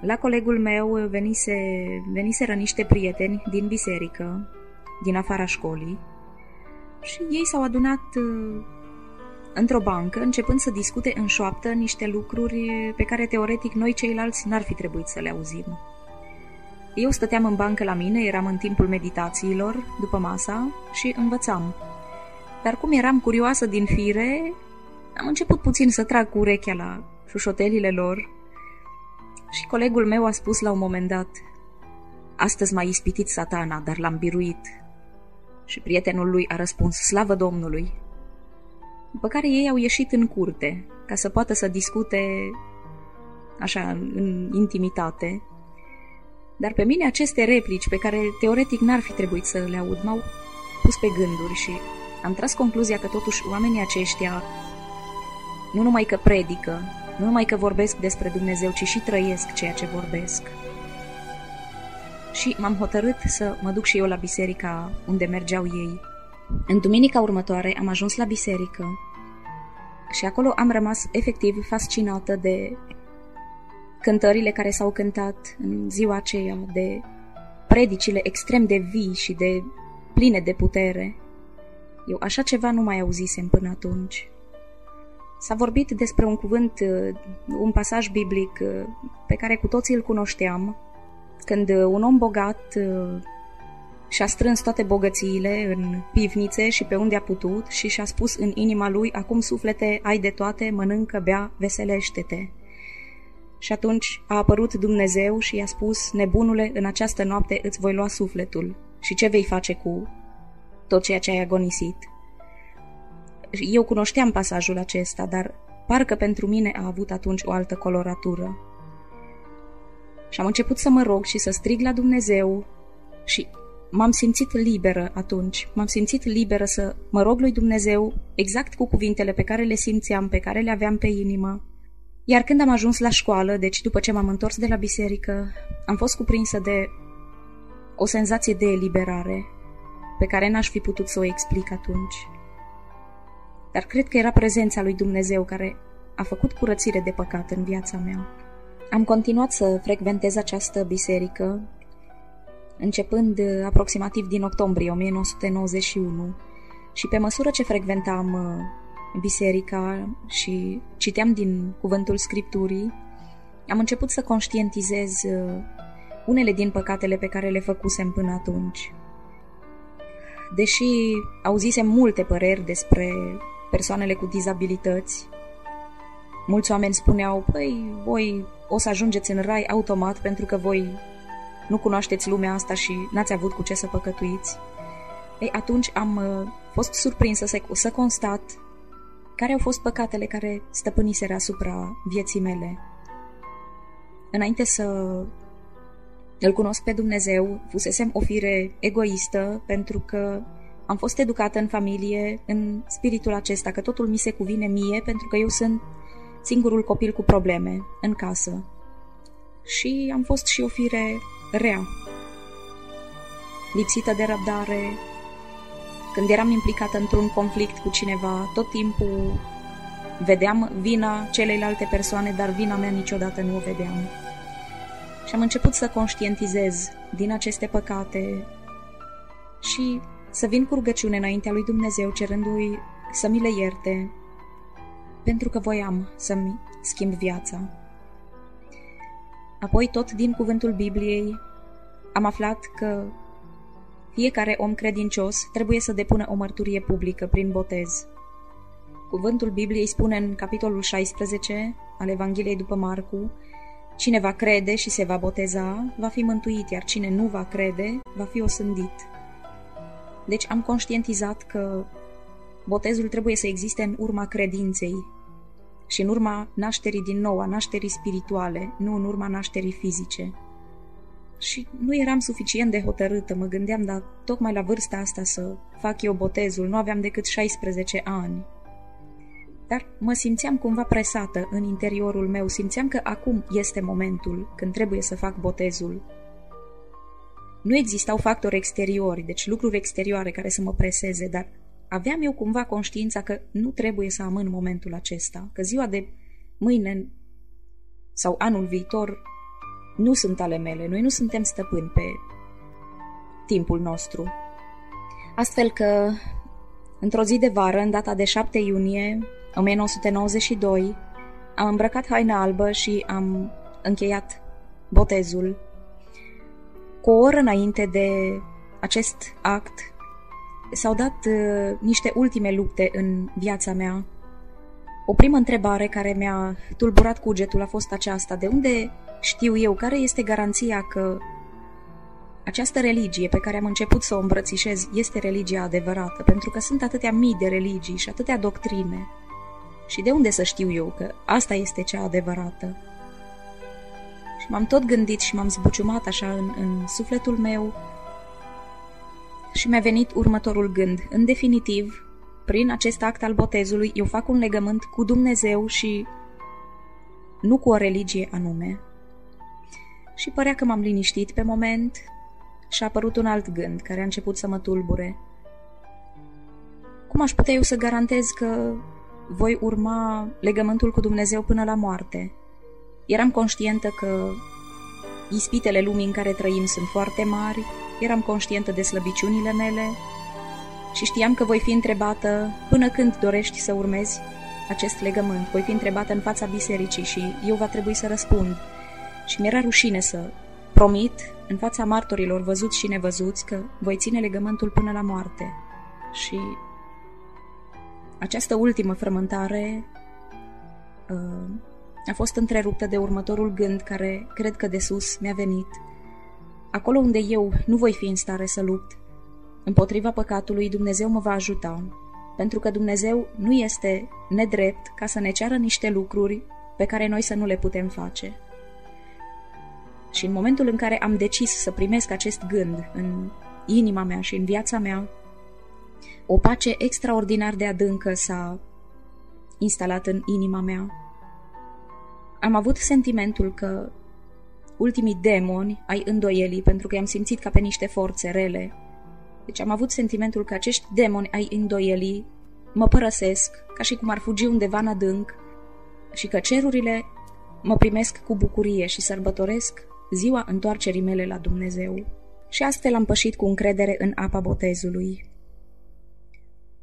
La colegul meu venise, veniseră niște prieteni din biserică, din afara școlii, și ei s-au adunat uh, într-o bancă, începând să discute în șoaptă niște lucruri pe care teoretic noi ceilalți n-ar fi trebuit să le auzim. Eu stăteam în bancă la mine, eram în timpul meditațiilor, după masa, și învățam. Dar cum eram curioasă din fire, am început puțin să trag cu urechea la șușotelile lor și colegul meu a spus la un moment dat Astăzi m-a ispitit satana, dar l-am biruit. Și prietenul lui a răspuns, slavă Domnului. După care ei au ieșit în curte, ca să poată să discute așa, în intimitate. Dar pe mine aceste replici, pe care teoretic n-ar fi trebuit să le aud, m-au pus pe gânduri și am tras concluzia că totuși oamenii aceștia nu numai că predică, nu numai că vorbesc despre Dumnezeu, ci și trăiesc ceea ce vorbesc. Și m-am hotărât să mă duc și eu la biserica unde mergeau ei. În duminica următoare am ajuns la biserică și acolo am rămas efectiv fascinată de cântările care s-au cântat în ziua aceea, de predicile extrem de vii și de pline de putere. Eu așa ceva nu mai auzisem până atunci. S-a vorbit despre un cuvânt, uh, un pasaj biblic uh, pe care cu toții îl cunoșteam, când uh, un om bogat și-a strâns toate bogățiile în pivnițe și pe unde a putut și și-a spus în inima lui, acum suflete ai de toate, mănâncă, bea, veselește-te. Și atunci a apărut Dumnezeu și i-a spus, nebunule, în această noapte îți voi lua sufletul. Și ce vei face cu tot ceea ce ai agonisit? Eu cunoșteam pasajul acesta, dar parcă pentru mine a avut atunci o altă coloratură. Și am început să mă rog și să strig la Dumnezeu și m-am simțit liberă atunci. M-am simțit liberă să mă rog lui Dumnezeu exact cu cuvintele pe care le simțeam, pe care le aveam pe inimă. Iar când am ajuns la școală, deci după ce m-am întors de la biserică, am fost cuprinsă de o senzație de eliberare pe care n-aș fi putut să o explic atunci. Dar cred că era prezența lui Dumnezeu care a făcut curățire de păcat în viața mea. Am continuat să frecventez această biserică începând uh, aproximativ din octombrie 1991 și pe măsură ce frecventam uh, biserica și citeam din cuvântul Scripturii, am început să conștientizez uh, unele din păcatele pe care le făcusem până atunci. Deși auzisem multe păreri despre persoanele cu dizabilități, mulți oameni spuneau, păi, voi o să ajungeți în rai automat pentru că voi nu cunoașteți lumea asta și n-ați avut cu ce să păcătuiți. Ei, atunci am uh, fost surprinsă să, să constat care au fost păcatele care stăpâniseră asupra vieții mele. Înainte să îl cunosc pe Dumnezeu, fusesem o fire egoistă pentru că am fost educată în familie în spiritul acesta, că totul mi se cuvine mie pentru că eu sunt singurul copil cu probleme în casă. Și am fost și o fire rea, lipsită de răbdare. Când eram implicată într-un conflict cu cineva, tot timpul vedeam vina celeilalte persoane, dar vina mea niciodată nu o vedeam. Și am început să conștientizez din aceste păcate și să vin cu rugăciune înaintea lui Dumnezeu, cerându-i să mi le ierte, pentru că voiam să-mi schimb viața. Apoi, tot din cuvântul Bibliei, am aflat că fiecare om credincios trebuie să depună o mărturie publică prin botez. Cuvântul Bibliei spune în capitolul 16 al Evangheliei după Marcu, Cine va crede și se va boteza, va fi mântuit, iar cine nu va crede, va fi osândit. Deci am conștientizat că botezul trebuie să existe în urma credinței și în urma nașterii din nou, a nașterii spirituale, nu în urma nașterii fizice. Și nu eram suficient de hotărâtă, mă gândeam, dar tocmai la vârsta asta să fac eu botezul, nu aveam decât 16 ani. Dar mă simțeam cumva presată în interiorul meu, simțeam că acum este momentul când trebuie să fac botezul. Nu existau factori exteriori, deci lucruri exterioare care să mă preseze, dar aveam eu cumva conștiința că nu trebuie să amân momentul acesta, că ziua de mâine sau anul viitor nu sunt ale mele, noi nu suntem stăpâni pe timpul nostru. Astfel că, într-o zi de vară, în data de 7 iunie 1992, am îmbrăcat haina albă și am încheiat botezul. Cu o oră înainte de acest act, s-au dat uh, niște ultime lupte în viața mea. O primă întrebare care mi-a tulburat cugetul a fost aceasta. De unde știu eu care este garanția că Această religie pe care am început să o îmbrățișez este religia adevărată, pentru că sunt atâtea mii de religii și atâtea doctrine. Și de unde să știu eu că asta este cea adevărată? Și m-am tot gândit și m-am zbuciumat așa în, în sufletul meu și mi-a venit următorul gând. În definitiv, prin acest act al botezului, eu fac un legământ cu Dumnezeu și nu cu o religie anume. Și părea că m-am liniștit pe moment și a apărut un alt gând care a început să mă tulbure. Cum aș putea eu să garantez că voi urma legământul cu Dumnezeu până la moarte? Eram conștientă că ispitele lumii în care trăim sunt foarte mari, eram conștientă de slăbiciunile mele și știam că voi fi întrebată până când dorești să urmezi acest legământ. Voi fi întrebată în fața bisericii și eu va trebui să răspund. Și mi-era rușine să promit în fața martorilor văzuți și nevăzuți că voi ține legământul până la moarte. Și această ultimă frământare uh, a fost întreruptă de următorul gând care cred că de sus mi-a venit. Acolo unde eu nu voi fi în stare să lupt, împotriva păcatului Dumnezeu mă va ajuta, pentru că Dumnezeu nu este nedrept ca să ne ceară niște lucruri pe care noi să nu le putem face. Și în momentul în care am decis să primesc acest gând în inima mea și în viața mea, o pace extraordinar de adâncă s-a instalat în inima mea. Am avut sentimentul că ultimii demoni ai îndoielii, pentru că i-am simțit ca pe niște forțe rele. Deci am avut sentimentul că acești demoni ai îndoielii mă părăsesc, ca și cum ar fugi undeva în adânc, și că cerurile mă primesc cu bucurie și sărbătoresc ziua întoarcerii mele la Dumnezeu. Și astfel am pășit cu încredere în apa botezului.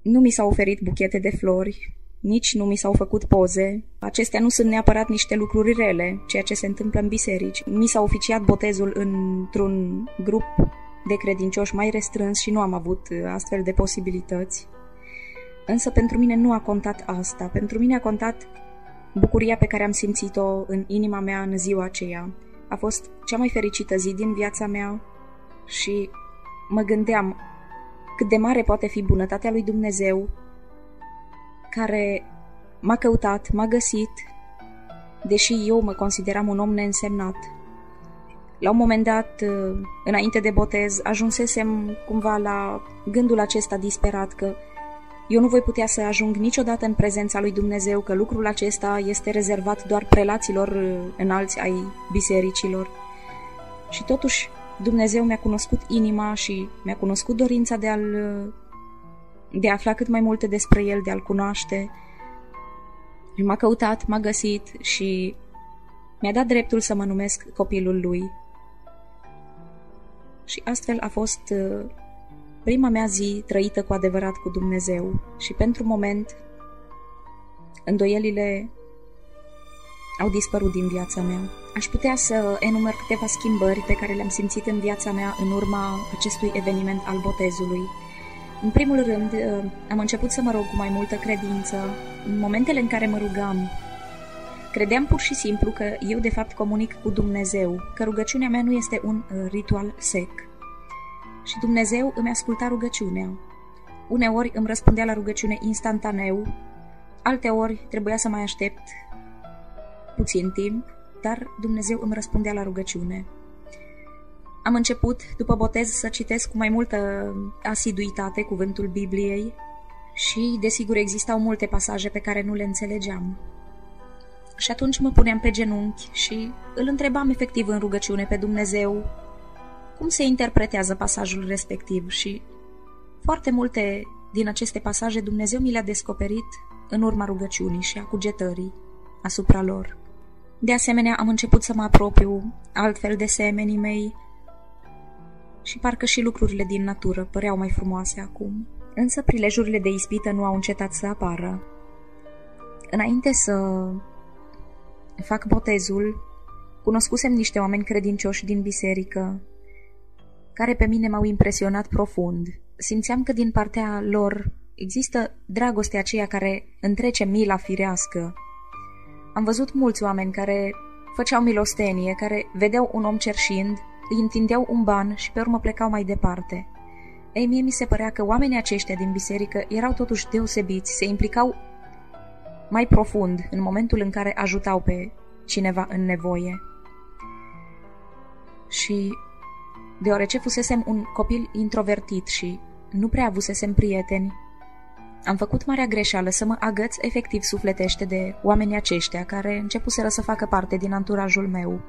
Nu mi s-au oferit buchete de flori, nici nu mi s-au făcut poze. Acestea nu sunt neapărat niște lucruri rele, ceea ce se întâmplă în biserici. Mi s-a oficiat botezul într-un grup de credincioși mai restrâns și nu am avut astfel de posibilități. Însă pentru mine nu a contat asta. Pentru mine a contat bucuria pe care am simțit-o în inima mea în ziua aceea. A fost cea mai fericită zi din viața mea și mă gândeam cât de mare poate fi bunătatea lui Dumnezeu care m-a căutat, m-a găsit, deși eu mă consideram un om neînsemnat. La un moment dat, înainte de botez, ajunsesem cumva la gândul acesta disperat că eu nu voi putea să ajung niciodată în prezența lui Dumnezeu, că lucrul acesta este rezervat doar prelaților uh, înalți ai bisericilor. Și totuși Dumnezeu mi-a cunoscut inima și mi-a cunoscut dorința de a-l uh, de a afla cât mai multe despre el, de a-l cunoaște. M-a căutat, m-a găsit și mi-a dat dreptul să mă numesc copilul lui. Și astfel a fost uh, prima mea zi trăită cu adevărat cu Dumnezeu și pentru moment îndoielile au dispărut din viața mea. Aș putea să enumer câteva schimbări pe care le-am simțit în viața mea în urma acestui eveniment al botezului. În primul rând, am început să mă rog cu mai multă credință. În momentele în care mă rugam, credeam pur și simplu că eu de fapt comunic cu Dumnezeu, că rugăciunea mea nu este un uh, ritual sec și Dumnezeu îmi asculta rugăciunea. Uneori îmi răspundea la rugăciune instantaneu, alteori trebuia să mai aștept puțin timp, dar Dumnezeu îmi răspundea la rugăciune. Am început, după botez, să citesc cu mai multă asiduitate cuvântul Bibliei și, desigur, existau multe pasaje pe care nu le înțelegeam. Și atunci mă puneam pe genunchi și îl întrebam efectiv în rugăciune pe Dumnezeu cum se interpretează pasajul respectiv și foarte multe din aceste pasaje Dumnezeu mi le-a descoperit în urma rugăciunii și a cugetării asupra lor. De asemenea, am început să mă apropiu altfel de semenii mei și parcă și lucrurile din natură păreau mai frumoase acum. Însă prilejurile de ispită nu au încetat să apară. Înainte să fac botezul, cunoscusem niște oameni credincioși din biserică care pe mine m-au impresionat profund. Simțeam că din partea lor există dragostea aceea care întrece mila firească. Am văzut mulți oameni care făceau milostenie, care vedeau un om cerșind îi întindeau un ban și pe urmă plecau mai departe. Ei, mie mi se părea că oamenii aceștia din biserică erau totuși deosebiți, se implicau mai profund în momentul în care ajutau pe cineva în nevoie. Și deoarece fusesem un copil introvertit și nu prea avusesem prieteni, am făcut marea greșeală să mă agăț efectiv sufletește de oamenii aceștia care începuseră să facă parte din anturajul meu.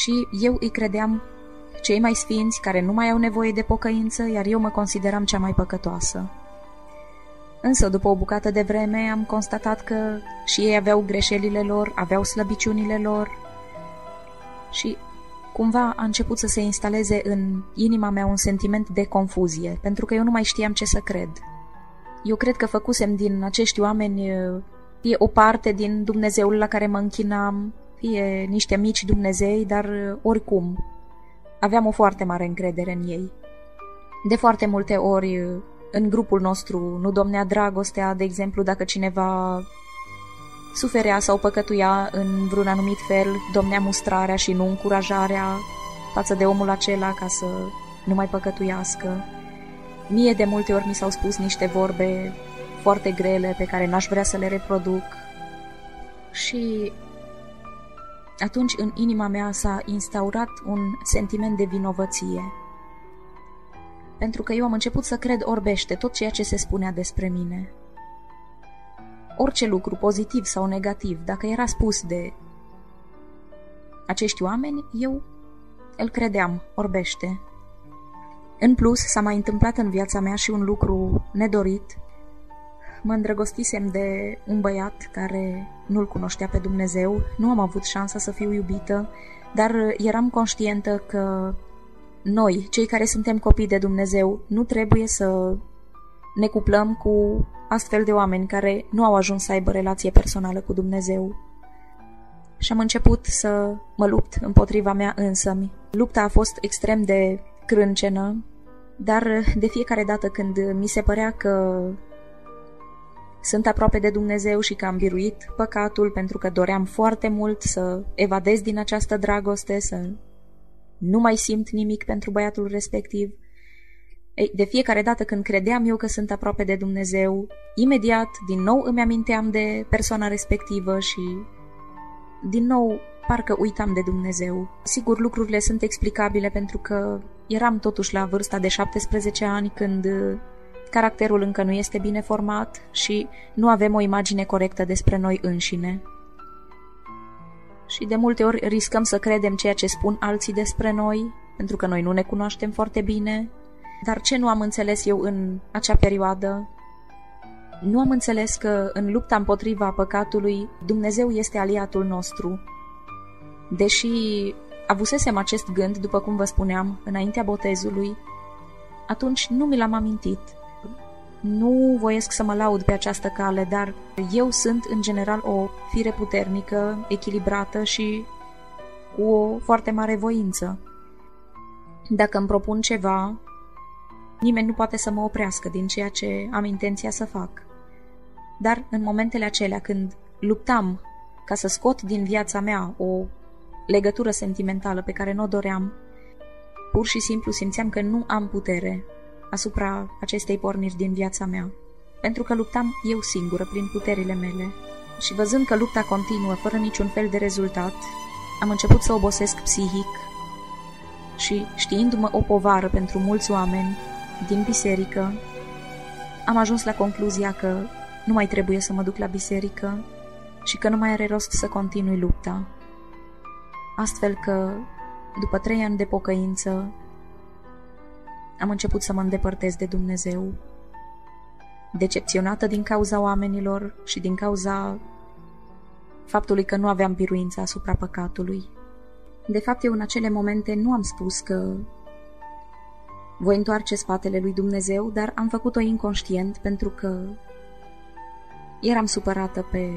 Și eu îi credeam cei mai sfinți care nu mai au nevoie de pocăință, iar eu mă consideram cea mai păcătoasă. Însă, după o bucată de vreme, am constatat că și ei aveau greșelile lor, aveau slăbiciunile lor și cumva a început să se instaleze în inima mea un sentiment de confuzie, pentru că eu nu mai știam ce să cred. Eu cred că făcusem din acești oameni fie o parte din Dumnezeul la care mă închinam, fie niște mici Dumnezei, dar oricum aveam o foarte mare încredere în ei. De foarte multe ori în grupul nostru nu domnea dragostea, de exemplu, dacă cineva suferea sau păcătuia în vreun anumit fel, domnea mustrarea și nu încurajarea față de omul acela ca să nu mai păcătuiască. Mie de multe ori mi s-au spus niște vorbe foarte grele pe care n-aș vrea să le reproduc și atunci în inima mea s-a instaurat un sentiment de vinovăție pentru că eu am început să cred orbește tot ceea ce se spunea despre mine. Orice lucru, pozitiv sau negativ, dacă era spus de acești oameni, eu îl credeam orbește. În plus, s-a mai întâmplat în viața mea și un lucru nedorit. Mă îndrăgostisem de un băiat care nu-l cunoștea pe Dumnezeu, nu am avut șansa să fiu iubită, dar eram conștientă că noi, cei care suntem copii de Dumnezeu, nu trebuie să ne cuplăm cu astfel de oameni care nu au ajuns să aibă relație personală cu Dumnezeu. Și am început să mă lupt împotriva mea însămi. Lupta a fost extrem de crâncenă, dar de fiecare dată când mi se părea că sunt aproape de Dumnezeu și că am biruit păcatul pentru că doream foarte mult să evadez din această dragoste, să nu mai simt nimic pentru băiatul respectiv. Ei, de fiecare dată când credeam eu că sunt aproape de Dumnezeu, imediat, din nou îmi aminteam de persoana respectivă și din nou parcă uitam de Dumnezeu. Sigur, lucrurile sunt explicabile pentru că eram totuși la vârsta de 17 ani când caracterul încă nu este bine format și nu avem o imagine corectă despre noi înșine și de multe ori riscăm să credem ceea ce spun alții despre noi, pentru că noi nu ne cunoaștem foarte bine. Dar ce nu am înțeles eu în acea perioadă? Nu am înțeles că în lupta împotriva păcatului Dumnezeu este aliatul nostru. Deși avusesem acest gând, după cum vă spuneam, înaintea botezului, atunci nu mi l-am amintit. Nu voiesc să mă laud pe această cale, dar eu sunt în general o fire puternică, echilibrată și cu o foarte mare voință. Dacă îmi propun ceva, nimeni nu poate să mă oprească din ceea ce am intenția să fac. Dar în momentele acelea când luptam ca să scot din viața mea o legătură sentimentală pe care nu o doream, pur și simplu simțeam că nu am putere asupra acestei porniri din viața mea, pentru că luptam eu singură prin puterile mele. Și văzând că lupta continuă fără niciun fel de rezultat, am început să obosesc psihic și, știindu-mă o povară pentru mulți oameni din biserică, am ajuns la concluzia că nu mai trebuie să mă duc la biserică și că nu mai are rost să continui lupta. Astfel că, după trei ani de pocăință, am început să mă îndepărtez de Dumnezeu. Decepționată din cauza oamenilor și din cauza faptului că nu aveam biruință asupra păcatului. De fapt, eu în acele momente nu am spus că voi întoarce spatele lui Dumnezeu, dar am făcut-o inconștient pentru că eram supărată pe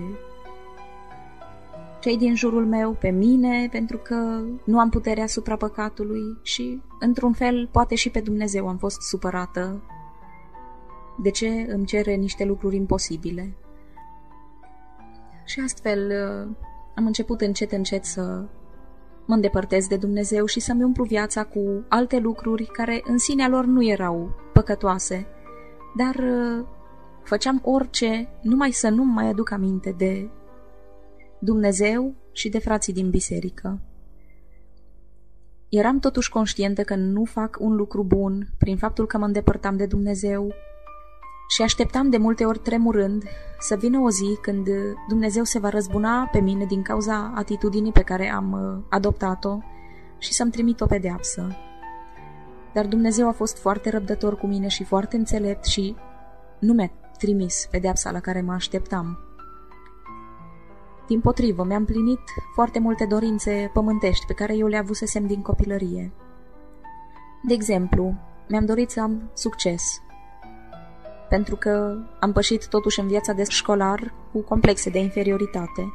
cei din jurul meu, pe mine, pentru că nu am putere asupra păcatului și, într-un fel, poate și pe Dumnezeu am fost supărată. De ce îmi cere niște lucruri imposibile? Și astfel am început încet încet să mă îndepărtez de Dumnezeu și să-mi umplu viața cu alte lucruri care în sinea lor nu erau păcătoase, dar uh, făceam orice numai să nu mai aduc aminte de Dumnezeu și de frații din biserică. Eram totuși conștientă că nu fac un lucru bun prin faptul că mă îndepărtam de Dumnezeu și așteptam de multe ori tremurând să vină o zi când Dumnezeu se va răzbuna pe mine din cauza atitudinii pe care am uh, adoptat-o și să-mi trimit o pedeapsă. Dar Dumnezeu a fost foarte răbdător cu mine și foarte înțelept și nu mi-a trimis pedeapsa la care mă așteptam. Din potrivă, mi-am plinit foarte multe dorințe pământești pe care eu le avusesem din copilărie. De exemplu, mi-am dorit să am succes, pentru că am pășit totuși în viața de școlar cu complexe de inferioritate.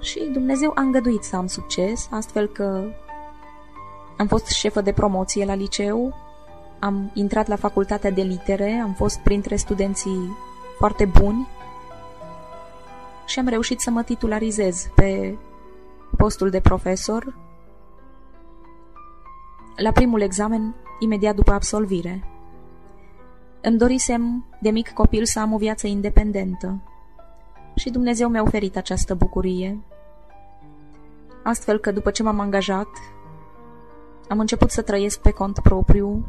Și Dumnezeu a îngăduit să am succes, astfel că am fost șefă de promoție la liceu, am intrat la facultatea de litere, am fost printre studenții foarte buni și am reușit să mă titularizez pe postul de profesor la primul examen imediat după absolvire. Îmi dorisem de mic copil să am o viață independentă și Dumnezeu mi-a oferit această bucurie. Astfel că după ce m-am angajat, am început să trăiesc pe cont propriu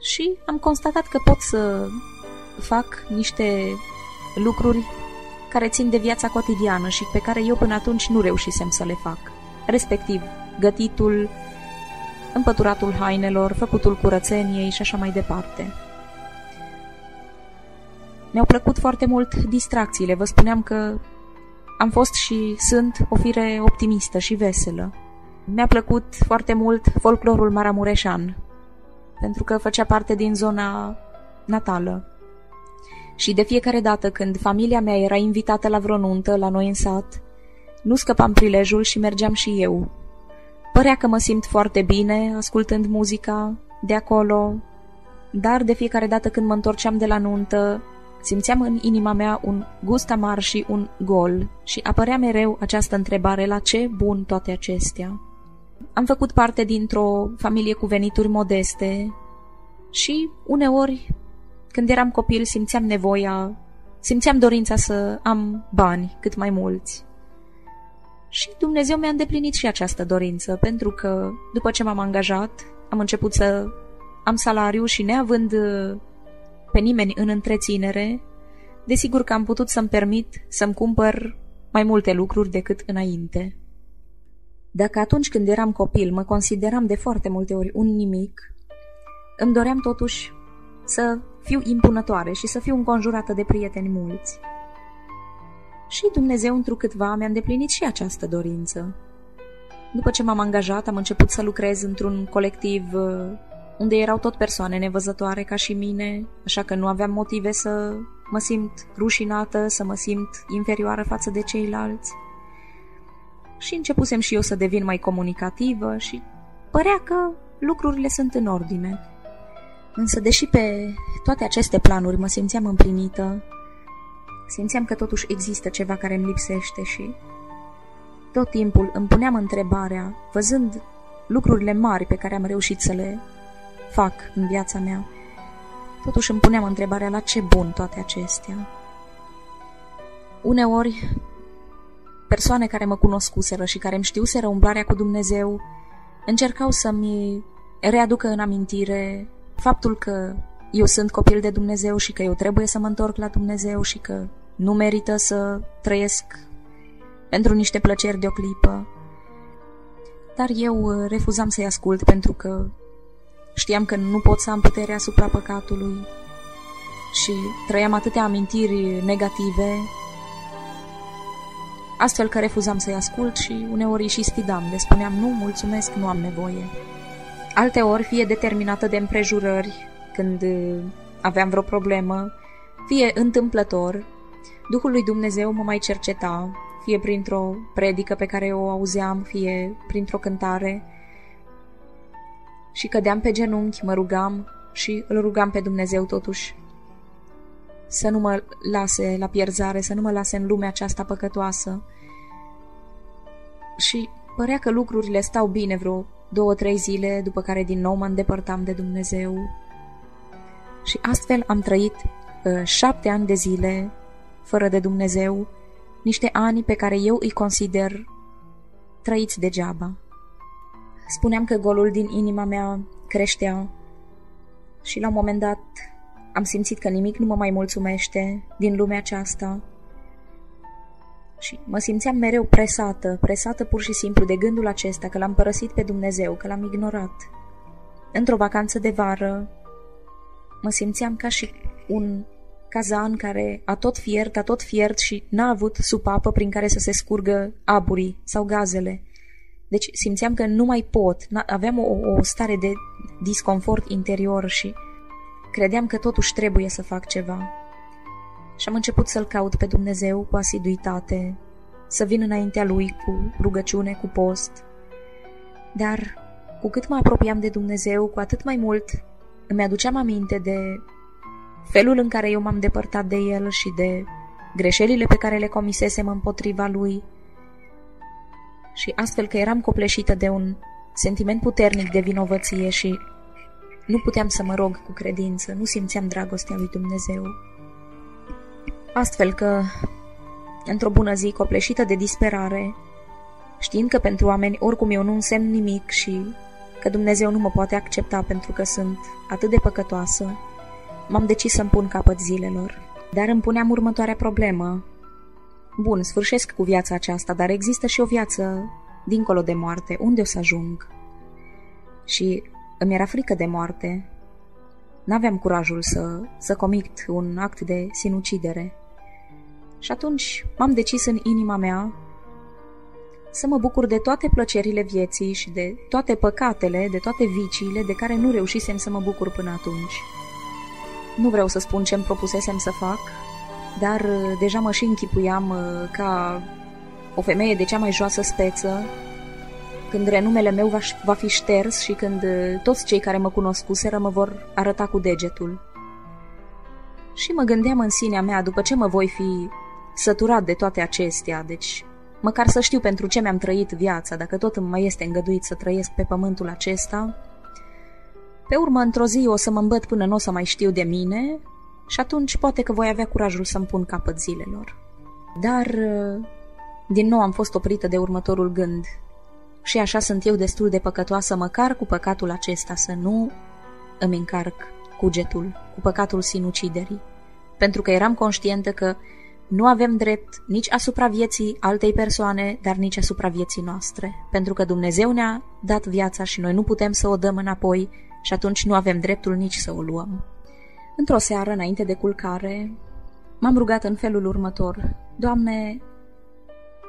și am constatat că pot să fac niște lucruri care țin de viața cotidiană și pe care eu până atunci nu reușisem să le fac, respectiv gătitul, împăturatul hainelor, făcutul curățeniei și așa mai departe. Mi-au plăcut foarte mult distracțiile. Vă spuneam că am fost și sunt o fire optimistă și veselă. Mi-a plăcut foarte mult folclorul maramureșan, pentru că făcea parte din zona natală. Și de fiecare dată când familia mea era invitată la vreo nuntă la noi în sat, nu scăpam prilejul și mergeam și eu. Părea că mă simt foarte bine ascultând muzica de acolo, dar de fiecare dată când mă întorceam de la nuntă, Simțeam în inima mea un gust amar și un gol și apărea mereu această întrebare la ce bun toate acestea. Am făcut parte dintr-o familie cu venituri modeste și uneori, când eram copil, simțeam nevoia, simțeam dorința să am bani cât mai mulți. Și Dumnezeu mi-a îndeplinit și această dorință, pentru că după ce m-am angajat, am început să am salariu și neavând pe nimeni în întreținere, desigur că am putut să-mi permit să-mi cumpăr mai multe lucruri decât înainte. Dacă atunci când eram copil mă consideram de foarte multe ori un nimic, îmi doream totuși să fiu impunătoare și să fiu înconjurată de prieteni mulți. Și Dumnezeu întrucâtva mi-a îndeplinit și această dorință. După ce m-am angajat, am început să lucrez într-un colectiv uh, unde erau tot persoane nevăzătoare ca și mine, așa că nu aveam motive să mă simt rușinată, să mă simt inferioară față de ceilalți. Și începusem și eu să devin mai comunicativă și părea că lucrurile sunt în ordine. Însă, deși pe toate aceste planuri mă simțeam împlinită, simțeam că totuși există ceva care îmi lipsește și tot timpul îmi puneam întrebarea, văzând lucrurile mari pe care am reușit să le fac în viața mea. Totuși îmi puneam întrebarea la ce bun toate acestea. Uneori, persoane care mă cunoscuseră și care îmi știuseră umblarea cu Dumnezeu încercau să-mi readucă în amintire faptul că eu sunt copil de Dumnezeu și că eu trebuie să mă întorc la Dumnezeu și că nu merită să trăiesc pentru niște plăceri de o clipă. Dar eu refuzam să-i ascult pentru că Știam că nu pot să am puterea asupra păcatului și trăiam atâtea amintiri negative, astfel că refuzam să-i ascult și uneori și sfidam, le spuneam nu, mulțumesc, nu am nevoie. Alte ori, fie determinată de împrejurări, când aveam vreo problemă, fie întâmplător, Duhul lui Dumnezeu mă mai cerceta, fie printr-o predică pe care o auzeam, fie printr-o cântare, și cădeam pe genunchi, mă rugam și îl rugam pe Dumnezeu totuși să nu mă lase la pierzare, să nu mă lase în lumea aceasta păcătoasă. Și părea că lucrurile stau bine vreo două-trei zile, după care din nou mă îndepărtam de Dumnezeu. Și astfel am trăit uh, șapte ani de zile fără de Dumnezeu, niște ani pe care eu îi consider trăiți degeaba. Spuneam că golul din inima mea creștea și la un moment dat am simțit că nimic nu mă mai mulțumește din lumea aceasta și mă simțeam mereu presată, presată pur și simplu de gândul acesta că l-am părăsit pe Dumnezeu, că l-am ignorat. Într-o vacanță de vară mă simțeam ca și un cazan care a tot fiert, a tot fiert și n-a avut supapă prin care să se scurgă aburii sau gazele. Deci simțeam că nu mai pot, aveam o, o stare de disconfort interior și credeam că totuși trebuie să fac ceva. Și am început să-L caut pe Dumnezeu cu asiduitate, să vin înaintea Lui cu rugăciune, cu post. Dar cu cât mă apropiam de Dumnezeu, cu atât mai mult îmi aduceam aminte de felul în care eu m-am depărtat de El și de greșelile pe care le comisesem împotriva Lui. Și astfel că eram copleșită de un sentiment puternic de vinovăție și nu puteam să mă rog cu credință, nu simțeam dragostea lui Dumnezeu. Astfel că, într-o bună zi, copleșită de disperare, știind că pentru oameni oricum eu nu însemn nimic și că Dumnezeu nu mă poate accepta pentru că sunt atât de păcătoasă, m-am decis să-mi pun capăt zilelor. Dar îmi puneam următoarea problemă. Bun, sfârșesc cu viața aceasta, dar există și o viață dincolo de moarte. Unde o să ajung? Și îmi era frică de moarte. N-aveam curajul să, să comit un act de sinucidere. Și atunci m-am decis în inima mea să mă bucur de toate plăcerile vieții și de toate păcatele, de toate viciile de care nu reușisem să mă bucur până atunci. Nu vreau să spun ce-mi propusesem să fac, dar uh, deja mă și închipuiam uh, ca o femeie de cea mai joasă speță, când renumele meu va, va fi șters și când uh, toți cei care mă cunoscuseră mă vor arăta cu degetul. Și mă gândeam în sinea mea, după ce mă voi fi săturat de toate acestea, deci măcar să știu pentru ce mi-am trăit viața, dacă tot îmi mai este îngăduit să trăiesc pe pământul acesta. Pe urmă, într-o zi o să mă îmbăt până nu o să mai știu de mine și atunci poate că voi avea curajul să-mi pun capăt zilelor. Dar, din nou am fost oprită de următorul gând. Și așa sunt eu destul de păcătoasă, măcar cu păcatul acesta, să nu îmi încarc cugetul, cu păcatul sinuciderii. Pentru că eram conștientă că nu avem drept nici asupra vieții altei persoane, dar nici asupra vieții noastre, pentru că Dumnezeu ne-a dat viața și noi nu putem să o dăm înapoi și atunci nu avem dreptul nici să o luăm. Într-o seară, înainte de culcare, m-am rugat în felul următor. Doamne,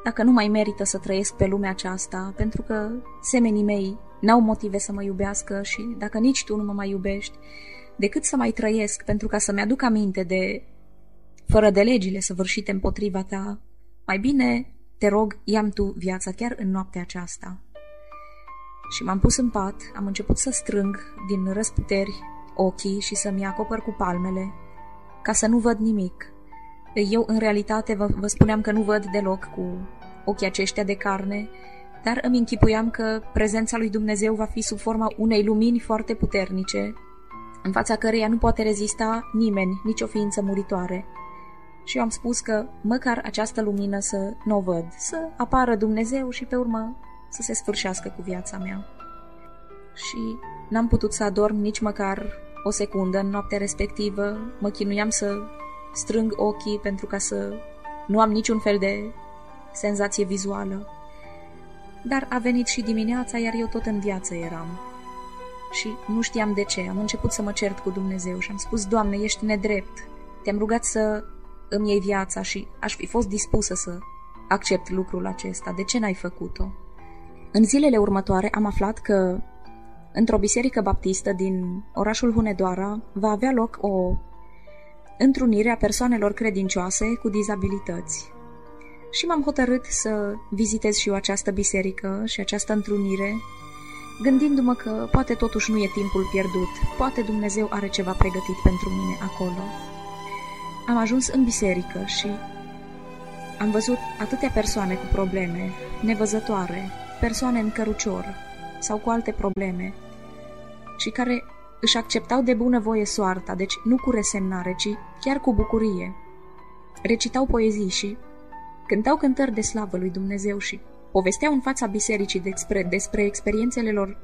dacă nu mai merită să trăiesc pe lumea aceasta, pentru că semenii mei n-au motive să mă iubească și dacă nici tu nu mă mai iubești, decât să mai trăiesc pentru ca să-mi aduc aminte de fără de legile săvârșite împotriva ta, mai bine, te rog, ia tu viața chiar în noaptea aceasta. Și m-am pus în pat, am început să strâng din răsputeri ochii și să-mi acopăr cu palmele, ca să nu văd nimic. Eu, în realitate, vă, vă spuneam că nu văd deloc cu ochii aceștia de carne, dar îmi închipuiam că prezența lui Dumnezeu va fi sub forma unei lumini foarte puternice, în fața căreia nu poate rezista nimeni, nici o ființă muritoare și eu am spus că măcar această lumină să nu o văd, să apară Dumnezeu și pe urmă să se sfârșească cu viața mea. Și n-am putut să adorm nici măcar o secundă în noaptea respectivă, mă chinuiam să strâng ochii pentru ca să nu am niciun fel de senzație vizuală. Dar a venit și dimineața, iar eu tot în viață eram. Și nu știam de ce. Am început să mă cert cu Dumnezeu și am spus, Doamne, ești nedrept. Te-am rugat să îmi iei viața și aș fi fost dispusă să accept lucrul acesta. De ce n-ai făcut-o? În zilele următoare am aflat că într-o biserică baptistă din orașul Hunedoara va avea loc o întrunire a persoanelor credincioase cu dizabilități. Și m-am hotărât să vizitez și eu această biserică și această întrunire, gândindu-mă că poate totuși nu e timpul pierdut, poate Dumnezeu are ceva pregătit pentru mine acolo am ajuns în biserică și am văzut atâtea persoane cu probleme, nevăzătoare, persoane în cărucior sau cu alte probleme și care își acceptau de bunăvoie soarta, deci nu cu resemnare, ci chiar cu bucurie. Recitau poezii și cântau cântări de slavă lui Dumnezeu și povesteau în fața bisericii despre, despre experiențele lor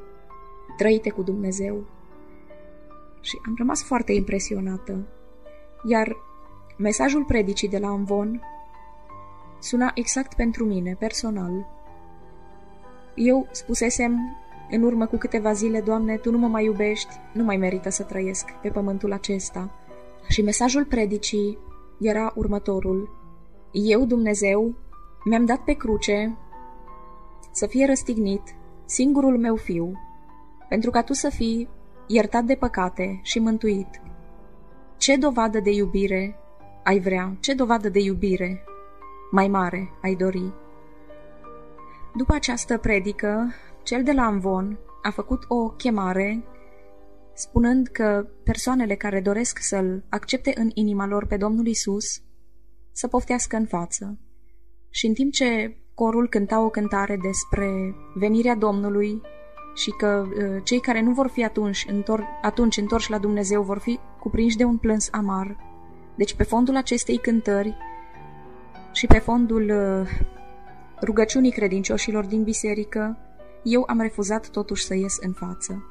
trăite cu Dumnezeu. Și am rămas foarte impresionată. Iar mesajul predicii de la Amvon suna exact pentru mine, personal. Eu spusesem în urmă cu câteva zile, Doamne, Tu nu mă mai iubești, nu mai merită să trăiesc pe pământul acesta. Și mesajul predicii era următorul. Eu, Dumnezeu, mi-am dat pe cruce să fie răstignit singurul meu fiu, pentru ca tu să fii iertat de păcate și mântuit. Ce dovadă de iubire ai vrea, ce dovadă de iubire mai mare ai dori? După această predică, cel de la Amvon a făcut o chemare spunând că persoanele care doresc să-L accepte în inima lor pe Domnul Isus să poftească în față. Și în timp ce corul cânta o cântare despre venirea Domnului și că uh, cei care nu vor fi atunci, întor, atunci întorși la Dumnezeu vor fi cuprinși de un plâns amar. Deci pe fondul acestei cântări și pe fondul uh, rugăciunii credincioșilor din biserică, eu am refuzat totuși să ies în față.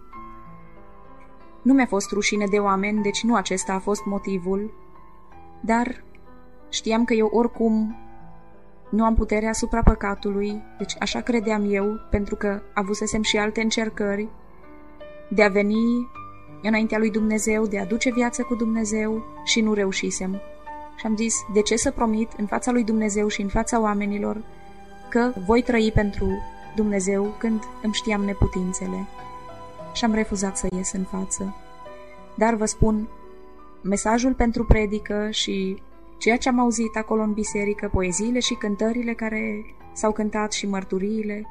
Nu mi-a fost rușine de oameni, deci nu acesta a fost motivul, dar știam că eu oricum nu am putere asupra păcatului, deci așa credeam eu, pentru că avusesem și alte încercări de a veni înaintea lui Dumnezeu, de a duce viață cu Dumnezeu și nu reușisem. Și am zis, de ce să promit în fața lui Dumnezeu și în fața oamenilor că voi trăi pentru Dumnezeu când îmi știam neputințele și am refuzat să ies în față. Dar vă spun, mesajul pentru predică și ceea ce am auzit acolo în biserică, poeziile și cântările care s-au cântat și mărturiile,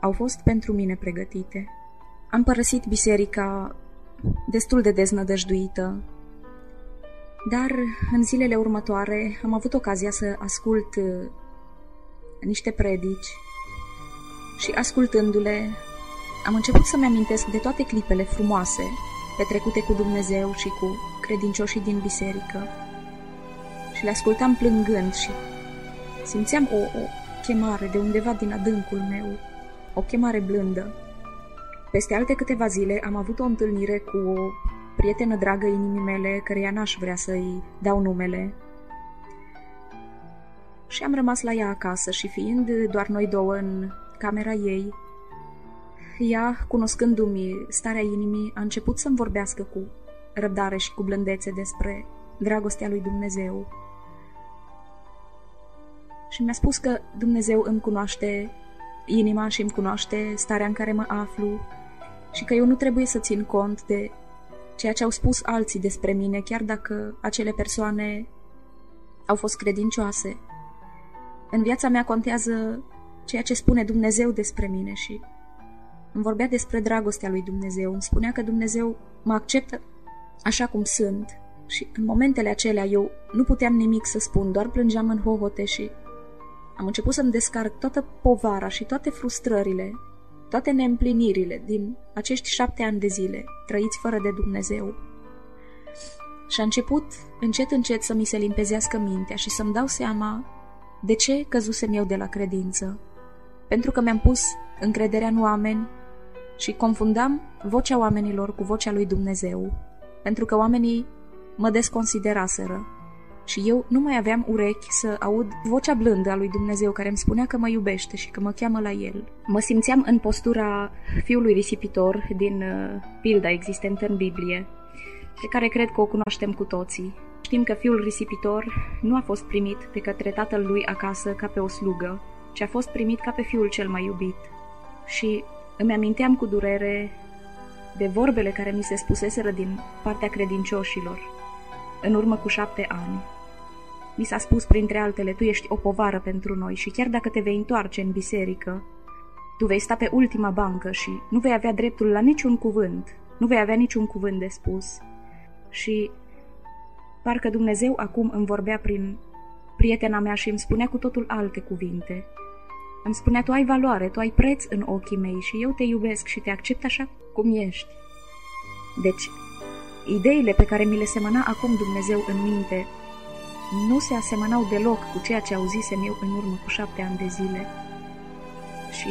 au fost pentru mine pregătite. Am părăsit biserica destul de deznădăjduită, dar în zilele următoare am avut ocazia să ascult uh, niște predici și ascultându-le am început să-mi amintesc de toate clipele frumoase petrecute cu Dumnezeu și cu credincioșii din biserică și le ascultam plângând și simțeam o, o chemare de undeva din adâncul meu, o chemare blândă. Peste alte câteva zile am avut o întâlnire cu o prietenă dragă inimii mele, căreia n-aș vrea să-i dau numele. Și am rămas la ea acasă și fiind doar noi două în camera ei, ea, cunoscându-mi starea inimii, a început să-mi vorbească cu răbdare și cu blândețe despre dragostea lui Dumnezeu. Și mi-a spus că Dumnezeu îmi cunoaște inima și îmi cunoaște starea în care mă aflu și că eu nu trebuie să țin cont de ceea ce au spus alții despre mine, chiar dacă acele persoane au fost credincioase. În viața mea contează ceea ce spune Dumnezeu despre mine și îmi vorbea despre dragostea lui Dumnezeu, îmi spunea că Dumnezeu mă acceptă așa cum sunt și în momentele acelea eu nu puteam nimic să spun, doar plângeam în hohote și am început să-mi descarc toată povara și toate frustrările, toate neîmplinirile din acești șapte ani de zile trăiți fără de Dumnezeu. Și a început încet încet să mi se limpezească mintea și să-mi dau seama de ce căzusem eu de la credință. Pentru că mi-am pus încrederea în oameni și confundam vocea oamenilor cu vocea lui Dumnezeu, pentru că oamenii mă desconsideraseră și eu nu mai aveam urechi să aud vocea blândă a lui Dumnezeu care îmi spunea că mă iubește și că mă cheamă la el. Mă simțeam în postura fiului risipitor din uh, pilda existentă în Biblie, pe care cred că o cunoaștem cu toții. Știm că fiul risipitor nu a fost primit de către tatăl lui acasă ca pe o slugă, ci a fost primit ca pe fiul cel mai iubit. Și îmi aminteam cu durere de vorbele care mi se spuseseră din partea credincioșilor, în urmă cu șapte ani. Mi s-a spus, printre altele, tu ești o povară pentru noi și chiar dacă te vei întoarce în biserică, tu vei sta pe ultima bancă și nu vei avea dreptul la niciun cuvânt, nu vei avea niciun cuvânt de spus. Și parcă Dumnezeu acum îmi vorbea prin prietena mea și îmi spunea cu totul alte cuvinte. Îmi spunea, tu ai valoare, tu ai preț în ochii mei și eu te iubesc și te accept așa cum ești. Deci, ideile pe care mi le semăna acum Dumnezeu în minte nu se asemănau deloc cu ceea ce auzisem eu în urmă cu șapte ani de zile. Și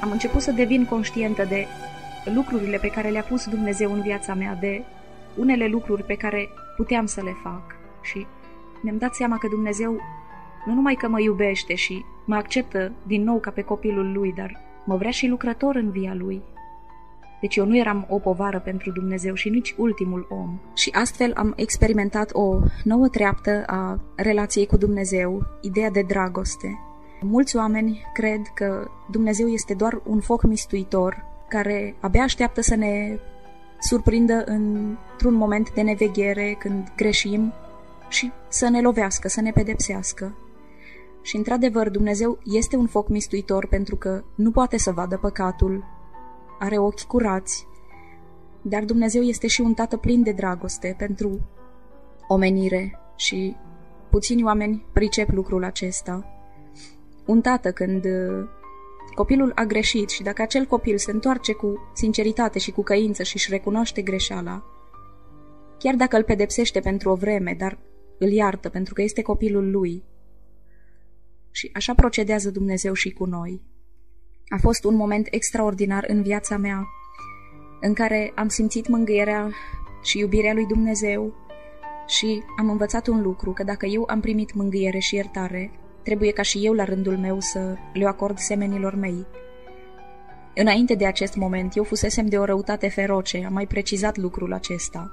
am început să devin conștientă de lucrurile pe care le-a pus Dumnezeu în viața mea, de unele lucruri pe care puteam să le fac. Și mi-am dat seama că Dumnezeu nu numai că mă iubește și mă acceptă din nou ca pe copilul lui, dar mă vrea și lucrător în via lui. Deci eu nu eram o povară pentru Dumnezeu și nici ultimul om. Și astfel am experimentat o nouă treaptă a relației cu Dumnezeu, ideea de dragoste. Mulți oameni cred că Dumnezeu este doar un foc mistuitor care abia așteaptă să ne surprindă într-un moment de neveghere când greșim și să ne lovească, să ne pedepsească. Și într-adevăr, Dumnezeu este un foc mistuitor pentru că nu poate să vadă păcatul, are ochi curați, dar Dumnezeu este și un tată plin de dragoste pentru omenire și puțini oameni pricep lucrul acesta. Un tată când uh, copilul a greșit și dacă acel copil se întoarce cu sinceritate și cu căință și își recunoaște greșeala, chiar dacă îl pedepsește pentru o vreme, dar îl iartă pentru că este copilul lui. Și așa procedează Dumnezeu și cu noi. A fost un moment extraordinar în viața mea, în care am simțit mângâierea și iubirea lui Dumnezeu și am învățat un lucru, că dacă eu am primit mângâiere și iertare, trebuie ca și eu la rândul meu să le acord semenilor mei. Înainte de acest moment, eu fusesem de o răutate feroce, am mai precizat lucrul acesta.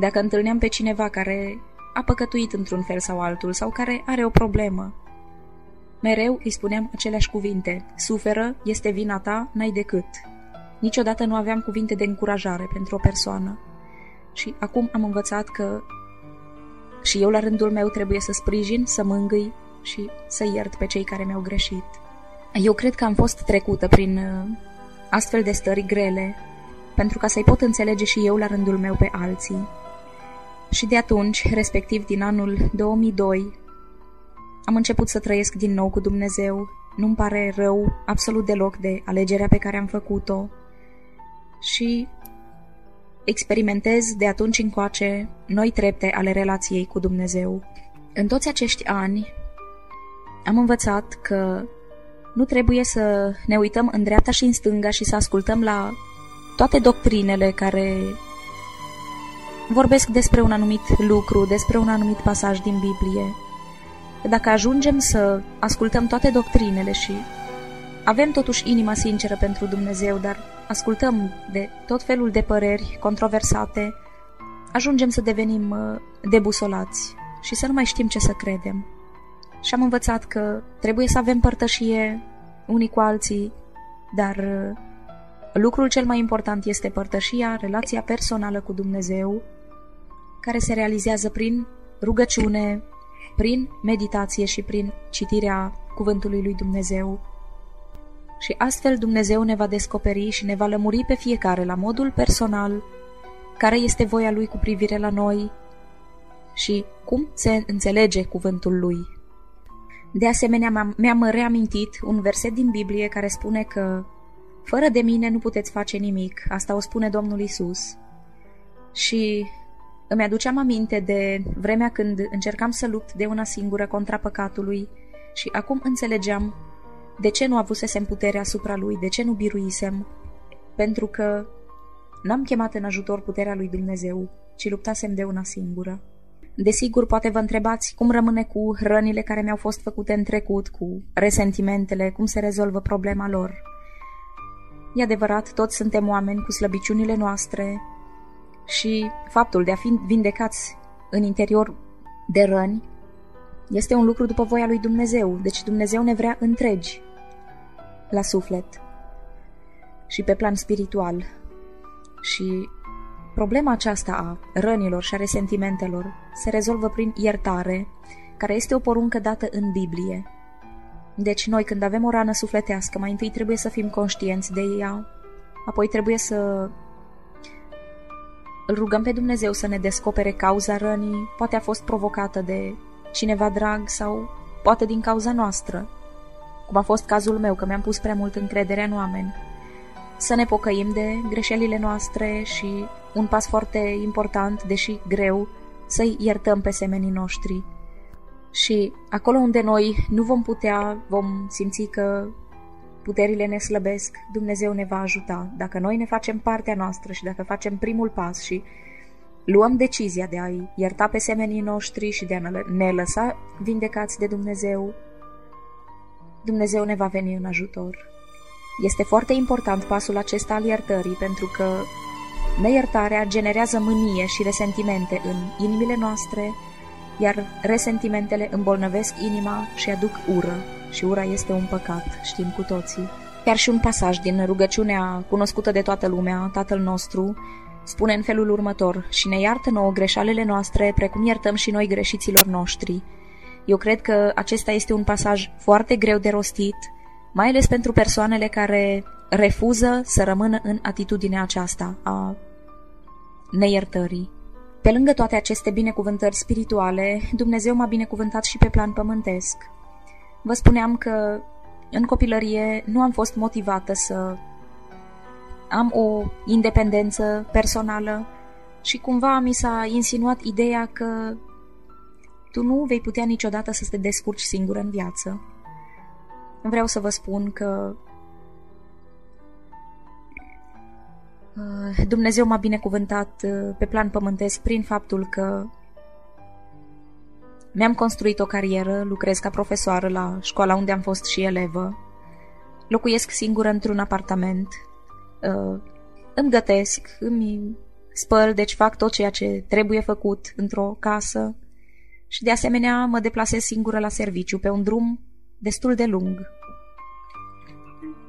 Dacă întâlneam pe cineva care a păcătuit într-un fel sau altul sau care are o problemă, Mereu îi spuneam aceleași cuvinte. Suferă, este vina ta, n-ai decât. Niciodată nu aveam cuvinte de încurajare pentru o persoană. Și acum am învățat că și eu la rândul meu trebuie să sprijin, să mângâi și să iert pe cei care mi-au greșit. Eu cred că am fost trecută prin uh, astfel de stări grele, pentru ca să-i pot înțelege și eu la rândul meu pe alții. Și de atunci, respectiv din anul 2002, am început să trăiesc din nou cu Dumnezeu. Nu-mi pare rău absolut deloc de alegerea pe care am făcut-o. Și experimentez de atunci încoace noi trepte ale relației cu Dumnezeu. În toți acești ani am învățat că nu trebuie să ne uităm în dreapta și în stânga și să ascultăm la toate doctrinele care vorbesc despre un anumit lucru, despre un anumit pasaj din Biblie că dacă ajungem să ascultăm toate doctrinele și avem totuși inima sinceră pentru Dumnezeu, dar ascultăm de tot felul de păreri controversate, ajungem să devenim uh, debusolați și să nu mai știm ce să credem. Și am învățat că trebuie să avem părtășie unii cu alții, dar uh, lucrul cel mai important este părtășia, relația personală cu Dumnezeu, care se realizează prin rugăciune, prin meditație și prin citirea cuvântului lui Dumnezeu. Și astfel Dumnezeu ne va descoperi și ne va lămuri pe fiecare la modul personal care este voia lui cu privire la noi și cum se înțelege cuvântul lui. De asemenea, mi-am reamintit un verset din Biblie care spune că fără de mine nu puteți face nimic, asta o spune Domnul Isus. Și îmi aduceam aminte de vremea când încercam să lupt de una singură contra păcatului și acum înțelegeam de ce nu avusesem puterea asupra lui, de ce nu biruisem, pentru că n-am chemat în ajutor puterea lui Dumnezeu, ci luptasem de una singură. Desigur, poate vă întrebați cum rămâne cu rănile care mi-au fost făcute în trecut, cu resentimentele, cum se rezolvă problema lor. E adevărat, toți suntem oameni cu slăbiciunile noastre, și faptul de a fi vindecați în interior de răni este un lucru după voia lui Dumnezeu, deci Dumnezeu ne vrea întregi la suflet și pe plan spiritual. Și problema aceasta a rănilor și a resentimentelor se rezolvă prin iertare, care este o poruncă dată în Biblie. Deci noi când avem o rană sufletească, mai întâi trebuie să fim conștienți de ea, apoi trebuie să îl rugăm pe Dumnezeu să ne descopere cauza rănii, poate a fost provocată de cineva drag sau poate din cauza noastră. cum a fost cazul meu, că mi-am pus prea mult încredere în oameni. Să ne pocăim de greșelile noastre și, un pas foarte important, deși greu, să-i iertăm pe semenii noștri. Și acolo unde noi nu vom putea, vom simți că puterile ne slăbesc, Dumnezeu ne va ajuta. Dacă noi ne facem partea noastră și dacă facem primul pas și luăm decizia de a-i ierta pe semenii noștri și de a ne lăsa vindecați de Dumnezeu, Dumnezeu ne va veni în ajutor. Este foarte important pasul acesta al iertării pentru că neiertarea generează mânie și resentimente în inimile noastre, iar resentimentele îmbolnăvesc inima și aduc ură și ura este un păcat, știm cu toții. Chiar și un pasaj din rugăciunea cunoscută de toată lumea, Tatăl nostru, spune în felul următor, și ne iartă nouă greșalele noastre, precum iertăm și noi greșiților noștri. Eu cred că acesta este un pasaj foarte greu de rostit, mai ales pentru persoanele care refuză să rămână în atitudinea aceasta a neiertării. Pe lângă toate aceste binecuvântări spirituale, Dumnezeu m-a binecuvântat și pe plan pământesc. Vă spuneam că în copilărie nu am fost motivată să am o independență personală și cumva mi s-a insinuat ideea că tu nu vei putea niciodată să te descurci singur în viață. Vreau să vă spun că uh, Dumnezeu m-a binecuvântat uh, pe plan pământesc prin faptul că mi-am construit o carieră, lucrez ca profesoară la școala unde am fost și elevă, locuiesc singură într-un apartament, uh, îmi gătesc, îmi spăl, deci fac tot ceea ce trebuie făcut într-o casă. Și de asemenea mă deplasez singură la serviciu pe un drum destul de lung.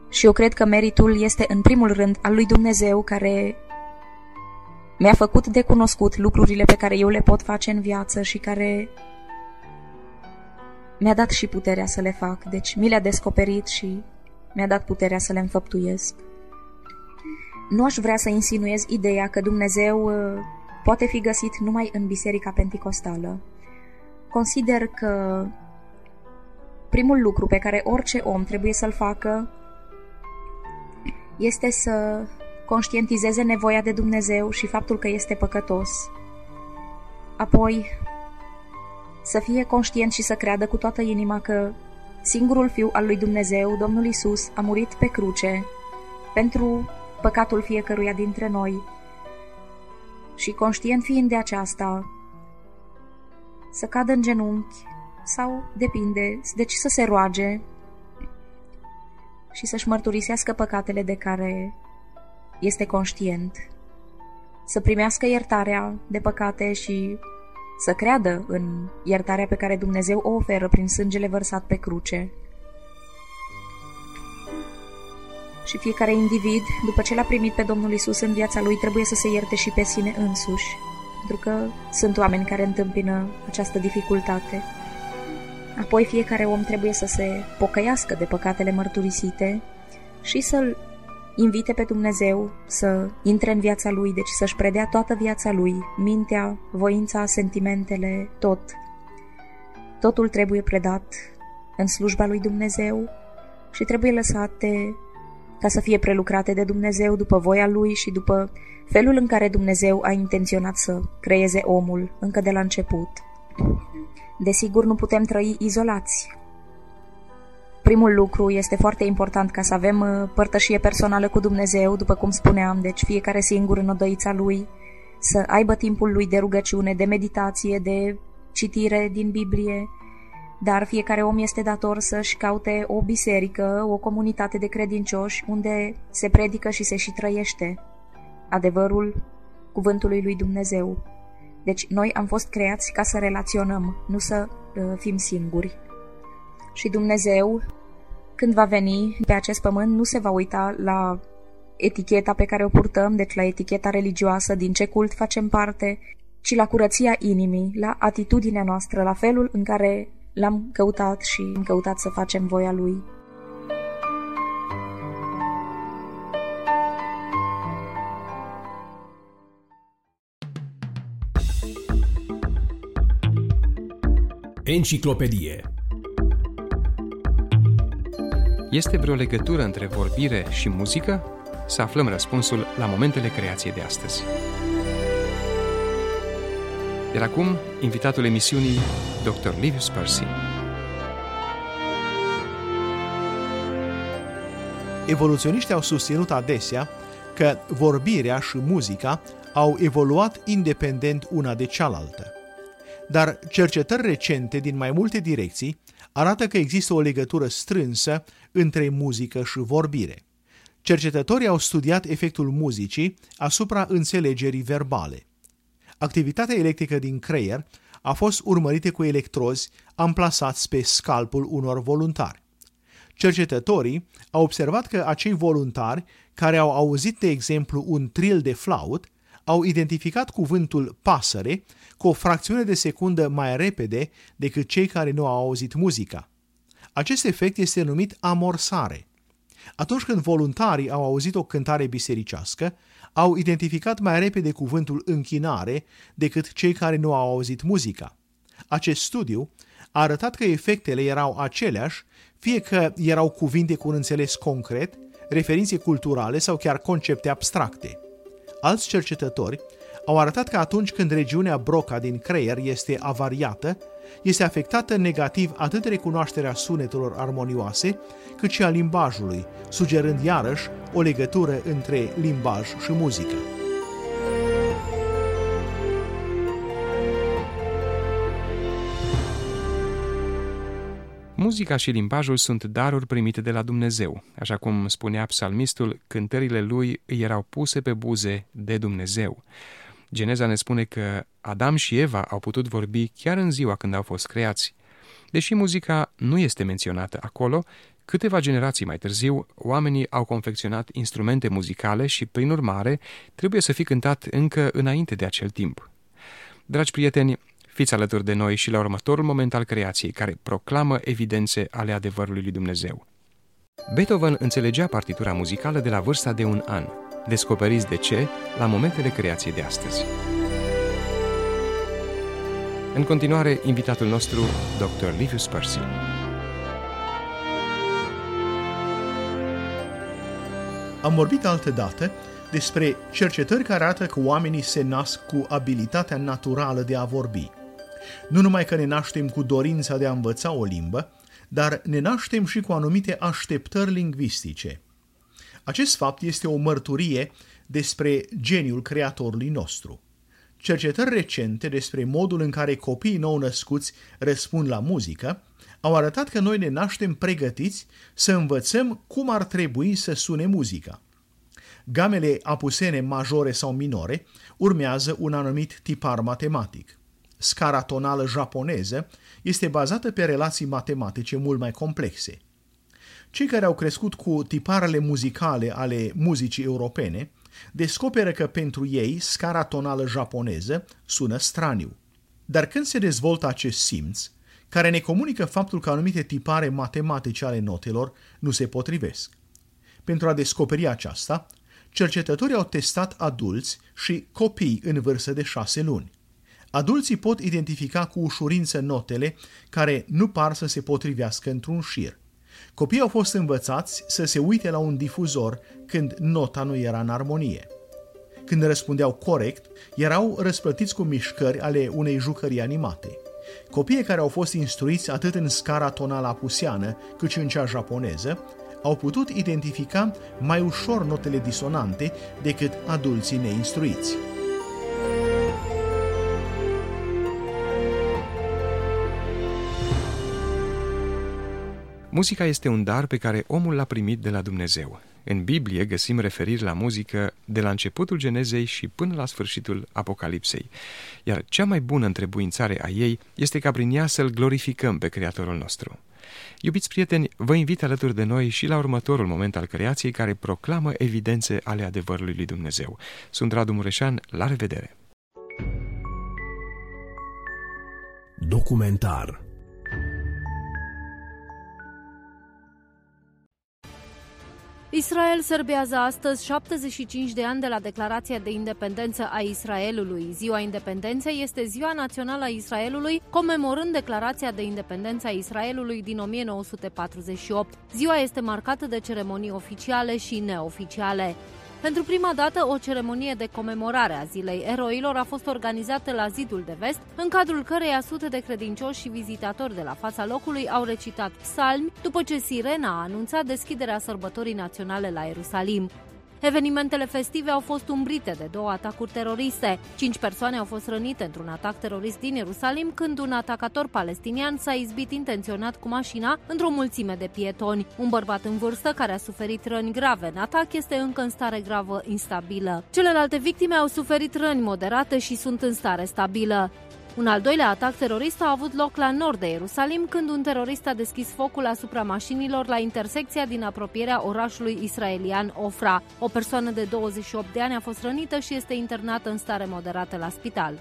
Și eu cred că meritul este în primul rând al lui Dumnezeu care mi-a făcut de cunoscut lucrurile pe care eu le pot face în viață și care mi-a dat și puterea să le fac, deci mi le-a descoperit și mi-a dat puterea să le înfăptuiesc. Nu aș vrea să insinuez ideea că Dumnezeu uh, poate fi găsit numai în Biserica Penticostală. Consider că primul lucru pe care orice om trebuie să-l facă este să conștientizeze nevoia de Dumnezeu și faptul că este păcătos. Apoi, să fie conștient și să creadă cu toată inima că singurul Fiu al lui Dumnezeu, Domnul Isus, a murit pe cruce pentru păcatul fiecăruia dintre noi. Și conștient fiind de aceasta, să cadă în genunchi sau, depinde, deci să se roage și să-și mărturisească păcatele de care este conștient, să primească iertarea de păcate și să creadă în iertarea pe care Dumnezeu o oferă prin sângele vărsat pe cruce. Și fiecare individ, după ce l-a primit pe Domnul Isus în viața lui, trebuie să se ierte și pe sine însuși, pentru că sunt oameni care întâmpină această dificultate. Apoi fiecare om trebuie să se pocăiască de păcatele mărturisite și să-L invite pe Dumnezeu să intre în viața lui, deci să-și predea toată viața lui, mintea, voința, sentimentele, tot. Totul trebuie predat în slujba lui Dumnezeu și trebuie lăsate ca să fie prelucrate de Dumnezeu după voia lui și după felul în care Dumnezeu a intenționat să creeze omul încă de la început. Desigur, nu putem trăi izolați. Primul lucru este foarte important ca să avem uh, părtășie personală cu Dumnezeu, după cum spuneam, deci fiecare singur în odăița lui, să aibă timpul lui de rugăciune, de meditație, de citire din Biblie, dar fiecare om este dator să-și caute o biserică, o comunitate de credincioși unde se predică și se și trăiește adevărul cuvântului lui Dumnezeu. Deci noi am fost creați ca să relaționăm, nu să uh, fim singuri. Și Dumnezeu, când va veni pe acest pământ, nu se va uita la eticheta pe care o purtăm, deci la eticheta religioasă, din ce cult facem parte, ci la curăția inimii, la atitudinea noastră, la felul în care l-am căutat și am căutat să facem voia lui. Enciclopedie Este vreo legătură între vorbire și muzică? Să aflăm răspunsul la momentele creației de astăzi. Iar acum, invitatul emisiunii, Dr. Livius Percy. Evoluționiștii au susținut adesea că vorbirea și muzica au evoluat independent una de cealaltă. Dar cercetări recente din mai multe direcții arată că există o legătură strânsă între muzică și vorbire. Cercetătorii au studiat efectul muzicii asupra înțelegerii verbale. Activitatea electrică din creier a fost urmărită cu electrozi amplasați pe scalpul unor voluntari. Cercetătorii au observat că acei voluntari care au auzit, de exemplu, un tril de flaut, au identificat cuvântul pasăre cu o fracțiune de secundă mai repede decât cei care nu au auzit muzica. Acest efect este numit amorsare. Atunci când voluntarii au auzit o cântare bisericească, au identificat mai repede cuvântul închinare decât cei care nu au auzit muzica. Acest studiu a arătat că efectele erau aceleași, fie că erau cuvinte cu un înțeles concret, referințe culturale sau chiar concepte abstracte. Alți cercetători au arătat că atunci când regiunea Broca din creier este avariată, este afectată negativ atât recunoașterea sunetelor armonioase, cât și a limbajului, sugerând iarăși o legătură între limbaj și muzică. Muzica și limbajul sunt daruri primite de la Dumnezeu. Așa cum spunea psalmistul, cântările lui îi erau puse pe buze de Dumnezeu. Geneza ne spune că Adam și Eva au putut vorbi chiar în ziua când au fost creați. Deși muzica nu este menționată acolo, câteva generații mai târziu, oamenii au confecționat instrumente muzicale și, prin urmare, trebuie să fi cântat încă înainte de acel timp. Dragi prieteni, fiți alături de noi și la următorul moment al creației, care proclamă evidențe ale adevărului lui Dumnezeu. Beethoven înțelegea partitura muzicală de la vârsta de un an. Descoperiți de ce la momentele creației de astăzi. În continuare, invitatul nostru, Dr. Livius Percy. Am vorbit altă dată despre cercetări care arată că oamenii se nasc cu abilitatea naturală de a vorbi. Nu numai că ne naștem cu dorința de a învăța o limbă, dar ne naștem și cu anumite așteptări lingvistice. Acest fapt este o mărturie despre geniul creatorului nostru. Cercetări recente despre modul în care copiii nou născuți răspund la muzică au arătat că noi ne naștem pregătiți să învățăm cum ar trebui să sune muzica. Gamele apusene majore sau minore urmează un anumit tipar matematic. Scara tonală japoneză este bazată pe relații matematice mult mai complexe. Cei care au crescut cu tiparele muzicale ale muzicii europene descoperă că pentru ei scara tonală japoneză sună straniu. Dar când se dezvoltă acest simț, care ne comunică faptul că anumite tipare matematice ale notelor nu se potrivesc. Pentru a descoperi aceasta, cercetătorii au testat adulți și copii în vârstă de șase luni. Adulții pot identifica cu ușurință notele care nu par să se potrivească într-un șir. Copiii au fost învățați să se uite la un difuzor când nota nu era în armonie. Când răspundeau corect, erau răsplătiți cu mișcări ale unei jucării animate. Copiii care au fost instruiți atât în scara tonală apusiană cât și în cea japoneză au putut identifica mai ușor notele disonante decât adulții neinstruiți. Muzica este un dar pe care omul l-a primit de la Dumnezeu. În Biblie găsim referiri la muzică de la începutul Genezei și până la sfârșitul Apocalipsei, iar cea mai bună întrebuințare a ei este ca prin ea să-L glorificăm pe Creatorul nostru. Iubiți prieteni, vă invit alături de noi și la următorul moment al creației care proclamă evidențe ale adevărului lui Dumnezeu. Sunt Radu Mureșan, la revedere! Documentar Israel serbează astăzi 75 de ani de la declarația de independență a Israelului. Ziua Independenței este ziua națională a Israelului, comemorând declarația de independență a Israelului din 1948. Ziua este marcată de ceremonii oficiale și neoficiale. Pentru prima dată, o ceremonie de comemorare a Zilei Eroilor a fost organizată la Zidul de Vest, în cadrul căreia sute de credincioși și vizitatori de la fața locului au recitat psalmi, după ce sirena a anunțat deschiderea sărbătorii naționale la Ierusalim. Evenimentele festive au fost umbrite de două atacuri teroriste. Cinci persoane au fost rănite într-un atac terorist din Ierusalim când un atacator palestinian s-a izbit intenționat cu mașina într-o mulțime de pietoni. Un bărbat în vârstă care a suferit răni grave în atac este încă în stare gravă instabilă. Celelalte victime au suferit răni moderate și sunt în stare stabilă. Un al doilea atac terorist a avut loc la nord de Ierusalim când un terorist a deschis focul asupra mașinilor la intersecția din apropierea orașului israelian Ofra. O persoană de 28 de ani a fost rănită și este internată în stare moderată la spital.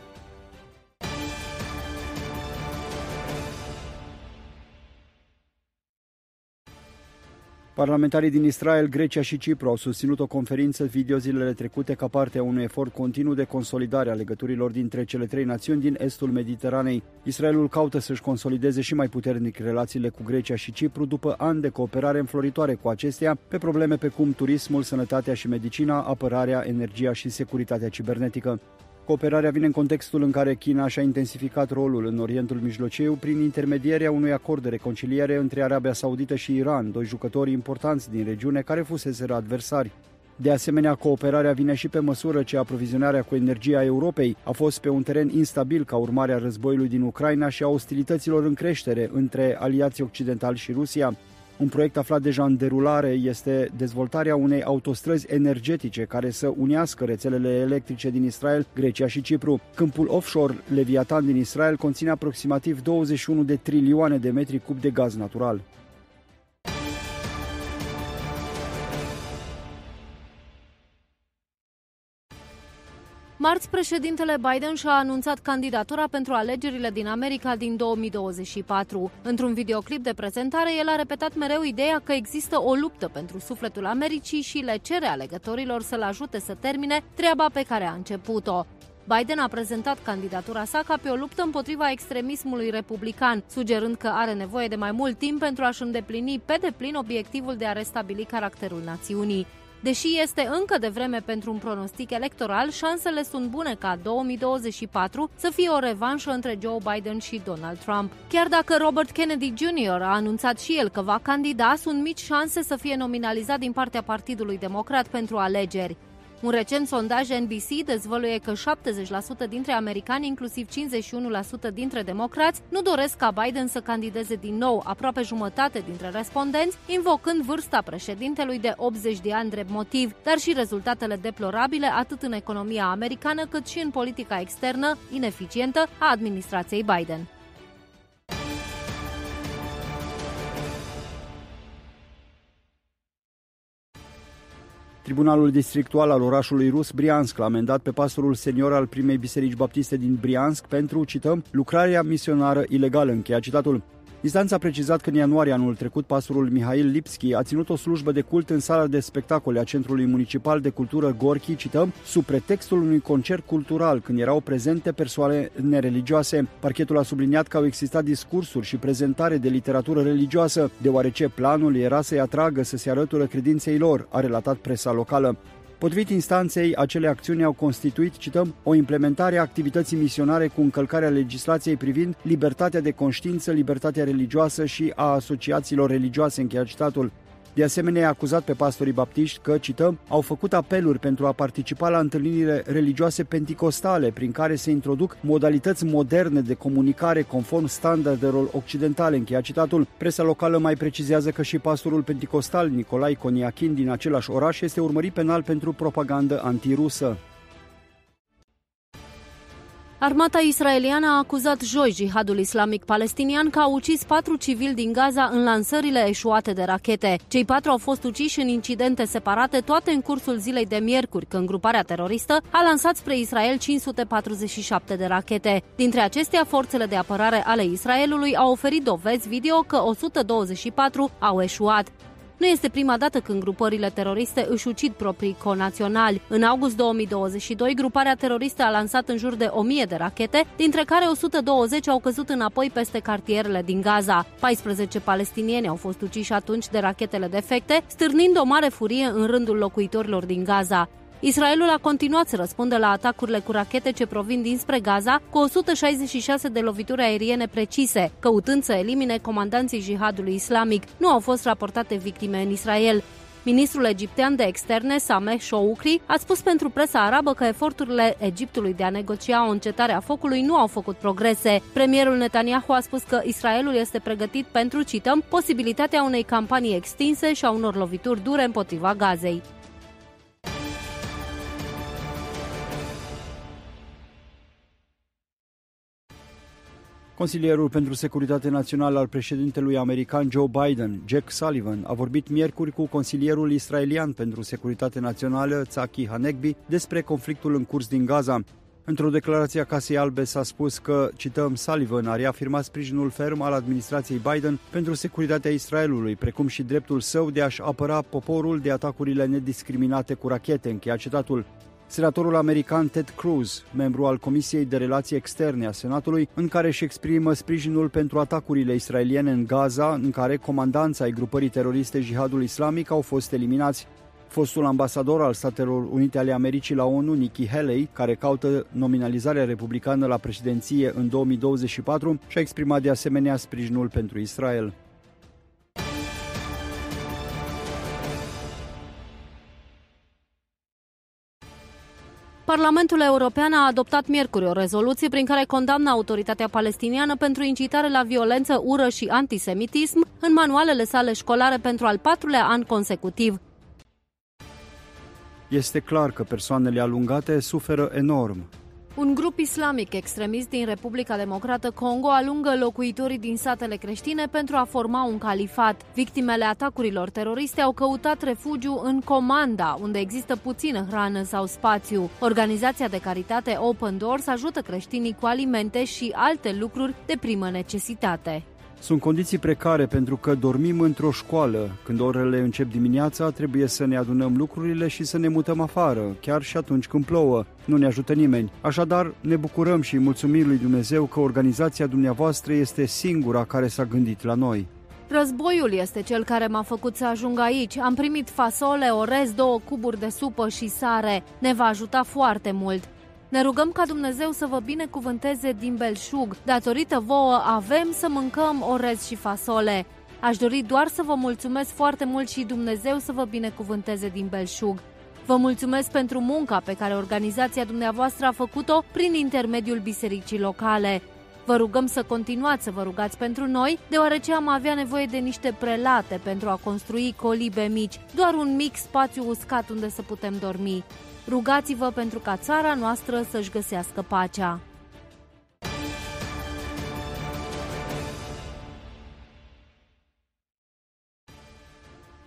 Parlamentarii din Israel, Grecia și Cipru au susținut o conferință video zilele trecute ca parte a unui efort continuu de consolidare a legăturilor dintre cele trei națiuni din estul Mediteranei. Israelul caută să-și consolideze și mai puternic relațiile cu Grecia și Cipru după ani de cooperare înfloritoare cu acestea pe probleme pe cum turismul, sănătatea și medicina, apărarea, energia și securitatea cibernetică. Cooperarea vine în contextul în care China și-a intensificat rolul în Orientul Mijlociu prin intermedierea unui acord de reconciliere între Arabia Saudită și Iran, doi jucători importanți din regiune care fuseseră adversari. De asemenea, cooperarea vine și pe măsură ce aprovizionarea cu energie a Europei a fost pe un teren instabil ca urmare a războiului din Ucraina și a ostilităților în creștere între aliații occidentali și Rusia. Un proiect aflat deja în derulare este dezvoltarea unei autostrăzi energetice care să unească rețelele electrice din Israel, Grecia și Cipru. Câmpul offshore Leviatan din Israel conține aproximativ 21 de trilioane de metri cub de gaz natural. Marți, președintele Biden și-a anunțat candidatura pentru alegerile din America din 2024. Într-un videoclip de prezentare, el a repetat mereu ideea că există o luptă pentru sufletul Americii și le cere alegătorilor să-l ajute să termine treaba pe care a început-o. Biden a prezentat candidatura sa ca pe o luptă împotriva extremismului republican, sugerând că are nevoie de mai mult timp pentru a-și îndeplini pe deplin obiectivul de a restabili caracterul națiunii. Deși este încă de vreme pentru un pronostic electoral, șansele sunt bune ca 2024 să fie o revanșă între Joe Biden și Donald Trump. Chiar dacă Robert Kennedy Jr. a anunțat și el că va candida, sunt mici șanse să fie nominalizat din partea Partidului Democrat pentru alegeri. Un recent sondaj NBC dezvăluie că 70% dintre americani, inclusiv 51% dintre democrați, nu doresc ca Biden să candideze din nou, aproape jumătate dintre respondenți, invocând vârsta președintelui de 80 de ani drept motiv, dar și rezultatele deplorabile atât în economia americană cât și în politica externă ineficientă a administrației Biden. Tribunalul districtual al orașului rus Briansk l-a amendat pe pastorul senior al primei biserici baptiste din Briansk pentru, cităm, lucrarea misionară ilegală, încheia citatul. Instanța a precizat că în ianuarie anul trecut pastorul Mihail Lipski a ținut o slujbă de cult în sala de spectacole a Centrului Municipal de Cultură Gorki, cităm, sub pretextul unui concert cultural, când erau prezente persoane nereligioase. Parchetul a subliniat că au existat discursuri și prezentare de literatură religioasă, deoarece planul era să-i atragă să se arătură credinței lor, a relatat presa locală. Potrivit instanței, acele acțiuni au constituit, cităm, o implementare a activității misionare cu încălcarea legislației privind libertatea de conștiință, libertatea religioasă și a asociațiilor religioase, încheia citatul. De asemenea, a acuzat pe pastorii baptiști că, cităm, au făcut apeluri pentru a participa la întâlnirile religioase penticostale, prin care se introduc modalități moderne de comunicare conform standardelor occidentale, încheia citatul. Presa locală mai precizează că și pastorul penticostal Nicolai Coniachin din același oraș este urmărit penal pentru propagandă antirusă. Armata israeliană a acuzat joi jihadul islamic palestinian că a ucis patru civili din Gaza în lansările eșuate de rachete. Cei patru au fost uciși în incidente separate, toate în cursul zilei de miercuri, când gruparea teroristă a lansat spre Israel 547 de rachete. Dintre acestea, forțele de apărare ale Israelului au oferit dovezi video că 124 au eșuat. Nu este prima dată când grupările teroriste își ucid proprii conaționali. În august 2022, gruparea teroristă a lansat în jur de 1000 de rachete, dintre care 120 au căzut înapoi peste cartierele din Gaza. 14 palestinieni au fost uciși atunci de rachetele defecte, stârnind o mare furie în rândul locuitorilor din Gaza. Israelul a continuat să răspundă la atacurile cu rachete ce provin dinspre Gaza, cu 166 de lovituri aeriene precise, căutând să elimine comandanții jihadului islamic. Nu au fost raportate victime în Israel. Ministrul egiptean de externe, Sameh Shoukri, a spus pentru presa arabă că eforturile Egiptului de a negocia o încetare a focului nu au făcut progrese. Premierul Netanyahu a spus că Israelul este pregătit pentru, cităm, posibilitatea unei campanii extinse și a unor lovituri dure împotriva Gazei. Consilierul pentru Securitate Națională al președintelui american Joe Biden, Jack Sullivan, a vorbit miercuri cu consilierul israelian pentru Securitate Națională, Tzaki Hanegbi, despre conflictul în curs din Gaza. Într-o declarație a Casei Albe s-a spus că, cităm, Sullivan a reafirmat sprijinul ferm al administrației Biden pentru securitatea Israelului, precum și dreptul său de a-și apăra poporul de atacurile nediscriminate cu rachete, încheia citatul. Senatorul american Ted Cruz, membru al Comisiei de Relații Externe a Senatului, în care își exprimă sprijinul pentru atacurile israeliene în Gaza, în care comandanța ai grupării teroriste Jihadul Islamic au fost eliminați. Fostul ambasador al Statelor Unite ale Americii la ONU, Nikki Haley, care caută nominalizarea republicană la președinție în 2024, și-a exprimat de asemenea sprijinul pentru Israel. Parlamentul European a adoptat miercuri o rezoluție prin care condamnă autoritatea palestiniană pentru incitare la violență, ură și antisemitism în manualele sale școlare pentru al patrulea an consecutiv. Este clar că persoanele alungate suferă enorm. Un grup islamic extremist din Republica Democrată Congo alungă locuitorii din satele creștine pentru a forma un califat. Victimele atacurilor teroriste au căutat refugiu în Comanda, unde există puțină hrană sau spațiu. Organizația de caritate Open Doors ajută creștinii cu alimente și alte lucruri de primă necesitate. Sunt condiții precare pentru că dormim într-o școală. Când orele încep dimineața, trebuie să ne adunăm lucrurile și să ne mutăm afară, chiar și atunci când plouă. Nu ne ajută nimeni. Așadar, ne bucurăm și mulțumim lui Dumnezeu că organizația dumneavoastră este singura care s-a gândit la noi. Războiul este cel care m-a făcut să ajung aici. Am primit fasole, orez, două cuburi de supă și sare. Ne va ajuta foarte mult. Ne rugăm ca Dumnezeu să vă binecuvânteze din belșug. Datorită vouă avem să mâncăm orez și fasole. Aș dori doar să vă mulțumesc foarte mult și Dumnezeu să vă binecuvânteze din belșug. Vă mulțumesc pentru munca pe care organizația dumneavoastră a făcut-o prin intermediul bisericii locale. Vă rugăm să continuați să vă rugați pentru noi, deoarece am avea nevoie de niște prelate pentru a construi colibe mici, doar un mic spațiu uscat unde să putem dormi. Rugați-vă pentru ca țara noastră să-și găsească pacea.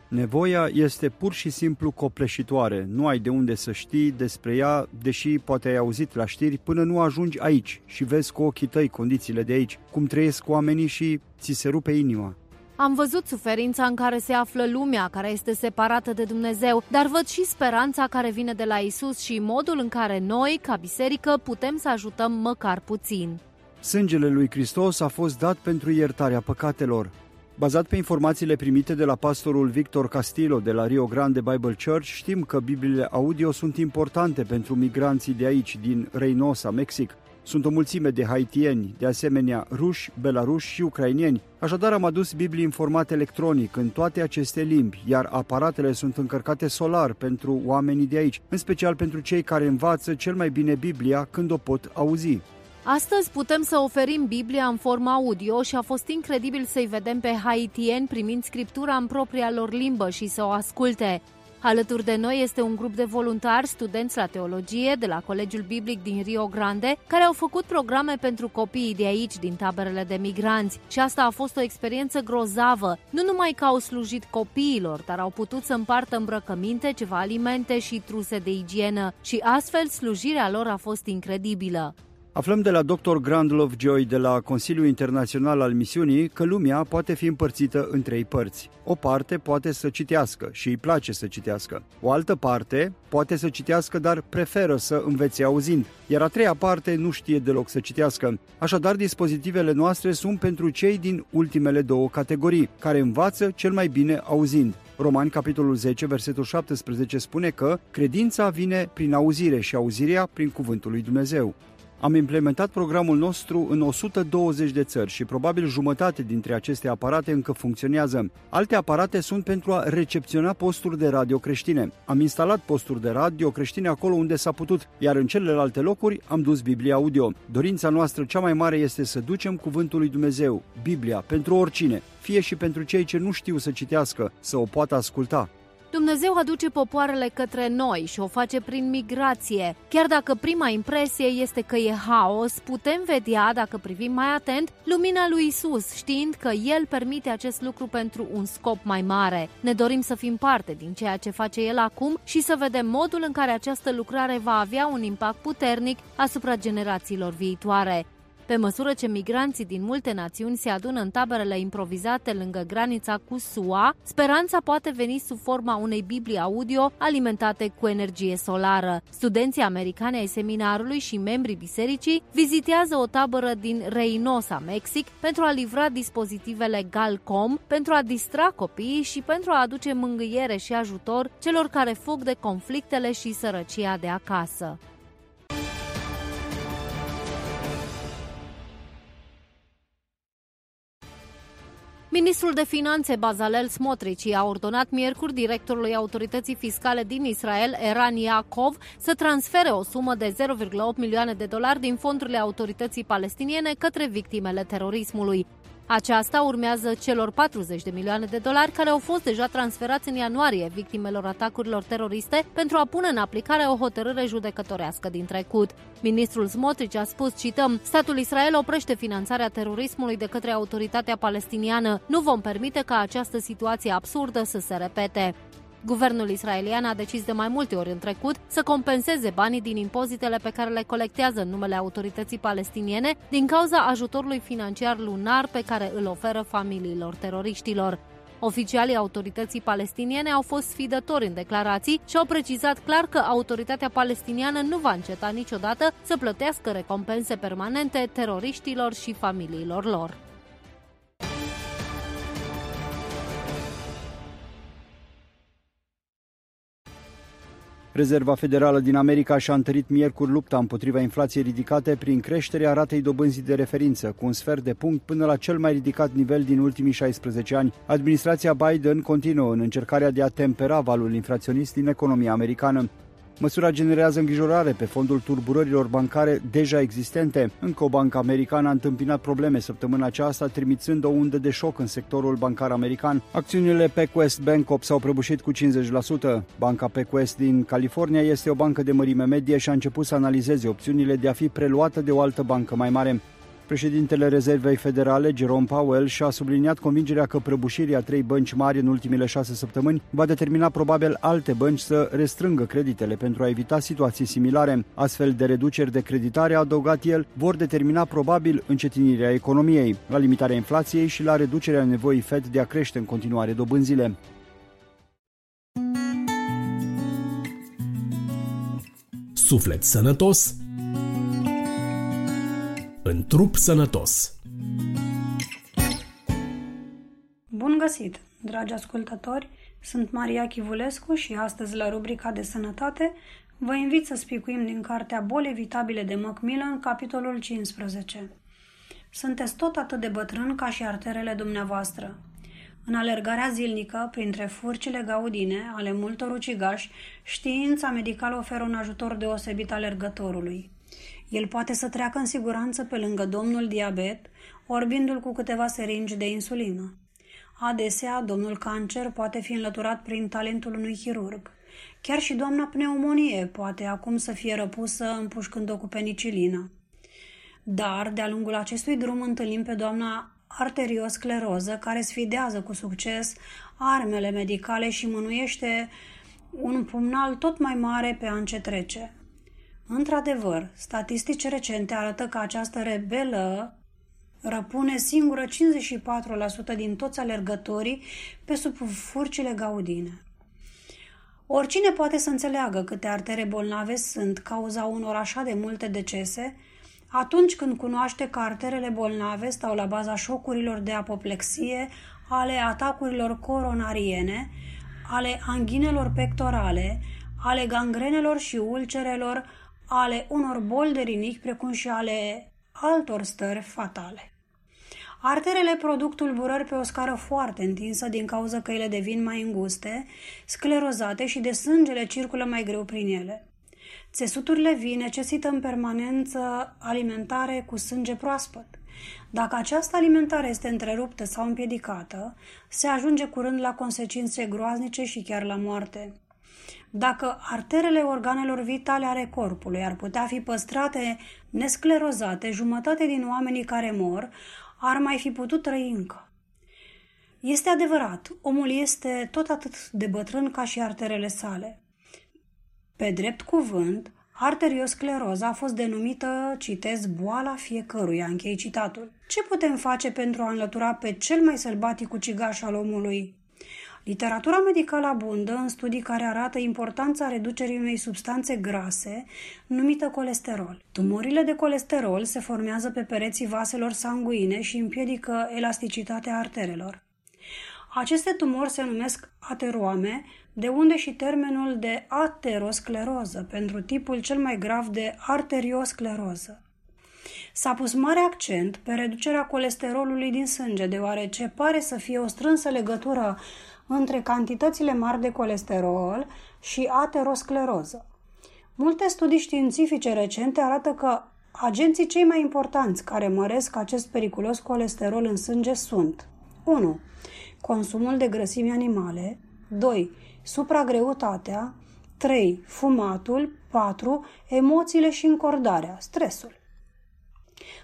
Nevoia este pur și simplu copleșitoare. Nu ai de unde să știi despre ea, deși poate ai auzit la știri, până nu ajungi aici și vezi cu ochii tăi condițiile de aici, cum trăiesc oamenii și ți se rupe inima. Am văzut suferința în care se află lumea, care este separată de Dumnezeu, dar văd și speranța care vine de la Isus și modul în care noi, ca biserică, putem să ajutăm măcar puțin. Sângele lui Hristos a fost dat pentru iertarea păcatelor. Bazat pe informațiile primite de la pastorul Victor Castillo de la Rio Grande Bible Church, știm că Bibliile audio sunt importante pentru migranții de aici, din Reynosa, Mexic. Sunt o mulțime de haitieni, de asemenea ruși, belaruși și ucrainieni. Așadar am adus Biblii în format electronic în toate aceste limbi, iar aparatele sunt încărcate solar pentru oamenii de aici, în special pentru cei care învață cel mai bine Biblia când o pot auzi. Astăzi putem să oferim Biblia în formă audio și a fost incredibil să-i vedem pe haitieni primind scriptura în propria lor limbă și să o asculte. Alături de noi este un grup de voluntari, studenți la teologie de la Colegiul Biblic din Rio Grande, care au făcut programe pentru copiii de aici, din taberele de migranți. Și asta a fost o experiență grozavă, nu numai că au slujit copiilor, dar au putut să împartă îmbrăcăminte, ceva alimente și truse de igienă. Și astfel slujirea lor a fost incredibilă. Aflăm de la Dr. Grand Lovejoy de la Consiliul Internațional al Misiunii că lumea poate fi împărțită în trei părți. O parte poate să citească și îi place să citească. O altă parte poate să citească, dar preferă să învețe auzind. Iar a treia parte nu știe deloc să citească. Așadar, dispozitivele noastre sunt pentru cei din ultimele două categorii, care învață cel mai bine auzind. Romani, capitolul 10, versetul 17 spune că credința vine prin auzire și auzirea prin cuvântul lui Dumnezeu. Am implementat programul nostru în 120 de țări și probabil jumătate dintre aceste aparate încă funcționează. Alte aparate sunt pentru a recepționa posturi de radio creștine. Am instalat posturi de radio creștine acolo unde s-a putut, iar în celelalte locuri am dus Biblia audio. Dorința noastră cea mai mare este să ducem cuvântul lui Dumnezeu, Biblia, pentru oricine, fie și pentru cei ce nu știu să citească, să o poată asculta. Dumnezeu aduce popoarele către noi și o face prin migrație. Chiar dacă prima impresie este că e haos, putem vedea, dacă privim mai atent, lumina lui Isus, știind că El permite acest lucru pentru un scop mai mare. Ne dorim să fim parte din ceea ce face El acum și să vedem modul în care această lucrare va avea un impact puternic asupra generațiilor viitoare. Pe măsură ce migranții din multe națiuni se adună în taberele improvizate lângă granița cu SUA, speranța poate veni sub forma unei Biblii audio alimentate cu energie solară. Studenții americani ai seminarului și membrii bisericii vizitează o tabără din Reynosa, Mexic, pentru a livra dispozitivele Galcom, pentru a distra copiii și pentru a aduce mângâiere și ajutor celor care fug de conflictele și sărăcia de acasă. Ministrul de Finanțe Bazalel Smotrici a ordonat miercuri directorului autorității fiscale din Israel, Eran Yaakov, să transfere o sumă de 0,8 milioane de dolari din fondurile autorității palestiniene către victimele terorismului. Aceasta urmează celor 40 de milioane de dolari care au fost deja transferați în ianuarie victimelor atacurilor teroriste pentru a pune în aplicare o hotărâre judecătorească din trecut. Ministrul Smotrich a spus, cităm, statul Israel oprește finanțarea terorismului de către autoritatea palestiniană. Nu vom permite ca această situație absurdă să se repete. Guvernul israelian a decis de mai multe ori în trecut să compenseze banii din impozitele pe care le colectează în numele autorității palestiniene din cauza ajutorului financiar lunar pe care îl oferă familiilor teroriștilor. Oficialii autorității palestiniene au fost sfidători în declarații și au precizat clar că autoritatea palestiniană nu va înceta niciodată să plătească recompense permanente teroriștilor și familiilor lor. Rezerva Federală din America și-a întărit miercuri lupta împotriva inflației ridicate prin creșterea ratei dobânzii de referință, cu un sfert de punct până la cel mai ridicat nivel din ultimii 16 ani. Administrația Biden continuă în încercarea de a tempera valul inflaționist din economia americană. Măsura generează îngrijorare pe fondul turburărilor bancare deja existente. Încă o bancă americană a întâmpinat probleme săptămâna aceasta, trimițând o undă de șoc în sectorul bancar american. Acțiunile PacWest Bancorp s-au prăbușit cu 50%. Banca PacWest din California este o bancă de mărime medie și a început să analizeze opțiunile de a fi preluată de o altă bancă mai mare. Președintele Rezervei Federale, Jerome Powell, și-a subliniat convingerea că prăbușirea trei bănci mari în ultimele șase săptămâni va determina probabil alte bănci să restrângă creditele pentru a evita situații similare. Astfel de reduceri de creditare, a adăugat el, vor determina probabil încetinirea economiei, la limitarea inflației și la reducerea nevoii Fed de a crește în continuare dobânzile. Suflet sănătos în trup sănătos. Bun găsit, dragi ascultători! Sunt Maria Chivulescu și astăzi la rubrica de sănătate vă invit să spicuim din cartea Boli evitabile de Macmillan, capitolul 15. Sunteți tot atât de bătrân ca și arterele dumneavoastră. În alergarea zilnică, printre furcile gaudine ale multor ucigași, știința medicală oferă un ajutor deosebit alergătorului. El poate să treacă în siguranță pe lângă domnul diabet, orbindu-l cu câteva seringi de insulină. Adesea, domnul cancer poate fi înlăturat prin talentul unui chirurg. Chiar și doamna pneumonie poate acum să fie răpusă împușcând-o cu penicilină. Dar, de-a lungul acestui drum, întâlnim pe doamna arterioscleroză, care sfidează cu succes armele medicale și mânuiește un pumnal tot mai mare pe an ce trece. Într-adevăr, statistici recente arată că această rebelă răpune singură 54% din toți alergătorii pe sub furcile gaudine. Oricine poate să înțeleagă câte artere bolnave sunt cauza unor așa de multe decese, atunci când cunoaște că arterele bolnave stau la baza șocurilor de apoplexie, ale atacurilor coronariene, ale anghinelor pectorale, ale gangrenelor și ulcerelor, ale unor boli de rinichi, precum și ale altor stări fatale. Arterele produc tulburări pe o scară foarte întinsă din cauza că ele devin mai înguste, sclerozate și de sângele circulă mai greu prin ele. Țesuturile vii necesită în permanență alimentare cu sânge proaspăt. Dacă această alimentare este întreruptă sau împiedicată, se ajunge curând la consecințe groaznice și chiar la moarte. Dacă arterele organelor vitale ale corpului ar putea fi păstrate nesclerozate, jumătate din oamenii care mor ar mai fi putut trăi încă. Este adevărat, omul este tot atât de bătrân ca și arterele sale. Pe drept cuvânt, arterioscleroza a fost denumită, citez, boala fiecăruia, închei citatul. Ce putem face pentru a înlătura pe cel mai sălbatic ucigaș al omului? Literatura medicală abundă în studii care arată importanța reducerii unei substanțe grase numită colesterol. Tumorile de colesterol se formează pe pereții vaselor sanguine și împiedică elasticitatea arterelor. Aceste tumori se numesc ateroame, de unde și termenul de ateroscleroză pentru tipul cel mai grav de arterioscleroză. S-a pus mare accent pe reducerea colesterolului din sânge, deoarece pare să fie o strânsă legătură între cantitățile mari de colesterol și ateroscleroză. Multe studii științifice recente arată că agenții cei mai importanți care măresc acest periculos colesterol în sânge sunt 1. Consumul de grăsimi animale 2. Supragreutatea 3. Fumatul 4. Emoțiile și încordarea, stresul.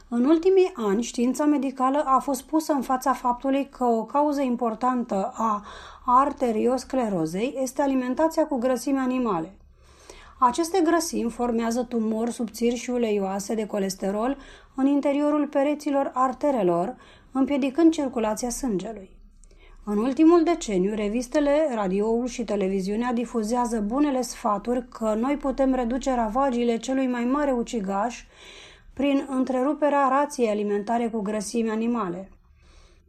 În ultimii ani, știința medicală a fost pusă în fața faptului că o cauză importantă a arteriosclerozei este alimentația cu grăsimi animale. Aceste grăsimi formează tumori subțiri și uleioase de colesterol în interiorul pereților arterelor, împiedicând circulația sângelui. În ultimul deceniu, revistele, radioul și televiziunea difuzează bunele sfaturi că noi putem reduce ravagiile celui mai mare ucigaș prin întreruperea rației alimentare cu grăsimi animale.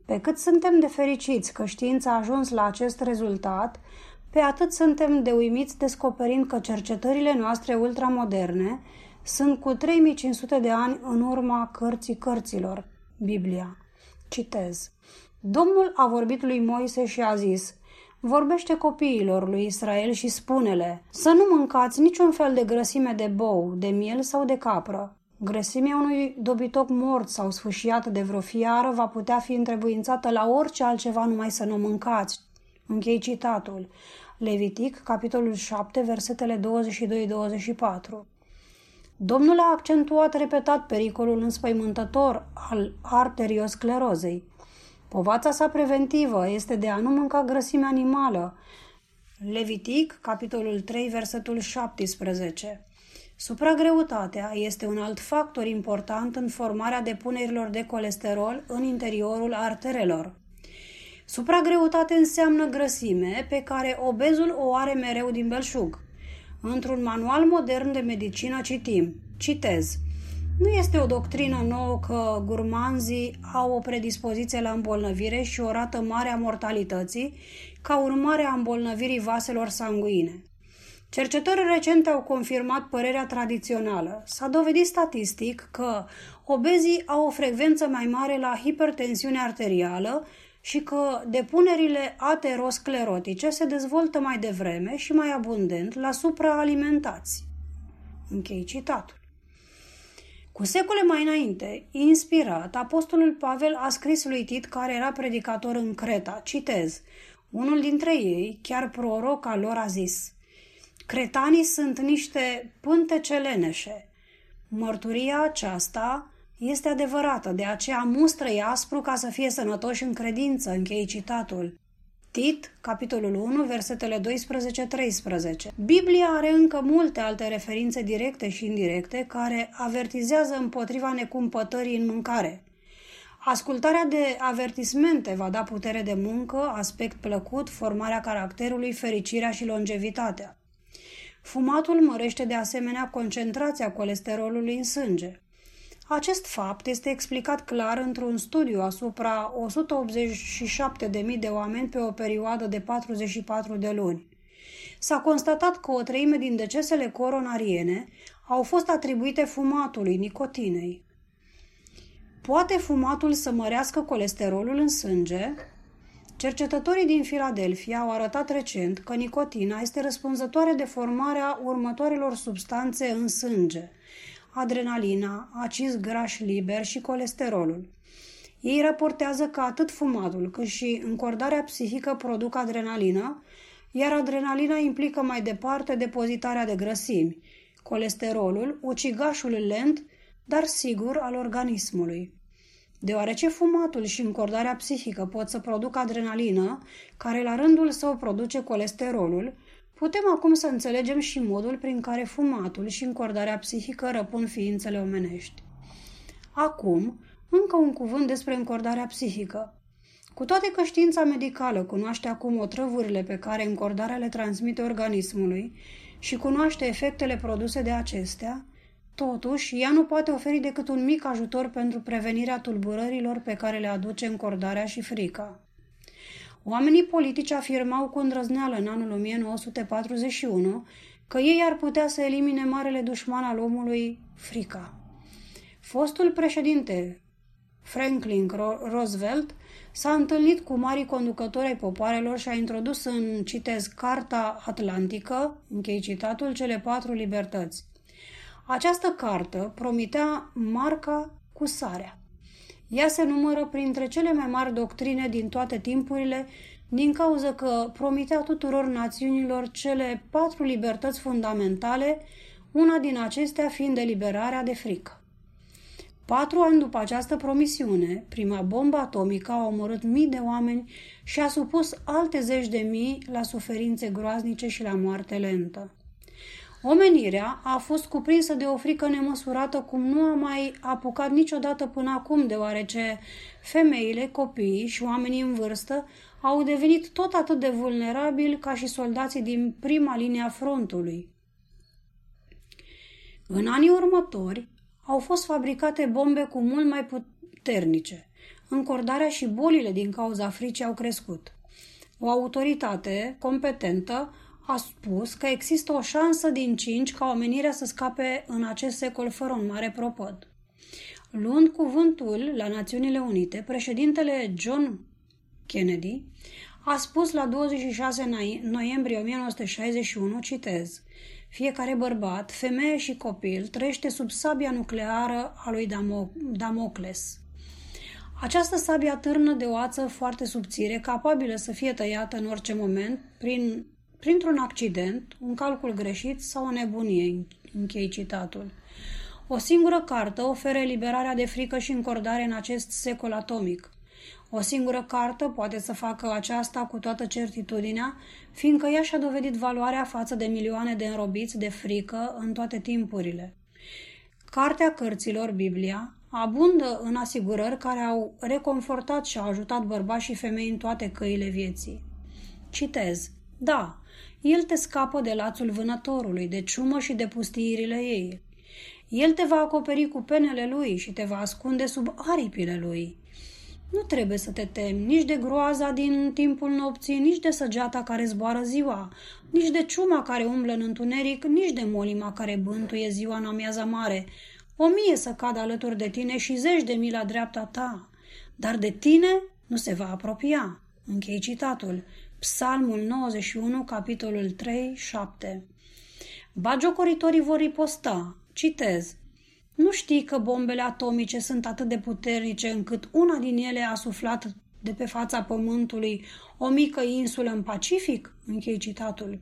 Pe cât suntem de fericiți că știința a ajuns la acest rezultat, pe atât suntem de uimiți descoperind că cercetările noastre ultramoderne sunt cu 3500 de ani în urma cărții cărților, Biblia. Citez. Domnul a vorbit lui Moise și a zis, Vorbește copiilor lui Israel și spune-le să nu mâncați niciun fel de grăsime de bou, de miel sau de capră, Grăsimea unui dobitoc mort sau sfâșiat de vreo fiară va putea fi întrebuințată la orice altceva numai să nu mâncați. Închei citatul. Levitic, capitolul 7, versetele 22-24. Domnul a accentuat repetat pericolul înspăimântător al arteriosclerozei. Povața sa preventivă este de a nu mânca grăsime animală. Levitic, capitolul 3, versetul 17. Supragreutatea este un alt factor important în formarea depunerilor de colesterol în interiorul arterelor. Supragreutate înseamnă grăsime pe care obezul o are mereu din belșug. Într-un manual modern de medicină citim, citez, nu este o doctrină nouă că gurmanzii au o predispoziție la îmbolnăvire și o rată mare a mortalității ca urmare a îmbolnăvirii vaselor sanguine. Cercetări recente au confirmat părerea tradițională. S-a dovedit statistic că obezii au o frecvență mai mare la hipertensiune arterială și că depunerile aterosclerotice se dezvoltă mai devreme și mai abundent la supraalimentați. Închei citatul. Cu secole mai înainte, inspirat, apostolul Pavel a scris lui Tit, care era predicator în Creta, citez, unul dintre ei, chiar proroc al lor, a zis – Cretanii sunt niște pântece leneșe. Mărturia aceasta este adevărată, de aceea mustră aspru ca să fie sănătoși în credință, închei citatul. Tit, capitolul 1, versetele 12-13. Biblia are încă multe alte referințe directe și indirecte care avertizează împotriva necumpătării în mâncare. Ascultarea de avertismente va da putere de muncă, aspect plăcut, formarea caracterului, fericirea și longevitatea. Fumatul mărește de asemenea concentrația colesterolului în sânge. Acest fapt este explicat clar într-un studiu asupra 187.000 de oameni pe o perioadă de 44 de luni. S-a constatat că o treime din decesele coronariene au fost atribuite fumatului, nicotinei. Poate fumatul să mărească colesterolul în sânge? Cercetătorii din Filadelfia au arătat recent că nicotina este răspunzătoare de formarea următoarelor substanțe în sânge – adrenalina, acizi grași liber și colesterolul. Ei raportează că atât fumatul cât și încordarea psihică produc adrenalină, iar adrenalina implică mai departe depozitarea de grăsimi, colesterolul, ucigașul lent, dar sigur al organismului. Deoarece fumatul și încordarea psihică pot să producă adrenalină, care la rândul său produce colesterolul, Putem acum să înțelegem și modul prin care fumatul și încordarea psihică răpun ființele omenești. Acum, încă un cuvânt despre încordarea psihică. Cu toate că știința medicală cunoaște acum otrăvurile pe care încordarea le transmite organismului și cunoaște efectele produse de acestea, totuși ea nu poate oferi decât un mic ajutor pentru prevenirea tulburărilor pe care le aduce încordarea și frica. Oamenii politici afirmau cu îndrăzneală în anul 1941 că ei ar putea să elimine marele dușman al omului, frica. Fostul președinte Franklin Roosevelt s-a întâlnit cu mari conducători ai popoarelor și a introdus în, citez, Carta Atlantică, închei citatul, cele patru libertăți. Această cartă promitea marca cu sarea. Ea se numără printre cele mai mari doctrine din toate timpurile, din cauza că promitea tuturor națiunilor cele patru libertăți fundamentale, una din acestea fiind eliberarea de frică. Patru ani după această promisiune, prima bombă atomică a omorât mii de oameni și a supus alte zeci de mii la suferințe groaznice și la moarte lentă. Omenirea a fost cuprinsă de o frică nemăsurată cum nu a mai apucat niciodată până acum, deoarece femeile, copiii și oamenii în vârstă au devenit tot atât de vulnerabili ca și soldații din prima linie a frontului. În anii următori au fost fabricate bombe cu mult mai puternice. Încordarea și bolile din cauza fricii au crescut. O autoritate competentă a spus că există o șansă din cinci ca omenirea să scape în acest secol fără un mare propăd. Luând cuvântul la Națiunile Unite, președintele John Kennedy a spus la 26 noiembrie 1961, citez, fiecare bărbat, femeie și copil trăiește sub sabia nucleară a lui Damocles. Această sabia târnă de o ață foarte subțire, capabilă să fie tăiată în orice moment prin printr-un accident, un calcul greșit sau o nebunie, închei citatul. O singură carte oferă eliberarea de frică și încordare în acest secol atomic. O singură carte poate să facă aceasta cu toată certitudinea, fiindcă ea și-a dovedit valoarea față de milioane de înrobiți de frică în toate timpurile. Cartea cărților, Biblia, abundă în asigurări care au reconfortat și au ajutat bărbați și femei în toate căile vieții. Citez. Da, el te scapă de lațul vânătorului, de ciumă și de pustiirile ei. El te va acoperi cu penele lui și te va ascunde sub aripile lui. Nu trebuie să te temi nici de groaza din timpul nopții, nici de săgeata care zboară ziua, nici de ciuma care umblă în întuneric, nici de molima care bântuie ziua în amiaza mare. O mie să cadă alături de tine și zeci de mii la dreapta ta, dar de tine nu se va apropia. Închei citatul. Psalmul 91, capitolul 3, 7. Bagiocoritorii vor riposta. Citez. Nu știi că bombele atomice sunt atât de puternice încât una din ele a suflat de pe fața pământului o mică insulă în Pacific? Închei citatul.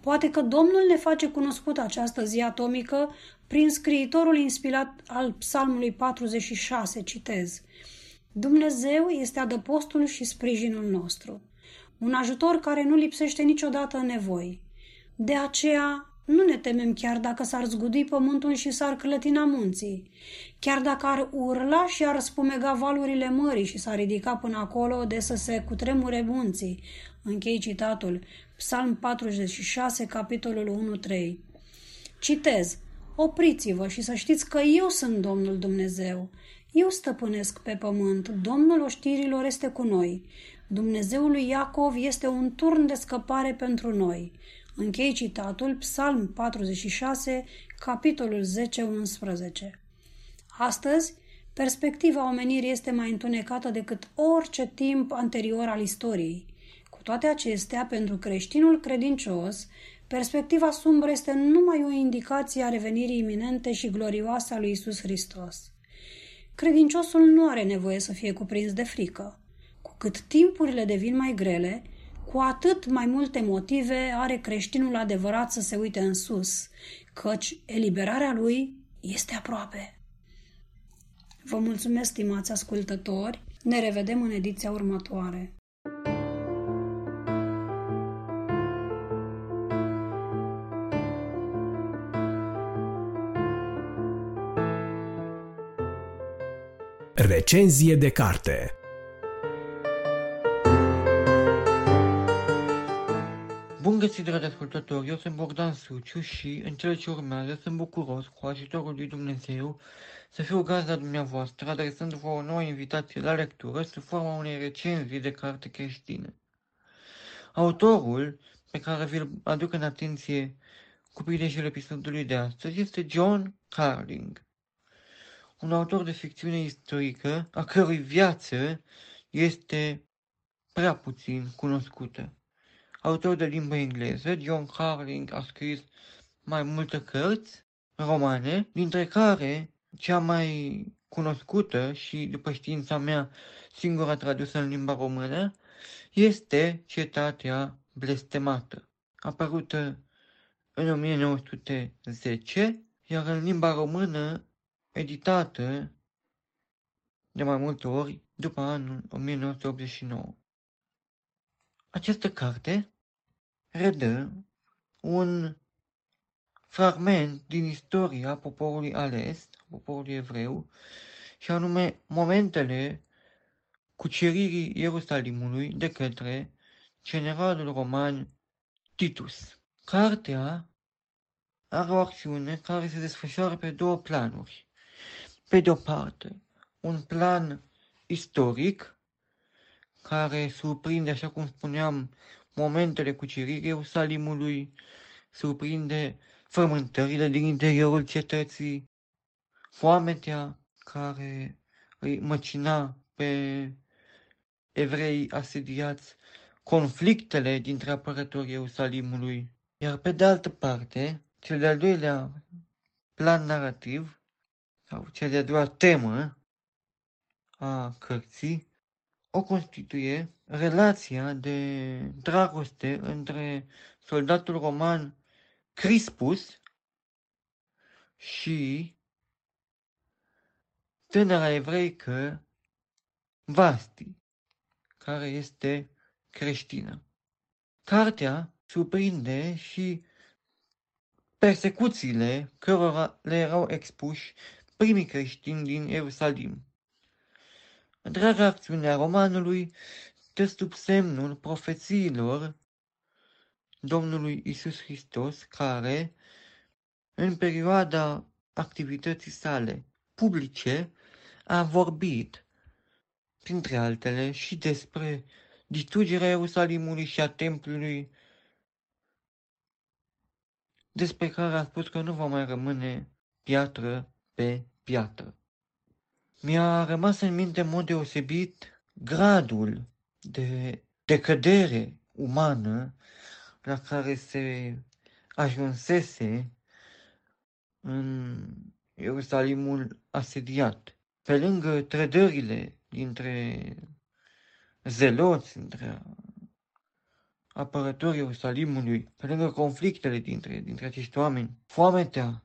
Poate că Domnul ne face cunoscut această zi atomică prin scriitorul inspirat al psalmului 46, citez. Dumnezeu este adăpostul și sprijinul nostru. Un ajutor care nu lipsește niciodată în nevoi. De aceea nu ne temem chiar dacă s-ar zgudui pământul și s-ar clătina munții, chiar dacă ar urla și ar spumega valurile mării și s-ar ridica până acolo de să se cutremure munții. Închei citatul, Psalm 46, capitolul 1-3. Citez, opriți-vă și să știți că eu sunt Domnul Dumnezeu. Eu stăpânesc pe pământ, Domnul oștirilor este cu noi. Dumnezeul lui Iacov este un turn de scăpare pentru noi. Închei citatul, Psalm 46, capitolul 10-11. Astăzi, perspectiva omenirii este mai întunecată decât orice timp anterior al istoriei. Cu toate acestea, pentru creștinul credincios, perspectiva sumbră este numai o indicație a revenirii iminente și glorioase a lui Isus Hristos. Credinciosul nu are nevoie să fie cuprins de frică. Cu cât timpurile devin mai grele, cu atât mai multe motive are creștinul adevărat să se uite în sus, căci eliberarea lui este aproape. Vă mulțumesc, stimați ascultători, ne revedem în ediția următoare. Recenzie de carte găsit, dragi ascultători! Eu sunt Bogdan Suciu și în cele ce urmează sunt bucuros, cu ajutorul lui Dumnezeu, să fiu gazda dumneavoastră, adresându-vă o nouă invitație la lectură sub forma unei recenzii de carte creștine. Autorul pe care vi-l aduc în atenție cu prilejul episodului de astăzi este John Carling, un autor de ficțiune istorică a cărui viață este prea puțin cunoscută. Autor de limbă engleză, John Carling a scris mai multe cărți romane, dintre care cea mai cunoscută și, după știința mea, singura tradusă în limba română, este Cetatea Blestemată, apărută în 1910, iar în limba română editată de mai multe ori după anul 1989. Această carte redă un fragment din istoria poporului ales, poporului evreu, și anume momentele cuceririi Ierusalimului de către generalul roman Titus. Cartea are o acțiune care se desfășoară pe două planuri. Pe de o parte, un plan istoric care surprinde, așa cum spuneam, momentele cuceririi Ierusalimului, surprinde frământările din interiorul cetății, foametea care îi măcina pe evrei asediați, conflictele dintre apărătorii Ierusalimului, iar pe de altă parte, cel de-al doilea plan narrativ, sau cea de-a doua temă a cărții, o constituie relația de dragoste între soldatul roman Crispus și tânăra evreică Vasti, care este creștină. Cartea surprinde și persecuțiile cărora le erau expuși primii creștini din Ierusalim. Întreaga acțiune a romanului stă sub semnul profețiilor Domnului Isus Hristos, care, în perioada activității sale publice, a vorbit, printre altele, și despre distrugerea Ierusalimului și a templului, despre care a spus că nu va mai rămâne piatră pe piatră. Mi-a rămas în minte în mod deosebit gradul de decădere umană la care se ajunsese în Ierusalimul asediat. Pe lângă trădările dintre zeloți, între apărătorii Ierusalimului, pe lângă conflictele dintre, dintre acești oameni, foametea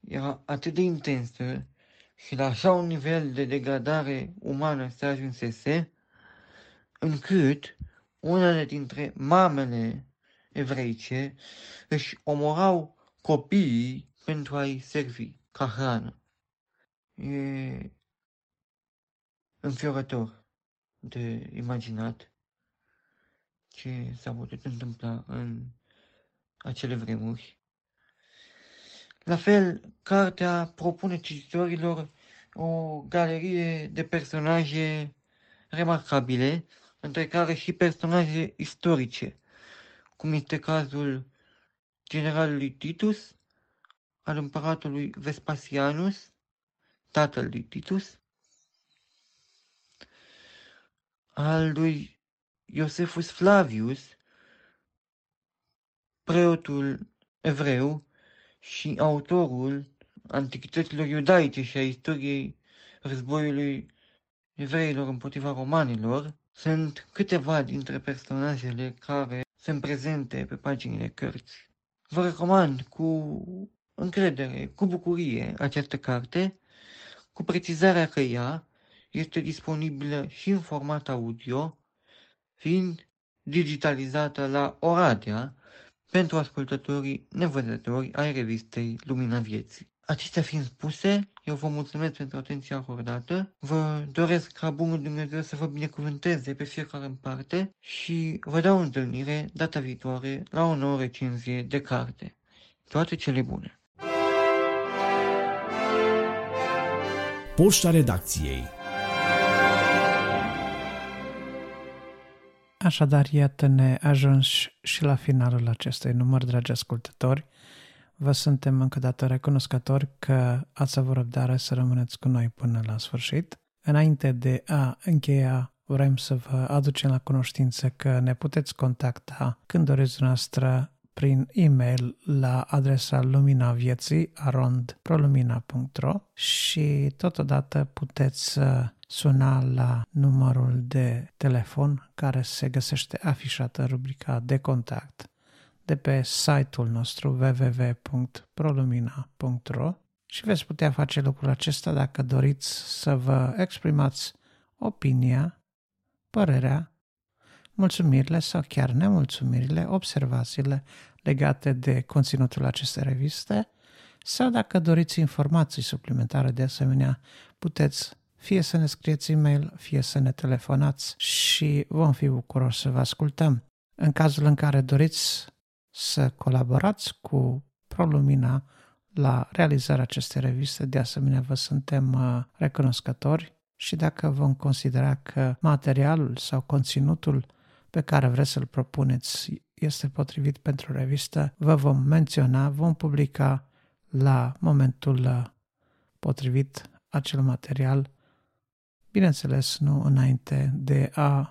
era atât de intensă și la așa un nivel de degradare umană se ajunsese, încât unele dintre mamele evreice își omorau copiii pentru a-i servi ca hrană. E înfiorător de imaginat ce s-a putut întâmpla în acele vremuri. La fel, cartea propune cititorilor o galerie de personaje remarcabile, între care și personaje istorice, cum este cazul generalului Titus, al împăratului Vespasianus, tatăl lui Titus, al lui Iosefus Flavius, preotul evreu și autorul antichităților iudaice și a istoriei războiului evreilor împotriva romanilor, sunt câteva dintre personajele care sunt prezente pe paginile cărții. Vă recomand cu încredere, cu bucurie această carte, cu precizarea că ea este disponibilă și în format audio, fiind digitalizată la Oradea pentru ascultătorii nevăzători ai revistei Lumina Vieții. Acestea fiind spuse, eu vă mulțumesc pentru atenția acordată, vă doresc ca Bunul Dumnezeu să vă binecuvânteze pe fiecare în parte și vă dau întâlnire data viitoare la o nouă recenzie de carte. Toate cele bune! Poșta redacției Așadar, iată-ne ajuns și la finalul acestui număr, dragi ascultători. Vă suntem încă dată recunoscători că ați avut răbdare să rămâneți cu noi până la sfârșit. Înainte de a încheia, vrem să vă aducem la cunoștință că ne puteți contacta când doriți noastră prin e-mail la adresa luminavieții arondprolumina.ro și totodată puteți suna la numărul de telefon care se găsește afișat în rubrica de contact de pe site-ul nostru www.prolumina.ro și veți putea face lucrul acesta dacă doriți să vă exprimați opinia, părerea, mulțumirile sau chiar nemulțumirile, observațiile legate de conținutul acestei reviste sau dacă doriți informații suplimentare de asemenea, puteți fie să ne scrieți e-mail, fie să ne telefonați și vom fi bucuroși să vă ascultăm. În cazul în care doriți să colaborați cu ProLumina la realizarea acestei reviste, de asemenea vă suntem uh, recunoscători și dacă vom considera că materialul sau conținutul pe care vreți să-l propuneți este potrivit pentru revistă, vă vom menționa, vom publica la momentul uh, potrivit acel material. Bineînțeles nu înainte de a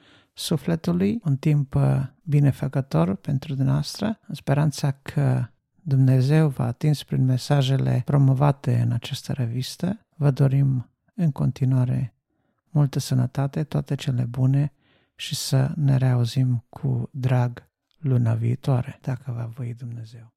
sufletului, un timp uh, binefăcător pentru dumneavoastră, în speranța că Dumnezeu v-a atins prin mesajele promovate în această revistă. Vă dorim în continuare multă sănătate, toate cele bune și să ne reauzim cu drag luna viitoare, dacă va voi Dumnezeu.